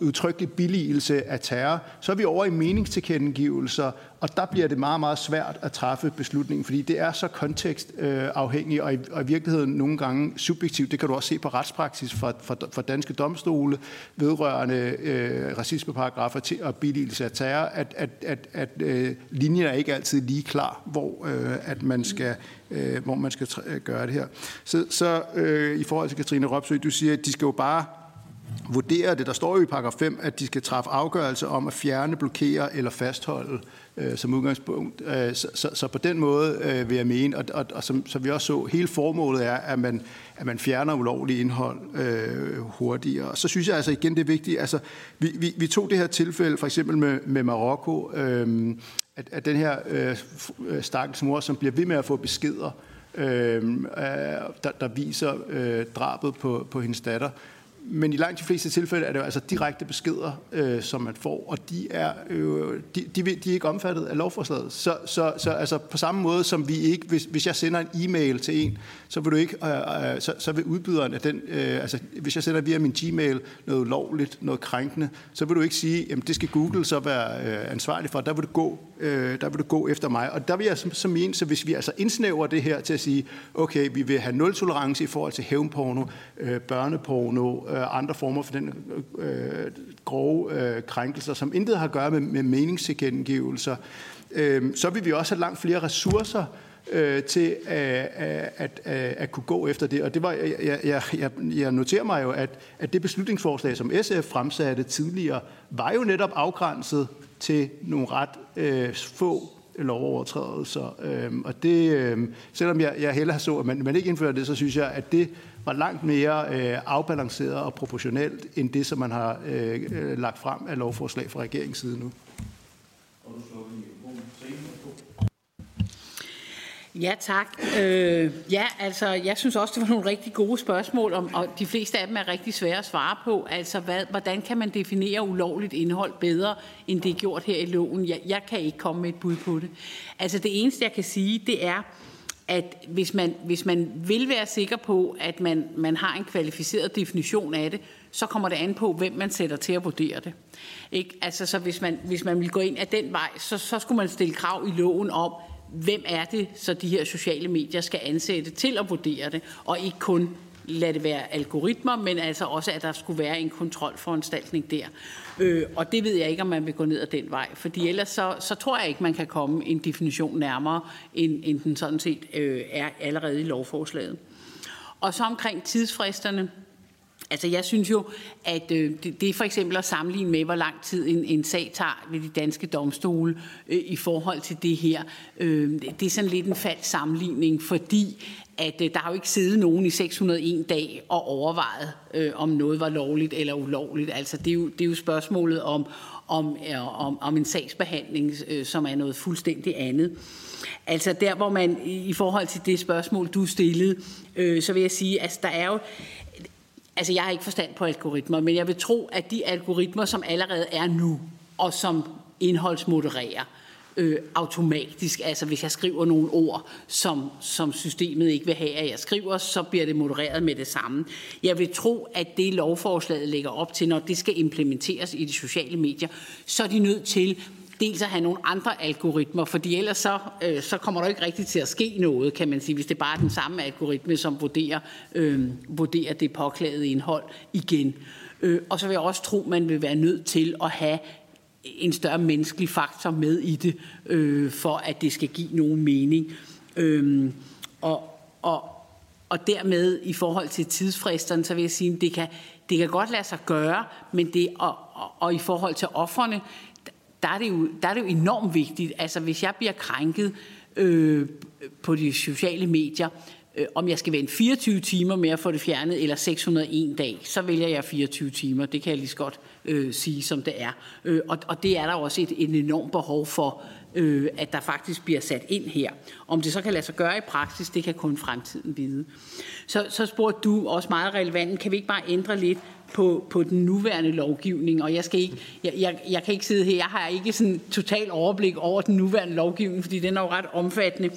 Speaker 5: udtrykkelig billigelse af terror, så er vi over i meningstilkendegivelser, og der bliver det meget, meget svært at træffe beslutningen, fordi det er så kontekstafhængigt, og, i, og i virkeligheden nogle gange subjektivt. Det kan du også se på retspraksis for, for, for danske domstole, vedrørende øh, racismeparagrafer til, og billigelse af terror, at, at, at, at øh, linjen er ikke altid lige klar, hvor, øh, at man skal, øh, hvor man skal øh, gøre det her. Så, så øh, i forhold til Katrine Ropsø, du siger, at de skal jo bare vurderer det. Der står jo i paragraf 5, at de skal træffe afgørelse om at fjerne, blokere eller fastholde øh, som udgangspunkt. Øh, så, så, så på den måde øh, vil jeg mene, og, og, og som, som vi også så, hele formålet er, at man, at man fjerner ulovligt indhold øh, hurtigere. Og så synes jeg altså igen, det er vigtigt, altså vi, vi, vi tog det her tilfælde for eksempel med, med Marokko, øh, at, at den her øh, stakkels mor, som bliver ved med at få beskeder, øh, øh der, der viser øh, drabet på, på hendes datter, men i langt de fleste tilfælde er det jo altså direkte beskeder, øh, som man får, og de er, øh, de, de, de er ikke omfattet af lovforslaget. Så, så, så altså på samme måde som vi ikke, hvis, hvis jeg sender en e-mail til en, så vil du ikke, øh, øh, så, så vil udbyderen af den, øh, altså hvis jeg sender via min Gmail noget lovligt, noget krænkende, så vil du ikke sige, jamen det skal Google så være øh, ansvarlig for, der vil du gå, øh, der vil du gå efter mig. Og der vil jeg så, så mene, så hvis vi altså indsnæver det her til at sige, okay, vi vil have nul tolerance i forhold til hævnporno, øh, børneporno, øh, andre former for den øh, grove øh, krænkelser, som intet har at gøre med, med meningstilkendegivelser, øh, så vil vi også have langt flere ressourcer øh, til øh, øh, at, at, at, at kunne gå efter det. Og det var, jeg, jeg, jeg, jeg noterer mig jo, at, at det beslutningsforslag, som SF fremsatte tidligere, var jo netop afgrænset til nogle ret øh, få lovovertrædelser. Øhm, og det, øhm, selvom jeg, jeg hellere så, at man, man ikke indfører det, så synes jeg, at det var langt mere øh, afbalanceret og proportionelt end det, som man har øh, øh lagt frem af lovforslag fra regeringens side nu.
Speaker 2: Ja, tak. Øh, ja, altså, jeg synes også, det var nogle rigtig gode spørgsmål, om, og de fleste af dem er rigtig svære at svare på. Altså, hvad, hvordan kan man definere ulovligt indhold bedre, end det er gjort her i loven? Jeg, jeg kan ikke komme med et bud på det. Altså, det eneste, jeg kan sige, det er, at hvis man, hvis man vil være sikker på, at man, man har en kvalificeret definition af det, så kommer det an på, hvem man sætter til at vurdere det. Ikke? Altså, så hvis man, hvis man vil gå ind af den vej, så, så skulle man stille krav i loven om, hvem er det, så de her sociale medier skal ansætte til at vurdere det, og ikke kun lad det være algoritmer, men altså også, at der skulle være en kontrolforanstaltning der. Øh, og det ved jeg ikke, om man vil gå ned ad den vej, fordi ellers så, så tror jeg ikke, man kan komme en definition nærmere, end, end den sådan set øh, er allerede i lovforslaget. Og så omkring tidsfristerne, Altså jeg synes jo, at øh, det, det er for eksempel at sammenligne med, hvor lang tid en, en sag tager ved de danske domstole øh, i forhold til det her. Øh, det er sådan lidt en falsk sammenligning, fordi at øh, der har jo ikke siddet nogen i 601 dage og overvejet, øh, om noget var lovligt eller ulovligt. Altså det er jo, det er jo spørgsmålet om, om, øh, om, om en sagsbehandling, øh, som er noget fuldstændig andet. Altså der, hvor man i forhold til det spørgsmål, du stillede, øh, så vil jeg sige, at altså, der er jo Altså, jeg har ikke forstand på algoritmer, men jeg vil tro, at de algoritmer, som allerede er nu, og som indholdsmodererer øh, Øh, automatisk, altså hvis jeg skriver nogle ord, som, som systemet ikke vil have, at jeg skriver, så bliver det modereret med det samme. Jeg vil tro, at det lovforslaget lægger op til, når det skal implementeres i de sociale medier, så er de nødt til dels at have nogle andre algoritmer, fordi ellers så, øh, så kommer der ikke rigtigt til at ske noget, kan man sige, hvis det bare er den samme algoritme, som vurderer, øh, vurderer det påklagede indhold igen. Øh, og så vil jeg også tro, man vil være nødt til at have en større menneskelig faktor med i det, øh, for at det skal give nogen mening. Øh, og, og, og dermed i forhold til tidsfristerne, så vil jeg sige, at det kan, det kan godt lade sig gøre, men det, og, og, og i forhold til offerne, der er det jo, der er det jo enormt vigtigt. Altså hvis jeg bliver krænket øh, på de sociale medier, øh, om jeg skal vente 24 timer med at få det fjernet, eller 601 dag, så vælger jeg 24 timer. Det kan jeg lige så godt øh, øh, sige, som det er. Øh, og, og det er der også et, et enormt behov for, øh, at der faktisk bliver sat ind her. Om det så kan lade sig gøre i praksis, det kan kun fremtiden vide. Så, så spurgte du også meget relevant, kan vi ikke bare ændre lidt på, på den nuværende lovgivning, og jeg, skal ikke, jeg, jeg, jeg kan ikke sidde her, jeg har ikke sådan total overblik over den nuværende lovgivning, fordi den er jo ret omfattende.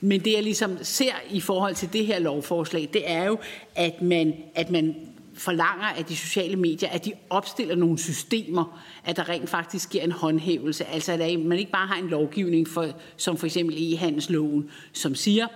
Speaker 2: Men det jeg ligesom ser i forhold til det her lovforslag, det er jo, at man, at man forlanger af de sociale medier, at de opstiller nogle systemer, at der rent faktisk sker en håndhævelse. Altså at man ikke bare har en lovgivning, for, som for eksempel e-handelsloven, som siger,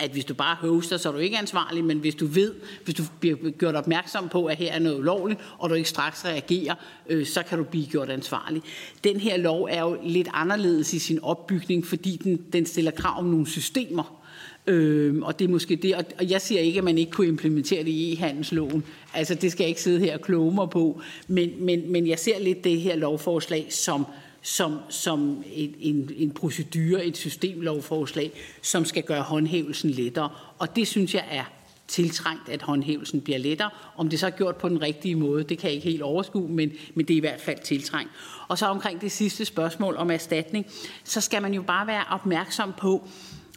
Speaker 2: at hvis du bare hoster, så er du ikke ansvarlig, men hvis du ved, hvis du bliver gjort opmærksom på, at her er noget ulovligt, og du ikke straks reagerer, øh, så kan du blive gjort ansvarlig. Den her lov er jo lidt anderledes i sin opbygning, fordi den, den stiller krav om nogle systemer, Øhm, og det er måske det, og jeg siger ikke, at man ikke kunne implementere det i e-handelsloven. Altså, det skal jeg ikke sidde her og kloge mig på. Men, men, men jeg ser lidt det her lovforslag som, som, som en, en, en procedure, et systemlovforslag, som skal gøre håndhævelsen lettere. Og det synes jeg er tiltrængt, at håndhævelsen bliver lettere. Om det så er gjort på den rigtige måde, det kan jeg ikke helt overskue, men, men det er i hvert fald tiltrængt. Og så omkring det sidste spørgsmål om erstatning, så skal man jo bare være opmærksom på,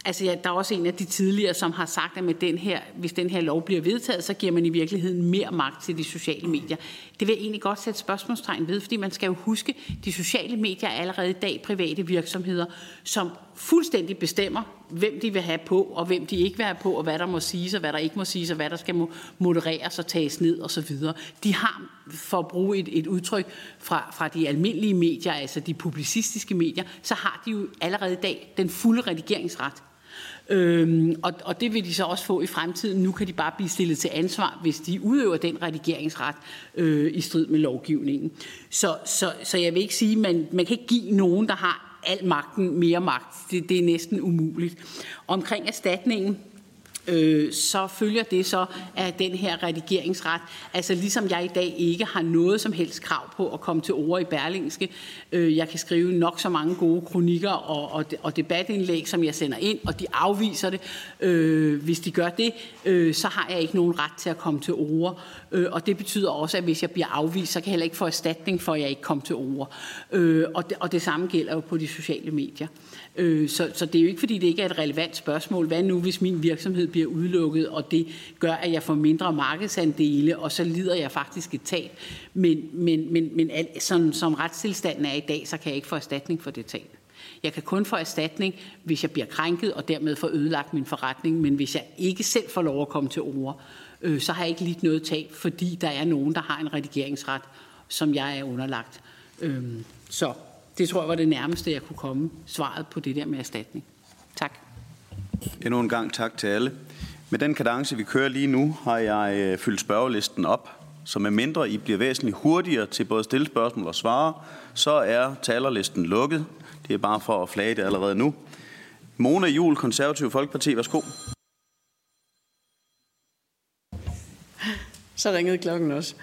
Speaker 2: Altså, ja, der er også en af de tidligere, som har sagt, at med den her, hvis den her lov bliver vedtaget, så giver man i virkeligheden mere magt til de sociale medier. Det vil jeg egentlig godt sætte spørgsmålstegn ved, fordi man skal jo huske, at de sociale medier er allerede i dag private virksomheder, som fuldstændig bestemmer, hvem de vil have på, og hvem de ikke vil have på, og hvad der må siges, og hvad der ikke må siges, og hvad der skal modereres og tages ned osv. De har, for at bruge et, et udtryk fra, fra de almindelige medier, altså de publicistiske medier, så har de jo allerede i dag den fulde redigeringsret. Øhm, og, og det vil de så også få i fremtiden. Nu kan de bare blive stillet til ansvar, hvis de udøver den redigeringsret øh, i strid med lovgivningen. Så, så, så jeg vil ikke sige, at man, man kan ikke give nogen, der har al magten mere magt. Det, det er næsten umuligt. Omkring erstatningen, øh, så følger det så af den her redigeringsret. Altså ligesom jeg i dag ikke har noget som helst krav på at komme til ord i Berlingske. Øh, jeg kan skrive nok så mange gode kronikker og, og, og debatindlæg, som jeg sender ind, og de afviser det. Øh, hvis de gør det, øh, så har jeg ikke nogen ret til at komme til ord. Øh, og det betyder også, at hvis jeg bliver afvist, så kan jeg heller ikke få erstatning for, at jeg ikke kom til ord. Øh, og, det, og det samme gælder jo på de sociale medier. Øh, så, så det er jo ikke, fordi det ikke er et relevant spørgsmål. Hvad nu, hvis min virksomhed bliver udelukket, og det gør, at jeg får mindre markedsandele, og så lider jeg faktisk et tab. Men, men, men, men sådan, som retstilstanden er i dag, så kan jeg ikke få erstatning for det tab. Jeg kan kun få erstatning, hvis jeg bliver krænket og dermed får ødelagt min forretning, men hvis jeg ikke selv får lov at komme til ord, øh, så har jeg ikke lidt noget tab, fordi der er nogen, der har en redigeringsret, som jeg er underlagt. Øh, så det tror jeg var det nærmeste, jeg kunne komme svaret på det der med erstatning. Tak.
Speaker 1: Endnu en gang tak til alle. Med den kadence, vi kører lige nu, har jeg øh, fyldt spørgelisten op. Så med mindre I bliver væsentligt hurtigere til både at stille spørgsmål og svare, så er talerlisten lukket. Det er bare for at flage det allerede nu. Mona Jul, Konservativ Folkeparti, værsgo.
Speaker 10: Så ringede klokken også.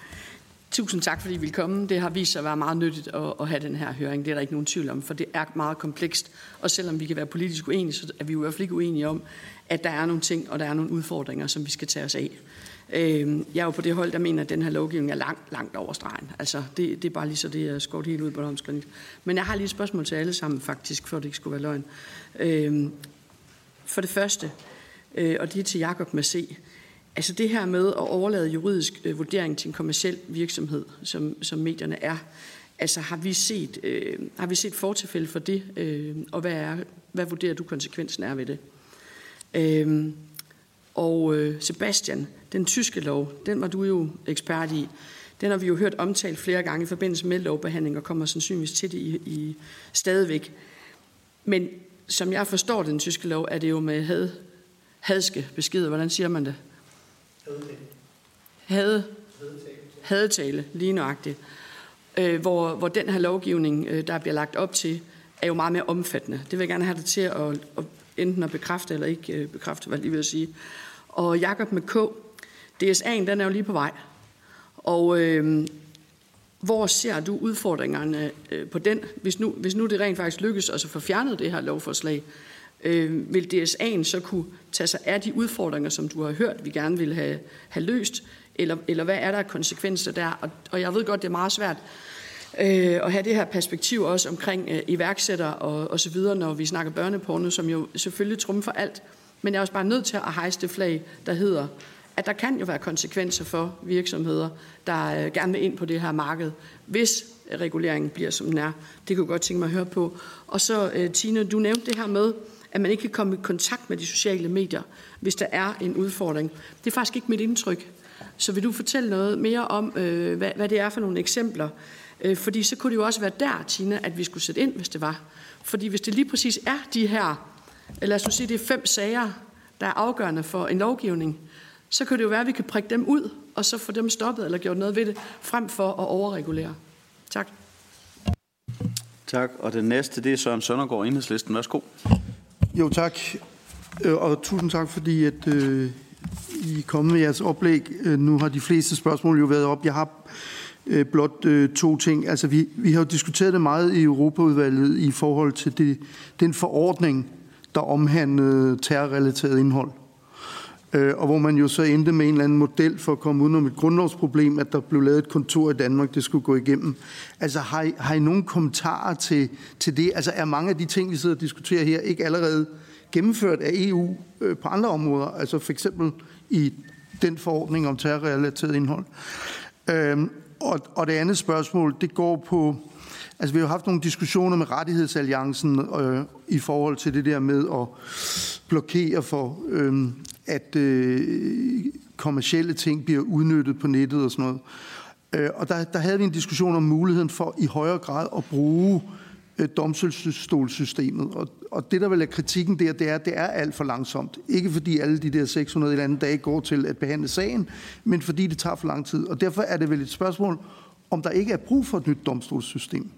Speaker 10: Tusind tak, fordi I vil komme. Det har vist sig at være meget nyttigt at, at have den her høring. Det er der ikke nogen tvivl om, for det er meget komplekst. Og selvom vi kan være politisk uenige, så er vi jo i hvert fald ikke uenige om, at der er nogle ting, og der er nogle udfordringer, som vi skal tage os af. Øhm, jeg er jo på det hold, der mener, at den her lovgivning er langt, langt over stregen. Altså, det, det er bare lige så, det er skåret helt ud på domskrinet. Men jeg har lige et spørgsmål til alle sammen, faktisk, for det ikke skulle være løgn. Øhm, for det første, øh, og det er til Jakob med C. Altså det her med at overlade juridisk øh, vurdering til en kommersiel virksomhed, som, som medierne er, altså har vi set, øh, har vi set fortilfælde for det, øh, og hvad, er, hvad vurderer du konsekvensen er ved det? Øh, og øh, Sebastian, den tyske lov, den var du jo ekspert i. Den har vi jo hørt omtalt flere gange i forbindelse med lovbehandling, og kommer sandsynligvis til det i, i stadigvæk. Men som jeg forstår den tyske lov, er det jo med had, hadske beskeder. Hvordan siger man det? Havde, hadetale, lige nøjagtigt. Øh, hvor, hvor den her lovgivning, øh, der bliver lagt op til, er jo meget mere omfattende. Det vil jeg gerne have dig til at, at enten at bekræfte eller ikke øh, bekræfte, hvad jeg lige vil sige. Og Jakob med K, DSA'en, den er jo lige på vej. Og øh, hvor ser du udfordringerne øh, på den, hvis nu, hvis nu det rent faktisk lykkes at få fjernet det her lovforslag? Øh, vil DSA'en så kunne tage sig af de udfordringer, som du har hørt, vi gerne vil have, have løst, eller, eller hvad er der konsekvenser der? Og, og jeg ved godt, det er meget svært øh, at have det her perspektiv også omkring øh, iværksætter og, og så videre, når vi snakker børneporno, som jo selvfølgelig trumfer alt. Men jeg er også bare nødt til at hejse det flag, der hedder, at der kan jo være konsekvenser for virksomheder, der øh, gerne vil ind på det her marked, hvis reguleringen bliver, som den er. Det kunne jeg godt tænke mig at høre på. Og så, øh, Tine, du nævnte det her med, at man ikke kan komme i kontakt med de sociale medier, hvis der er en udfordring. Det er faktisk ikke mit indtryk. Så vil du fortælle noget mere om, øh, hvad, hvad det er for nogle eksempler? Øh, fordi så kunne det jo også være der, Tina, at vi skulle sætte ind, hvis det var. Fordi hvis det lige præcis er de her, øh, lad os nu sige, det er fem sager, der er afgørende for en lovgivning, så kan det jo være, at vi kan prikke dem ud, og så få dem stoppet eller gjort noget ved det, frem for at overregulere. Tak.
Speaker 1: Tak. Og det næste, det er Søren Søndergaard, Enhedslisten. Værsgo.
Speaker 3: Jo, tak.
Speaker 11: Øh, og tusind tak, fordi at, øh, I er kommet med jeres oplæg. Øh, nu har de fleste spørgsmål jo været op. Jeg har øh, blot øh, to ting. Altså, vi, vi har jo diskuteret det meget i Europaudvalget i forhold til det, den forordning, der omhandlede terrorrelateret indhold. Øh, og hvor man jo så endte med en eller anden model for at komme udenom et grundlovsproblem, at der blev lavet et kontor i Danmark, det skulle gå igennem. Altså har I, har I nogle kommentarer til, til det? Altså er mange af de ting, vi sidder og diskuterer her, ikke allerede gennemført af EU øh, på andre områder? Altså for eksempel i den forordning om terrorrelateret indhold. Øhm, og, og det andet spørgsmål, det går på, altså vi har haft nogle diskussioner med rettighedsalliancen øh, i forhold til det der med at blokere for, øh, at øh, kommercielle ting bliver udnyttet på nettet og sådan noget. Øh, og der, der havde vi en diskussion om muligheden for i højere grad at bruge øh, domstolssystemet. Og, og det, der vil er kritikken der, det er, at det er alt for langsomt. Ikke fordi alle de der 600 eller andet dage går til at behandle sagen, men fordi det tager for lang tid. Og derfor er det vel et spørgsmål, om der ikke er brug for et nyt domstolssystem.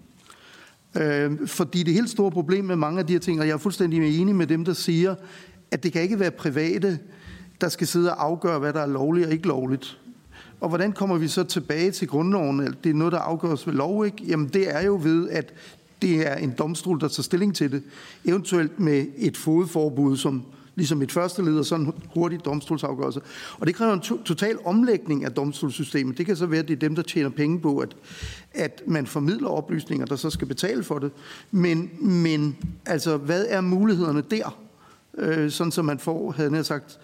Speaker 11: Øh, fordi det helt store problem med mange af de her ting, og jeg er fuldstændig enig med dem, der siger, at det kan ikke være private, der skal sidde og afgøre, hvad der er lovligt og ikke lovligt. Og hvordan kommer vi så tilbage til grundloven? Det er noget, der afgøres ved lov, ikke? Jamen det er jo ved, at det er en domstol, der tager stilling til det. Eventuelt med et fodforbud, som ligesom et første led og sådan en hurtig domstolsafgørelse. Og det kræver en to- total omlægning af domstolssystemet. Det kan så være, at det er dem, der tjener penge på, at, at man formidler oplysninger, der så skal betale for det. Men, men altså, hvad er mulighederne der? Øh, sådan som man får, havde jeg sagt,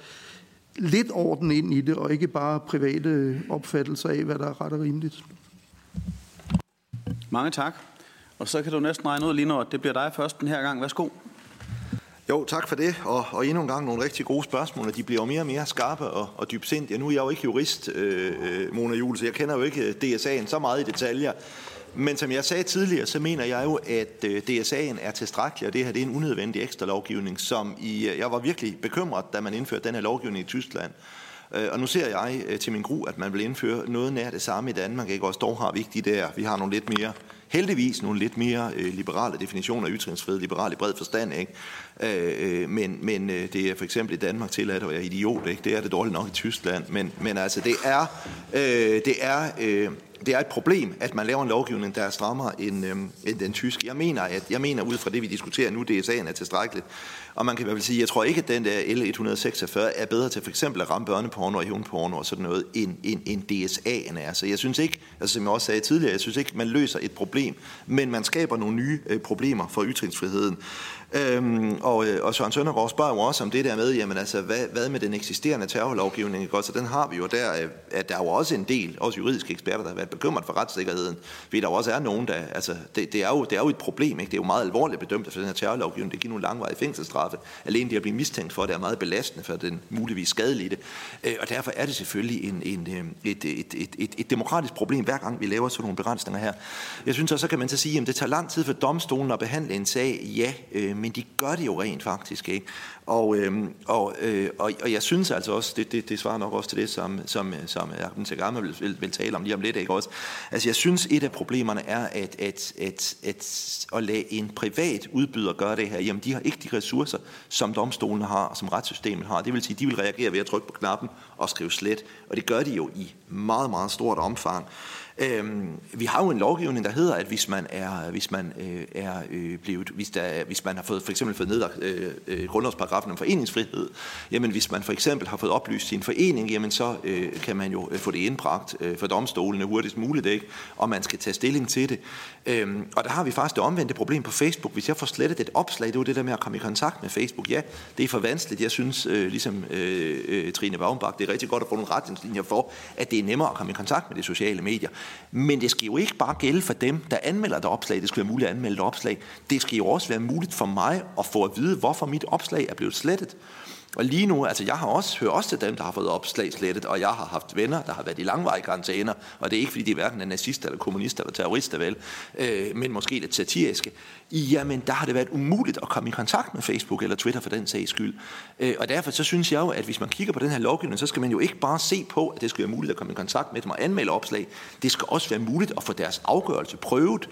Speaker 11: lidt orden ind i det, og ikke bare private opfattelser af, hvad der er ret og rimeligt.
Speaker 1: Mange tak. Og så kan du næsten regne ud lige nu, at det bliver dig først den her gang. Værsgo.
Speaker 4: Jo, tak for det, og, og endnu en gang nogle rigtig gode spørgsmål, og de bliver jo mere og mere skarpe og, og dybsindige. Nu er jeg jo ikke jurist, øh, øh Mona Juhl, så jeg kender jo ikke DSA'en så meget i detaljer. Men som jeg sagde tidligere, så mener jeg jo, at øh, DSA'en er tilstrækkelig, og det her det er en unødvendig ekstra lovgivning, som i, øh, jeg var virkelig bekymret, da man indførte den her lovgivning i Tyskland. Øh, og nu ser jeg til min gru, at man vil indføre noget nær det samme i Danmark. Ikke? Også dog har vi ikke de der, vi har nogle lidt mere heldigvis nogle lidt mere øh, liberale definitioner af ytringsfrihed, liberal i bred forstand, ikke? Øh, øh, men, men øh, det er for eksempel i Danmark tilladt at være idiot, ikke? Det er det dårligt nok i Tyskland, men, men altså det er, øh, det er øh, det er et problem, at man laver en lovgivning, der er strammere end, øh, end den tyske. Jeg mener, at, jeg mener ud fra det, vi diskuterer nu, DSA'en er tilstrækkeligt. Og man kan i hvert fald sige, jeg tror ikke, at den der L146 er bedre til for eksempel at ramme børneporno og hævnporno og sådan noget, end, end, end DSA'en er. Så jeg synes ikke, altså som jeg også sagde tidligere, jeg synes ikke, man løser et problem, men man skaber nogle nye øh, problemer for ytringsfriheden. Øhm, og, øh, og Søren Søndergaard spørger jo også om det der med, jamen altså, hvad, hvad med den eksisterende terrorlovgivning? Ikke? Så den har vi jo der, øh, at der er jo også en del, også juridiske eksperter, der har været bekymret for retssikkerheden, fordi der også er nogen, der, altså, det, det, er, jo, det er jo et problem, ikke? det er jo meget alvorligt bedømt for den her terrorlovgivning, det giver nogle langvarige fængselsstraffe. Alene det at blive mistænkt for, det er meget belastende for den muligvis skadelige. Øh, og derfor er det selvfølgelig en, en, øh, et, et, et, et, et demokratisk problem, hver gang vi laver sådan nogle begrænsninger her. Jeg synes også, så kan man så sige, at det tager lang tid for domstolen at behandle en sag, ja, øh, men de gør det jo rent faktisk ikke. Og, øh, og, øh, og, og jeg synes altså også, det, det, det svarer nok også til det, som, som, som Ahmed Tagama vil, vil, vil tale om lige om lidt, ikke også? Altså jeg synes, et af problemerne er, at, at, at, at, at lade en privat udbyder gøre det her, jamen de har ikke de ressourcer, som domstolen har, som retssystemet har. Det vil sige, de vil reagere ved at trykke på knappen og skrive slet, og det gør de jo i meget, meget stort omfang. Øhm, vi har jo en lovgivning, der hedder, at hvis man er, hvis man øh, er øh, blevet, hvis, der, hvis man har fået, for eksempel fået nedlagt øh, øh, grundlovsparagrafen om foreningsfrihed, jamen hvis man for eksempel har fået oplyst sin forening, jamen så øh, kan man jo øh, få det indbragt øh, for domstolene hurtigst muligt, ikke? og man skal tage stilling til det. Øhm, og der har vi faktisk det omvendte problem på Facebook. Hvis jeg får slettet et opslag, det er jo det der med at komme i kontakt med Facebook. Ja, det er for vanskeligt. Jeg synes, øh, ligesom øh, øh, Trine Baumbach, det er rigtig godt at få nogle retningslinjer for, at det er nemmere at komme i kontakt med de sociale medier. Men det skal jo ikke bare gælde for dem, der anmelder et opslag. Det skal være muligt at anmelde et opslag. Det skal jo også være muligt for mig at få at vide, hvorfor mit opslag er blevet slettet. Og lige nu, altså jeg har også hørt også til dem, der har fået opslag slettet, og jeg har haft venner, der har været i langvarige karantæner, og det er ikke fordi, de er hverken er nazister eller kommunister eller terrorister, vel, øh, men måske lidt satiriske. Jamen, der har det været umuligt at komme i kontakt med Facebook eller Twitter for den sags skyld. Øh, og derfor så synes jeg jo, at hvis man kigger på den her lovgivning, så skal man jo ikke bare se på, at det skal være muligt at komme i kontakt med dem og anmelde opslag. Det skal også være muligt at få deres afgørelse prøvet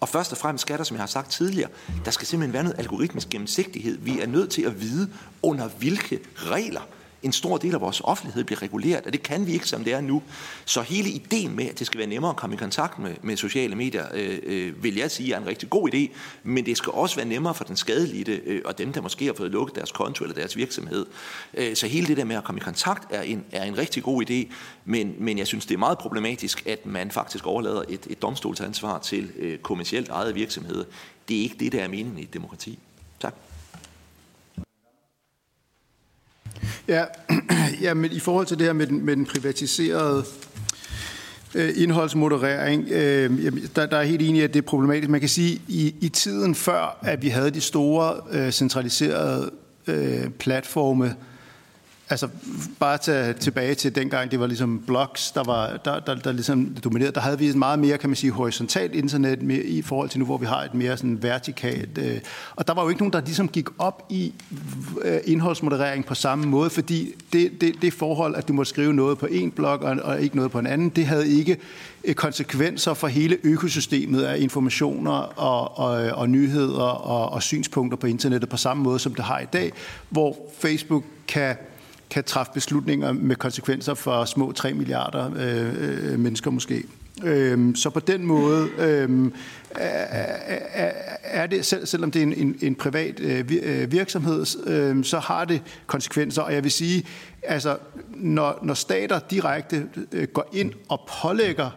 Speaker 4: og først og fremmest skal der, som jeg har sagt tidligere, der skal simpelthen være noget algoritmisk gennemsigtighed. Vi er nødt til at vide, under hvilke regler en stor del af vores offentlighed bliver reguleret, og det kan vi ikke, som det er nu. Så hele ideen med, at det skal være nemmere at komme i kontakt med, med sociale medier, øh, øh, vil jeg sige er en rigtig god idé, men det skal også være nemmere for den skadelidte øh, og dem, der måske har fået lukket deres konto eller deres virksomhed. Øh, så hele det der med at komme i kontakt er en, er en rigtig god idé, men, men jeg synes, det er meget problematisk, at man faktisk overlader et, et domstolsansvar til øh, kommersielt ejede virksomheder. Det er ikke det, der er meningen i et demokrati.
Speaker 5: Ja, *clears throat* ja, men i forhold til det her med den, med den privatiserede øh, indholdsmoderering, øh, der, der er helt enig i, at det er problematisk. Man kan sige, i, i tiden før, at vi havde de store øh, centraliserede øh, platforme, Altså bare tage tilbage til dengang, det var ligesom blogs, der, var, der, der, der ligesom dominerede. Der havde vi et meget mere, kan man sige, horisontalt internet med, i forhold til nu, hvor vi har et mere sådan vertikalt. Øh, og der var jo ikke nogen, der ligesom gik op i øh, indholdsmoderering på samme måde, fordi det, det, det forhold, at du må skrive noget på en blog og, og ikke noget på en anden, det havde ikke øh, konsekvenser for hele økosystemet af informationer og, og, og nyheder og, og synspunkter på internettet på samme måde, som det har i dag, hvor Facebook kan kan træffe beslutninger med konsekvenser for små 3 milliarder øh, øh, mennesker måske. Øh, så på den måde øh, er, er det, selv, selvom det er en, en, en privat øh, øh virksomhed, øh, så har det konsekvenser. Og jeg vil sige, altså, når, når stater direkte øh, går ind og pålægger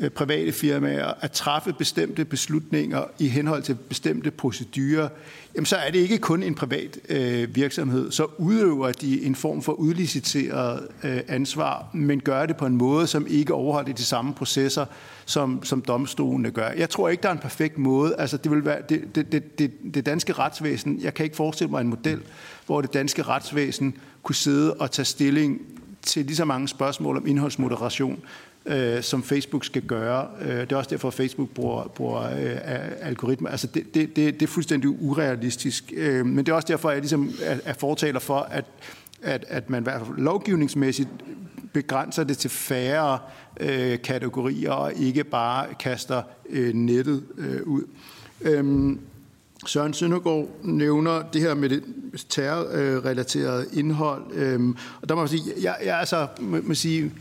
Speaker 5: Øh, private firmaer at træffe bestemte beslutninger i henhold til bestemte procedurer, jamen så er det ikke kun en privat øh, virksomhed. Så udøver de en form for udliciteret øh, ansvar, men gør det på en måde, som ikke overholder de samme processer, som, som domstolene gør. Jeg tror ikke, der er en perfekt måde. Altså, det, vil være, det, det, det, det, det danske retsvæsen, jeg kan ikke forestille mig en model, hvor det danske retsvæsen kunne sidde og tage stilling til lige så mange spørgsmål om indholdsmoderation, øh, som Facebook skal gøre. Øh, det er også derfor, at Facebook bruger, bruger øh, algoritmer. Altså det, det, det, det er fuldstændig urealistisk. Øh, men det er også derfor, at jeg ligesom er, er fortaler for, at, at, at man i hvert fald lovgivningsmæssigt begrænser det til færre øh, kategorier og ikke bare kaster øh, nettet øh, ud. Øhm, Søren Søndergaard nævner det her med det terrorrelaterede indhold. Øhm, og der må man sige, jeg, jeg altså, må sige,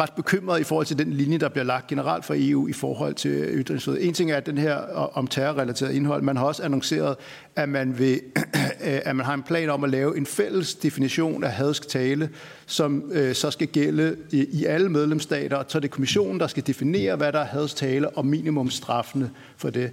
Speaker 5: ret bekymret i forhold til den linje, der bliver lagt generelt fra EU i forhold til ytringsfrihed. En ting er den her øh, om terrorrelateret indhold. Man har også annonceret, at man, vil, *clears throat* øh, at man har en plan om at lave en fælles definition af hadsk tale, som øh, så skal gælde i, i alle medlemsstater. Så det er kommissionen, der skal definere, hvad der er hadsk tale, og minimumstraffene for det.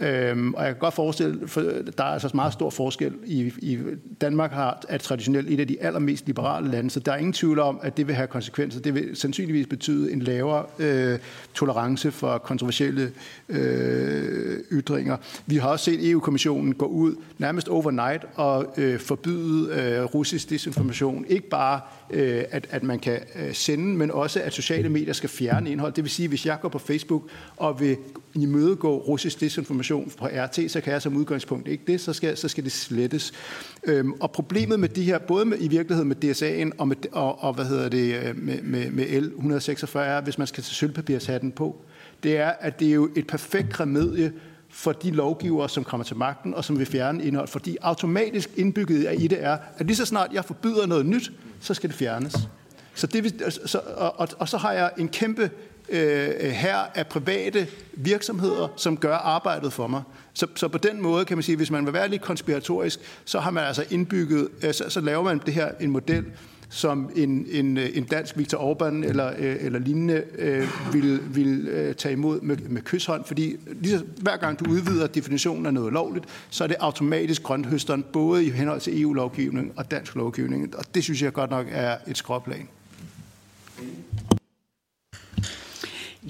Speaker 5: Øhm, og jeg kan godt forestille, for der er altså meget stor forskel. I, i Danmark har, er traditionelt et af de allermest liberale lande, så der er ingen tvivl om, at det vil have konsekvenser. Det vil sandsynligvis betyde en lavere øh, tolerance for kontroversielle øh, ytringer. Vi har også set EU-kommissionen gå ud nærmest overnight og øh, forbyde øh, russisk disinformation. Ikke bare øh, at, at man kan øh, sende, men også at sociale medier skal fjerne indhold. Det vil sige, at hvis jeg går på Facebook og vil imødegå russisk desinformation på RT, så kan jeg som udgangspunkt ikke det, så skal, så skal det slettes. Øhm, og problemet med de her, både med, i virkeligheden med DSA'en og, med, og, og hvad hedder det, øh, med, med, med L146, er, hvis man skal tage sølvpapirshatten på, det er, at det er jo et perfekt remedie for de lovgivere, som kommer til magten og som vil fjerne indhold. Fordi automatisk indbygget i det er, at lige så snart jeg forbyder noget nyt, så skal det fjernes. Så det, altså, så, og, og, og så har jeg en kæmpe øh, her af private virksomheder, som gør arbejdet for mig. Så, så på den måde kan man sige, hvis man vil være lidt konspiratorisk, så har man altså indbygget, øh, så, så laver man det her en model, som en, en, en dansk Viktor Orbán eller, øh, eller lignende øh, vil, vil øh, tage imod med, med kysshånd, fordi lige så, hver gang du udvider definitionen af noget lovligt, så er det automatisk grønthøsteren, både i henhold til EU-lovgivning og dansk lovgivning, og det synes jeg godt nok er et skråplan.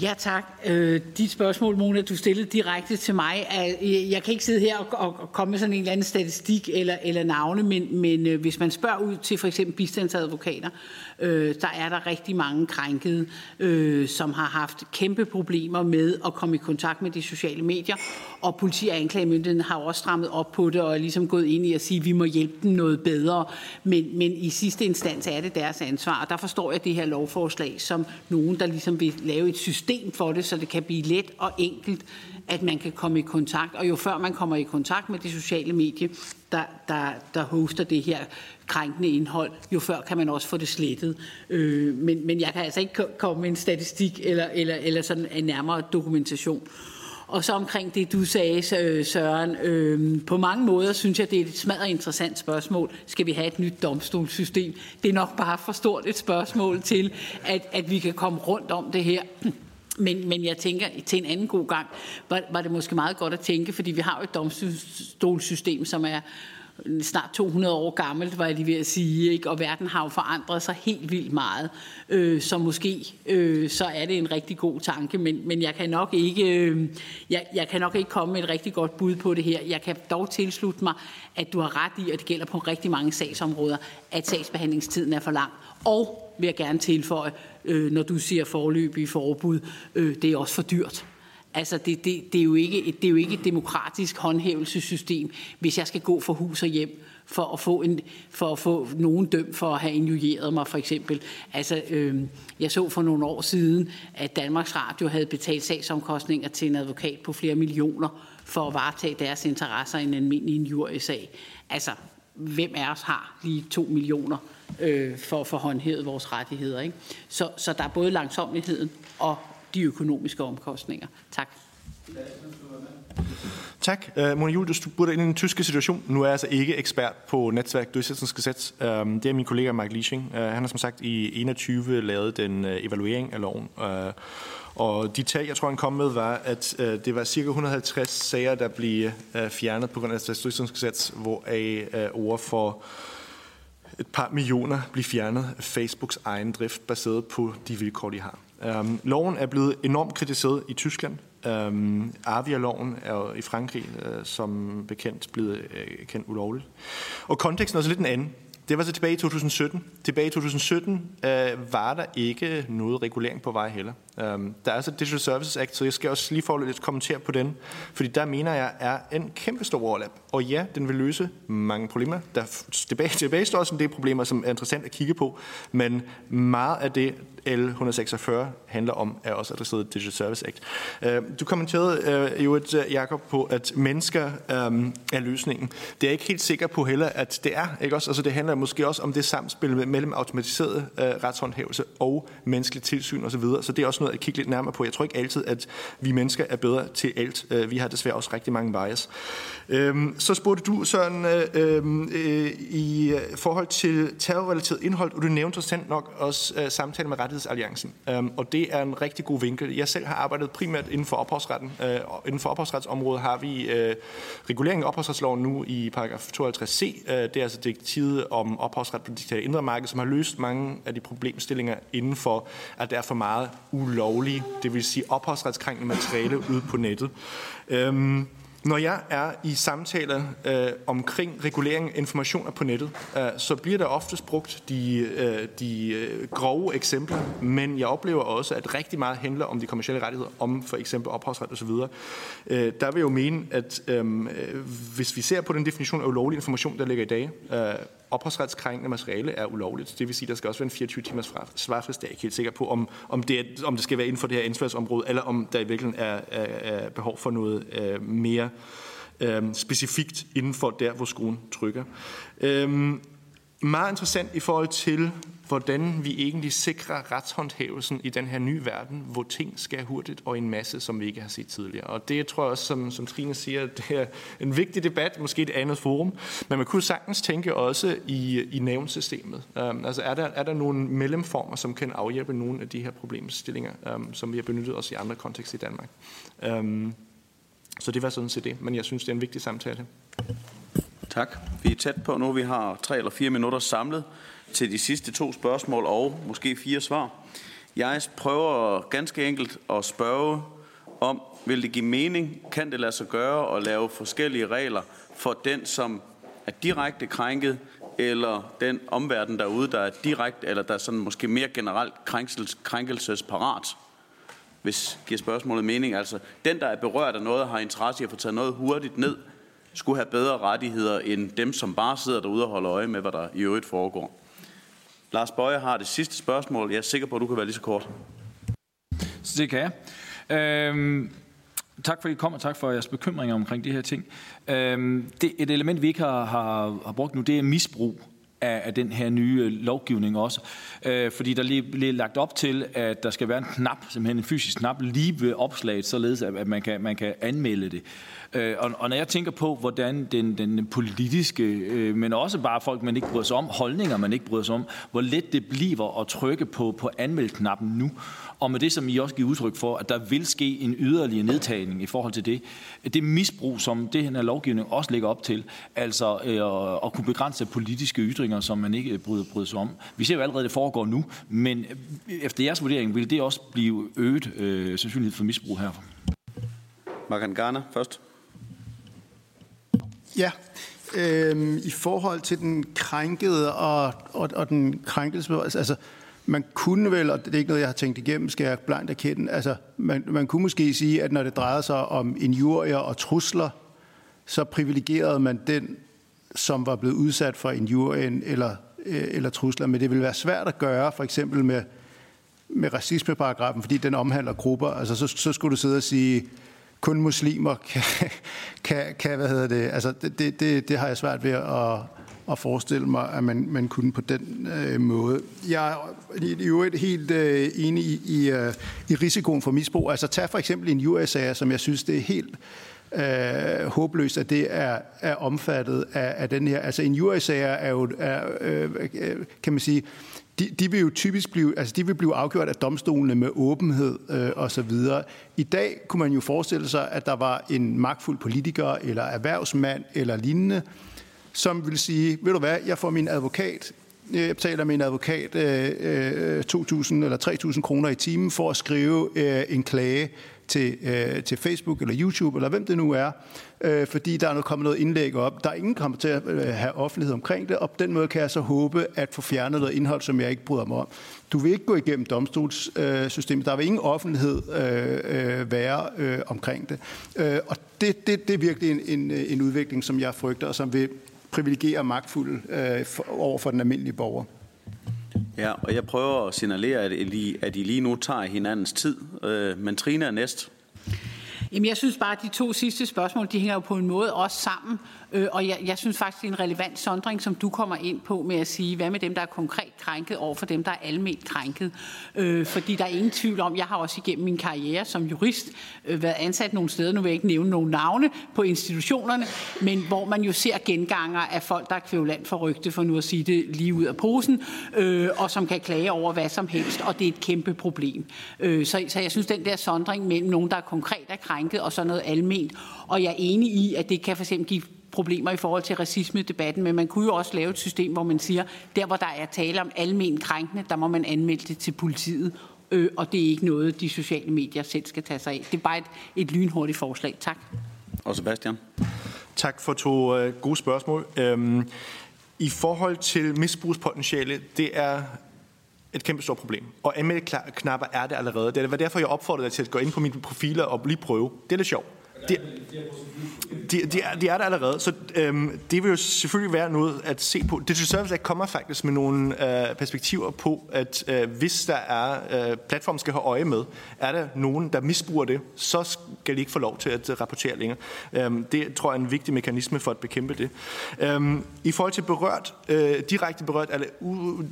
Speaker 2: Ja, tak. Øh, de spørgsmål, Mona, du stillede direkte til mig, er, øh, jeg kan ikke sidde her og, og, komme med sådan en eller anden statistik eller, eller navne, men, men øh, hvis man spørger ud til for eksempel bistandsadvokater, Øh, der er der rigtig mange krænkede, øh, som har haft kæmpe problemer med at komme i kontakt med de sociale medier. Og politi og anklagemyndigheden har også strammet op på det og er ligesom gået ind i at sige, at vi må hjælpe dem noget bedre. Men, men i sidste instans er det deres ansvar. Og der forstår jeg det her lovforslag som nogen, der ligesom vil lave et system for det, så det kan blive let og enkelt at man kan komme i kontakt. Og jo før man kommer i kontakt med det sociale medie, der, der, der hoster det her krænkende indhold, jo før kan man også få det slettet. Øh, men, men jeg kan altså ikke komme med en statistik eller, eller, eller sådan en nærmere dokumentation. Og så omkring det, du sagde, Søren, øh, på mange måder synes jeg, det er et smadret interessant spørgsmål. Skal vi have et nyt domstolssystem? Det er nok bare for stort et spørgsmål til, at, at vi kan komme rundt om det her. Men, men jeg tænker, til en anden god gang, var, var det måske meget godt at tænke, fordi vi har jo et domstolssystem, som er snart 200 år gammelt, var jeg lige ved at sige, ikke? og verden har jo forandret sig helt vildt meget. Øh, så måske øh, så er det en rigtig god tanke, men, men jeg kan nok ikke øh, jeg, jeg kan nok ikke komme med et rigtig godt bud på det her. Jeg kan dog tilslutte mig, at du har ret i, og det gælder på rigtig mange sagsområder, at sagsbehandlingstiden er for lang. Og vil jeg gerne tilføje, øh, når du siger forløbige forbud, øh, det er også for dyrt. Altså, det, det, det, er jo ikke det er jo ikke et demokratisk håndhævelsessystem, hvis jeg skal gå for hus og hjem for at få, en, for at få nogen dømt for at have injurieret mig, for eksempel. Altså, øh, jeg så for nogle år siden, at Danmarks Radio havde betalt sagsomkostninger til en advokat på flere millioner for at varetage deres interesser i en almindelig injuriesag. Altså, hvem af os har lige to millioner øh, for at få håndhævet vores rettigheder? Ikke? Så, så der er både langsomligheden og de økonomiske omkostninger. Tak.
Speaker 3: Tak. Uh, Mona Juhl, du spurgte ind i den tyske situation. Nu er jeg altså ikke ekspert på netværk Durchsetzungsgesetz. Uh, øhm, det er min kollega Mike Leaching. Uh, øh, han har som sagt i 21 lavet den uh, evaluering af loven. Uh, og de tal, jeg tror, han kom med, var, at uh, det var cirka 150 sager, der blev uh, fjernet på grund af Durchsetzungsgesetz, hvor af uh, ord for et par millioner bliver fjernet af Facebooks egen drift, baseret på de vilkår, de har. Øhm, loven er blevet enormt kritiseret i Tyskland. Øhm, Avia-loven er jo i Frankrig øh, som bekendt blevet øh, kendt ulovlig. Og konteksten er også lidt en anden. Det var så tilbage i 2017. Tilbage i 2017 øh, var der ikke noget regulering på vej heller. Um, der er altså Digital Services Act, så jeg skal også lige få lidt kommentere på den. Fordi der mener jeg er en kæmpe stor overlap. Og ja, den vil løse mange problemer. Der tilbage, tilbage står også en del problemer, som er interessant at kigge på. Men meget af det, L146 handler om, er også adresseret Digital Service Act. Øh, du kommenterede øh, jo, et, øh, Jacob, på, at mennesker um, er løsningen. Det er jeg ikke helt sikker på heller, at det er. Ikke også? Altså, det handler måske også om det samspil mellem automatiseret retshåndhævelse og menneskelig tilsyn osv. Så, videre. så det er også noget at kigge lidt nærmere på. Jeg tror ikke altid, at vi mennesker er bedre til alt. Øh, vi har desværre også rigtig mange bias. Øhm, så spurgte du, Søren, øh, øhm, øh, i forhold til terrorrelateret indhold, og du nævnte sandt nok også samtale med Rettighedsalliancen, øhm, og det er en rigtig god vinkel. Jeg selv har arbejdet primært inden for ophavsretten. Inden for ophavsretsområdet har vi regulering af ophavsretsloven nu i paragraf 52c. Det er altså direktivet om ophavsret på det digitale indre marked, som har løst mange af de problemstillinger inden for, at der er for meget ulovlige, det vil sige ophavsretskrænkende materiale ude på nettet. Øhm, når jeg er i samtaler øh, omkring regulering af informationer på nettet, øh, så bliver der oftest brugt de, øh, de øh, grove eksempler, men jeg oplever også, at rigtig meget handler om de kommersielle rettigheder, om for eksempel ophavsret osv. Øh, der vil jeg jo mene, at øhm, øh, hvis vi ser på den definition af ulovlig information, der ligger i dag, øh, ophavsretskrænkende materiale er ulovligt. Det vil sige, at der skal også være en 24 timers svarfrist. Jeg er ikke helt sikker på, om, om, det, er, om det skal være inden for det her ansvarsområde, eller om der i virkeligheden er, er, er behov for noget øh, mere øh, specifikt inden for der, hvor skruen trykker. Øh, meget interessant i forhold til, hvordan vi egentlig sikrer retshåndhævelsen i den her nye verden, hvor ting skal hurtigt og en masse, som vi ikke har set tidligere. Og det tror jeg også, som, som Trine siger, *laughs* det er en vigtig debat, måske et andet forum, men man kunne sagtens tænke også i, i nævnsystemet. Um, øhm, altså er der, er der nogle mellemformer, som kan afhjælpe nogle af de her problemstillinger, um, som vi har benyttet os i andre kontekster i Danmark. Um, så det var sådan set det, men jeg synes, det er en vigtig samtale.
Speaker 1: Tak. Vi er tæt på nu. Vi har tre eller fire minutter samlet til de sidste to spørgsmål og måske fire svar. Jeg prøver ganske enkelt at spørge om, vil det give mening, kan det lade sig gøre at lave forskellige regler for den, som er direkte krænket eller den omverden derude, der er direkte, eller der er sådan måske mere generelt krænkelses, krænkelsesparat? Hvis giver spørgsmålet mening. Altså, den, der er berørt af noget, har interesse i at få taget noget hurtigt ned, skulle have bedre rettigheder end dem, som bare sidder derude og holder øje med, hvad der i øvrigt foregår. Lars Bøje har det sidste spørgsmål. Jeg er sikker på, at du kan være lige så kort.
Speaker 9: Så det kan jeg. Øhm, tak for, at I kom, og tak for jeres bekymringer omkring de her ting. Øhm, det, et element, vi ikke har, har, har brugt nu, det er misbrug af, af den her nye øh, lovgivning også. Øh, fordi der lige bliver lagt op til, at der skal være en knap, simpelthen en fysisk knap, lige ved opslaget, således at man kan, man kan anmelde det. Øh, og, og når jeg tænker på, hvordan den, den politiske, øh, men også bare folk, man ikke bryder sig om, holdninger, man ikke bryder sig om, hvor let det bliver at trykke på, på anmeldknappen nu, og med det, som I også giver udtryk for, at der vil ske en yderligere nedtagning i forhold til det, det misbrug, som det her lovgivning også lægger op til, altså øh, at kunne begrænse politiske ytringer, som man ikke bryder, bryder sig om. Vi ser jo allerede, at det foregår nu, men efter jeres vurdering vil det også blive øget øh, sandsynlighed for misbrug her.
Speaker 1: Markan Garner først.
Speaker 5: Ja, øhm, i forhold til den krænkede og, og, og den krænkelse, altså man kunne vel, og det er ikke noget, jeg har tænkt igennem, skal jeg blankt erkende, altså man, man kunne måske sige, at når det drejer sig om injurier og trusler, så privilegerede man den, som var blevet udsat for injurien eller, øh, eller trusler. Men det vil være svært at gøre, for eksempel med, med racismeparagrafen, fordi den omhandler grupper. Altså så, så skulle du sidde og sige, kun muslimer kan, kan, kan hvad hedder det, altså det, det, det har jeg svært ved at, at forestille mig, at man, man kunne på den øh, måde. Jeg er i øvrigt helt øh, enig i, i, øh, i risikoen for misbrug. Altså tag for eksempel en USA, som jeg synes, det er helt øh, håbløst, at det er, er omfattet af, af den her. Altså en USA er jo, er, øh, kan man sige, de, de vil jo typisk blive, altså de vil blive afgjort af domstolene med åbenhed øh, og så videre. I dag kunne man jo forestille sig, at der var en magtfuld politiker eller erhvervsmand eller lignende, som vil sige, ved du hvad, jeg får min advokat, jeg betaler min advokat øh, øh 2.000 eller 3.000 kroner i timen for at skrive øh, en klage til, øh, til Facebook eller YouTube, eller hvem det nu er, øh, fordi der er kommet noget indlæg op. Der er ingen, kommer til at øh, have offentlighed omkring det, og på den måde kan jeg så håbe at få fjernet noget indhold, som jeg ikke bryder mig om. Du vil ikke gå igennem domstolssystemet. Der vil ingen offentlighed øh, øh, være øh, omkring det. Øh, og det, det, det er virkelig en, en, en udvikling, som jeg frygter, og som vil privilegere magtfulde øh, for, over for den almindelige borger.
Speaker 1: Ja, og jeg prøver at signalere, at I, at I lige nu tager hinandens tid. Øh, men Trine er næst.
Speaker 2: Jamen, jeg synes bare, at de to sidste spørgsmål, de hænger jo på en måde også sammen. Øh, og jeg, jeg synes faktisk, det er en relevant sondring, som du kommer ind på med at sige, hvad med dem, der er konkret krænket over for dem, der er almindeligt krænket. Øh, fordi der er ingen tvivl om, jeg har også igennem min karriere som jurist øh, været ansat nogle steder, nu vil jeg ikke nævne nogle navne på institutionerne, men hvor man jo ser genganger af folk, der er kvævland for rygte, for nu at sige det lige ud af posen, øh, og som kan klage over hvad som helst, og det er et kæmpe problem. Øh, så, så jeg synes, den der sondring mellem nogen, der er konkret er krænket, og så noget alment, og jeg er enig i, at det kan for eksempel give problemer i forhold til racisme-debatten, men man kunne jo også lave et system, hvor man siger, der hvor der er tale om almen krænkende, der må man anmelde det til politiet, øh, og det er ikke noget, de sociale medier selv skal tage sig af. Det er bare et, et lynhurtigt forslag. Tak.
Speaker 1: Og Sebastian?
Speaker 3: Tak for to øh, gode spørgsmål. Øhm, I forhold til misbrugspotentiale, det er et kæmpe stort problem. Og anmeldeknapper er det allerede. Det var derfor, jeg opfordrede dig til at gå ind på mine profiler og lige prøve. Det er lidt sjovt. De, de, de, er, de er der allerede, så øhm, det vil jo selvfølgelig være noget at se på. Digital Service Act kommer faktisk med nogle øh, perspektiver på, at øh, hvis der er, øh, platformen skal have øje med, er der nogen, der misbruger det, så skal de ikke få lov til at øh, rapportere længere. Øhm, det tror jeg er en vigtig mekanisme for at bekæmpe det. Øhm, I forhold til berørt, øh, direkte berørt, eller u,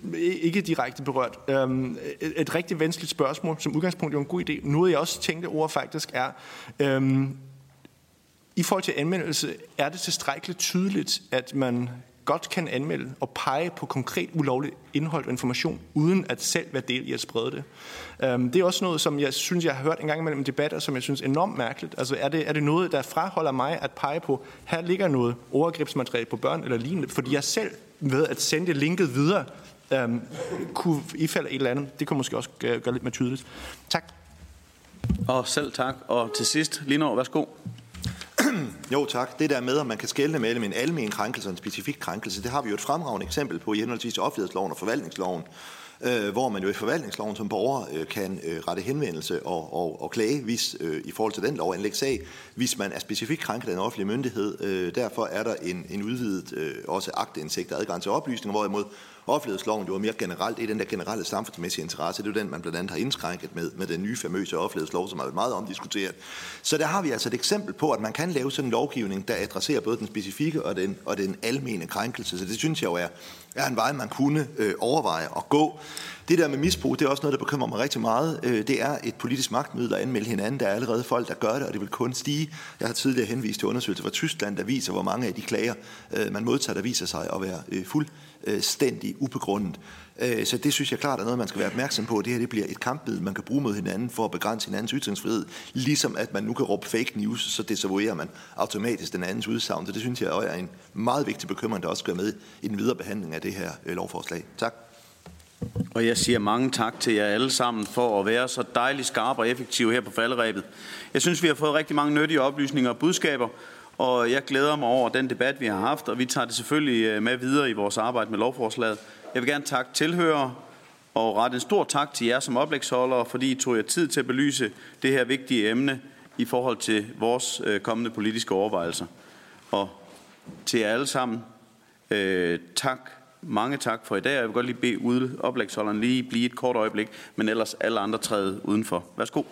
Speaker 3: ikke direkte berørt, øhm, et, et rigtig vanskeligt spørgsmål, som udgangspunkt er en god idé. Noget jeg også tænkte over faktisk er, øhm, i forhold til anmeldelse er det tilstrækkeligt tydeligt, at man godt kan anmelde og pege på konkret ulovligt indhold og information, uden at selv være del i at sprede det. Øhm, det er også noget, som jeg synes, jeg har hørt en gang imellem debatter, som jeg synes er enormt mærkeligt. Altså er det, er det noget, der fraholder mig at pege på, her ligger noget overgrebsmateriale på børn eller lignende, fordi jeg selv ved at sende linket videre, øhm, kunne ifælde et eller andet. Det kunne måske også gøre, gøre lidt mere tydeligt. Tak.
Speaker 1: Og selv tak. Og til sidst, Linov, værsgo.
Speaker 4: Jo tak. Det der med, at man kan skelne mellem en almen krænkelse og en specifik krænkelse, det har vi jo et fremragende eksempel på i henholdsvis offentlighedsloven og forvaltningsloven øh, hvor man jo i forvaltningsloven som borger øh, kan øh, rette henvendelse og, og, og klage hvis, øh, i forhold til den lov anlægge sag, hvis man er specifikt krænket af en offentlig myndighed. Øh, derfor er der en, en udvidet øh, også agtindsigt og adgang til oplysninger, hvorimod offentlighedsloven jo er mere generelt, det er den der generelle samfundsmæssige interesse, det er jo den, man blandt andet har indskrænket med, med den nye famøse offentlighedslov, som har været meget omdiskuteret. Så der har vi altså et eksempel på, at man kan lave sådan en lovgivning, der adresserer både den specifikke og den, og den almene krænkelse. Så det synes jeg jo er, er en vej, man kunne øh, overveje at gå. Det der med misbrug, det er også noget, der bekymrer mig rigtig meget. Øh, det er et politisk magtmiddel at anmelde hinanden. Der er allerede folk, der gør det, og det vil kun stige. Jeg har tidligere henvist til undersøgelser fra Tyskland, der viser, hvor mange af de klager, øh, man modtager, der viser sig at være øh, fuld Øh, fuldstændig ubegrundet. Øh, så det synes jeg klart er noget, man skal være opmærksom på. Det her det bliver et kampmiddel, man kan bruge mod hinanden for at begrænse hinandens ytringsfrihed. Ligesom at man nu kan råbe fake news, så desavouerer man automatisk den andens udsagn. Så det synes jeg er en meget vigtig bekymring, der også skal med i den videre behandling af det her øh, lovforslag. Tak.
Speaker 1: Og jeg siger mange tak til jer alle sammen for at være så dejligt skarpe og effektive her på falderæbet. Jeg synes, vi har fået rigtig mange nyttige oplysninger og budskaber, og jeg glæder mig over den debat, vi har haft, og vi tager det selvfølgelig øh, med videre i vores arbejde med lovforslaget. Jeg vil gerne takke tilhørere og rette en stor tak til jer som oplægsholdere, fordi I tog jer tid til at belyse det her vigtige emne i forhold til vores øh, kommende politiske overvejelser. Og til jer alle sammen, øh, tak mange tak for i dag. Jeg vil godt lige bede oplægsholderen lige blive et kort øjeblik, men ellers alle andre træde udenfor. Værsgo.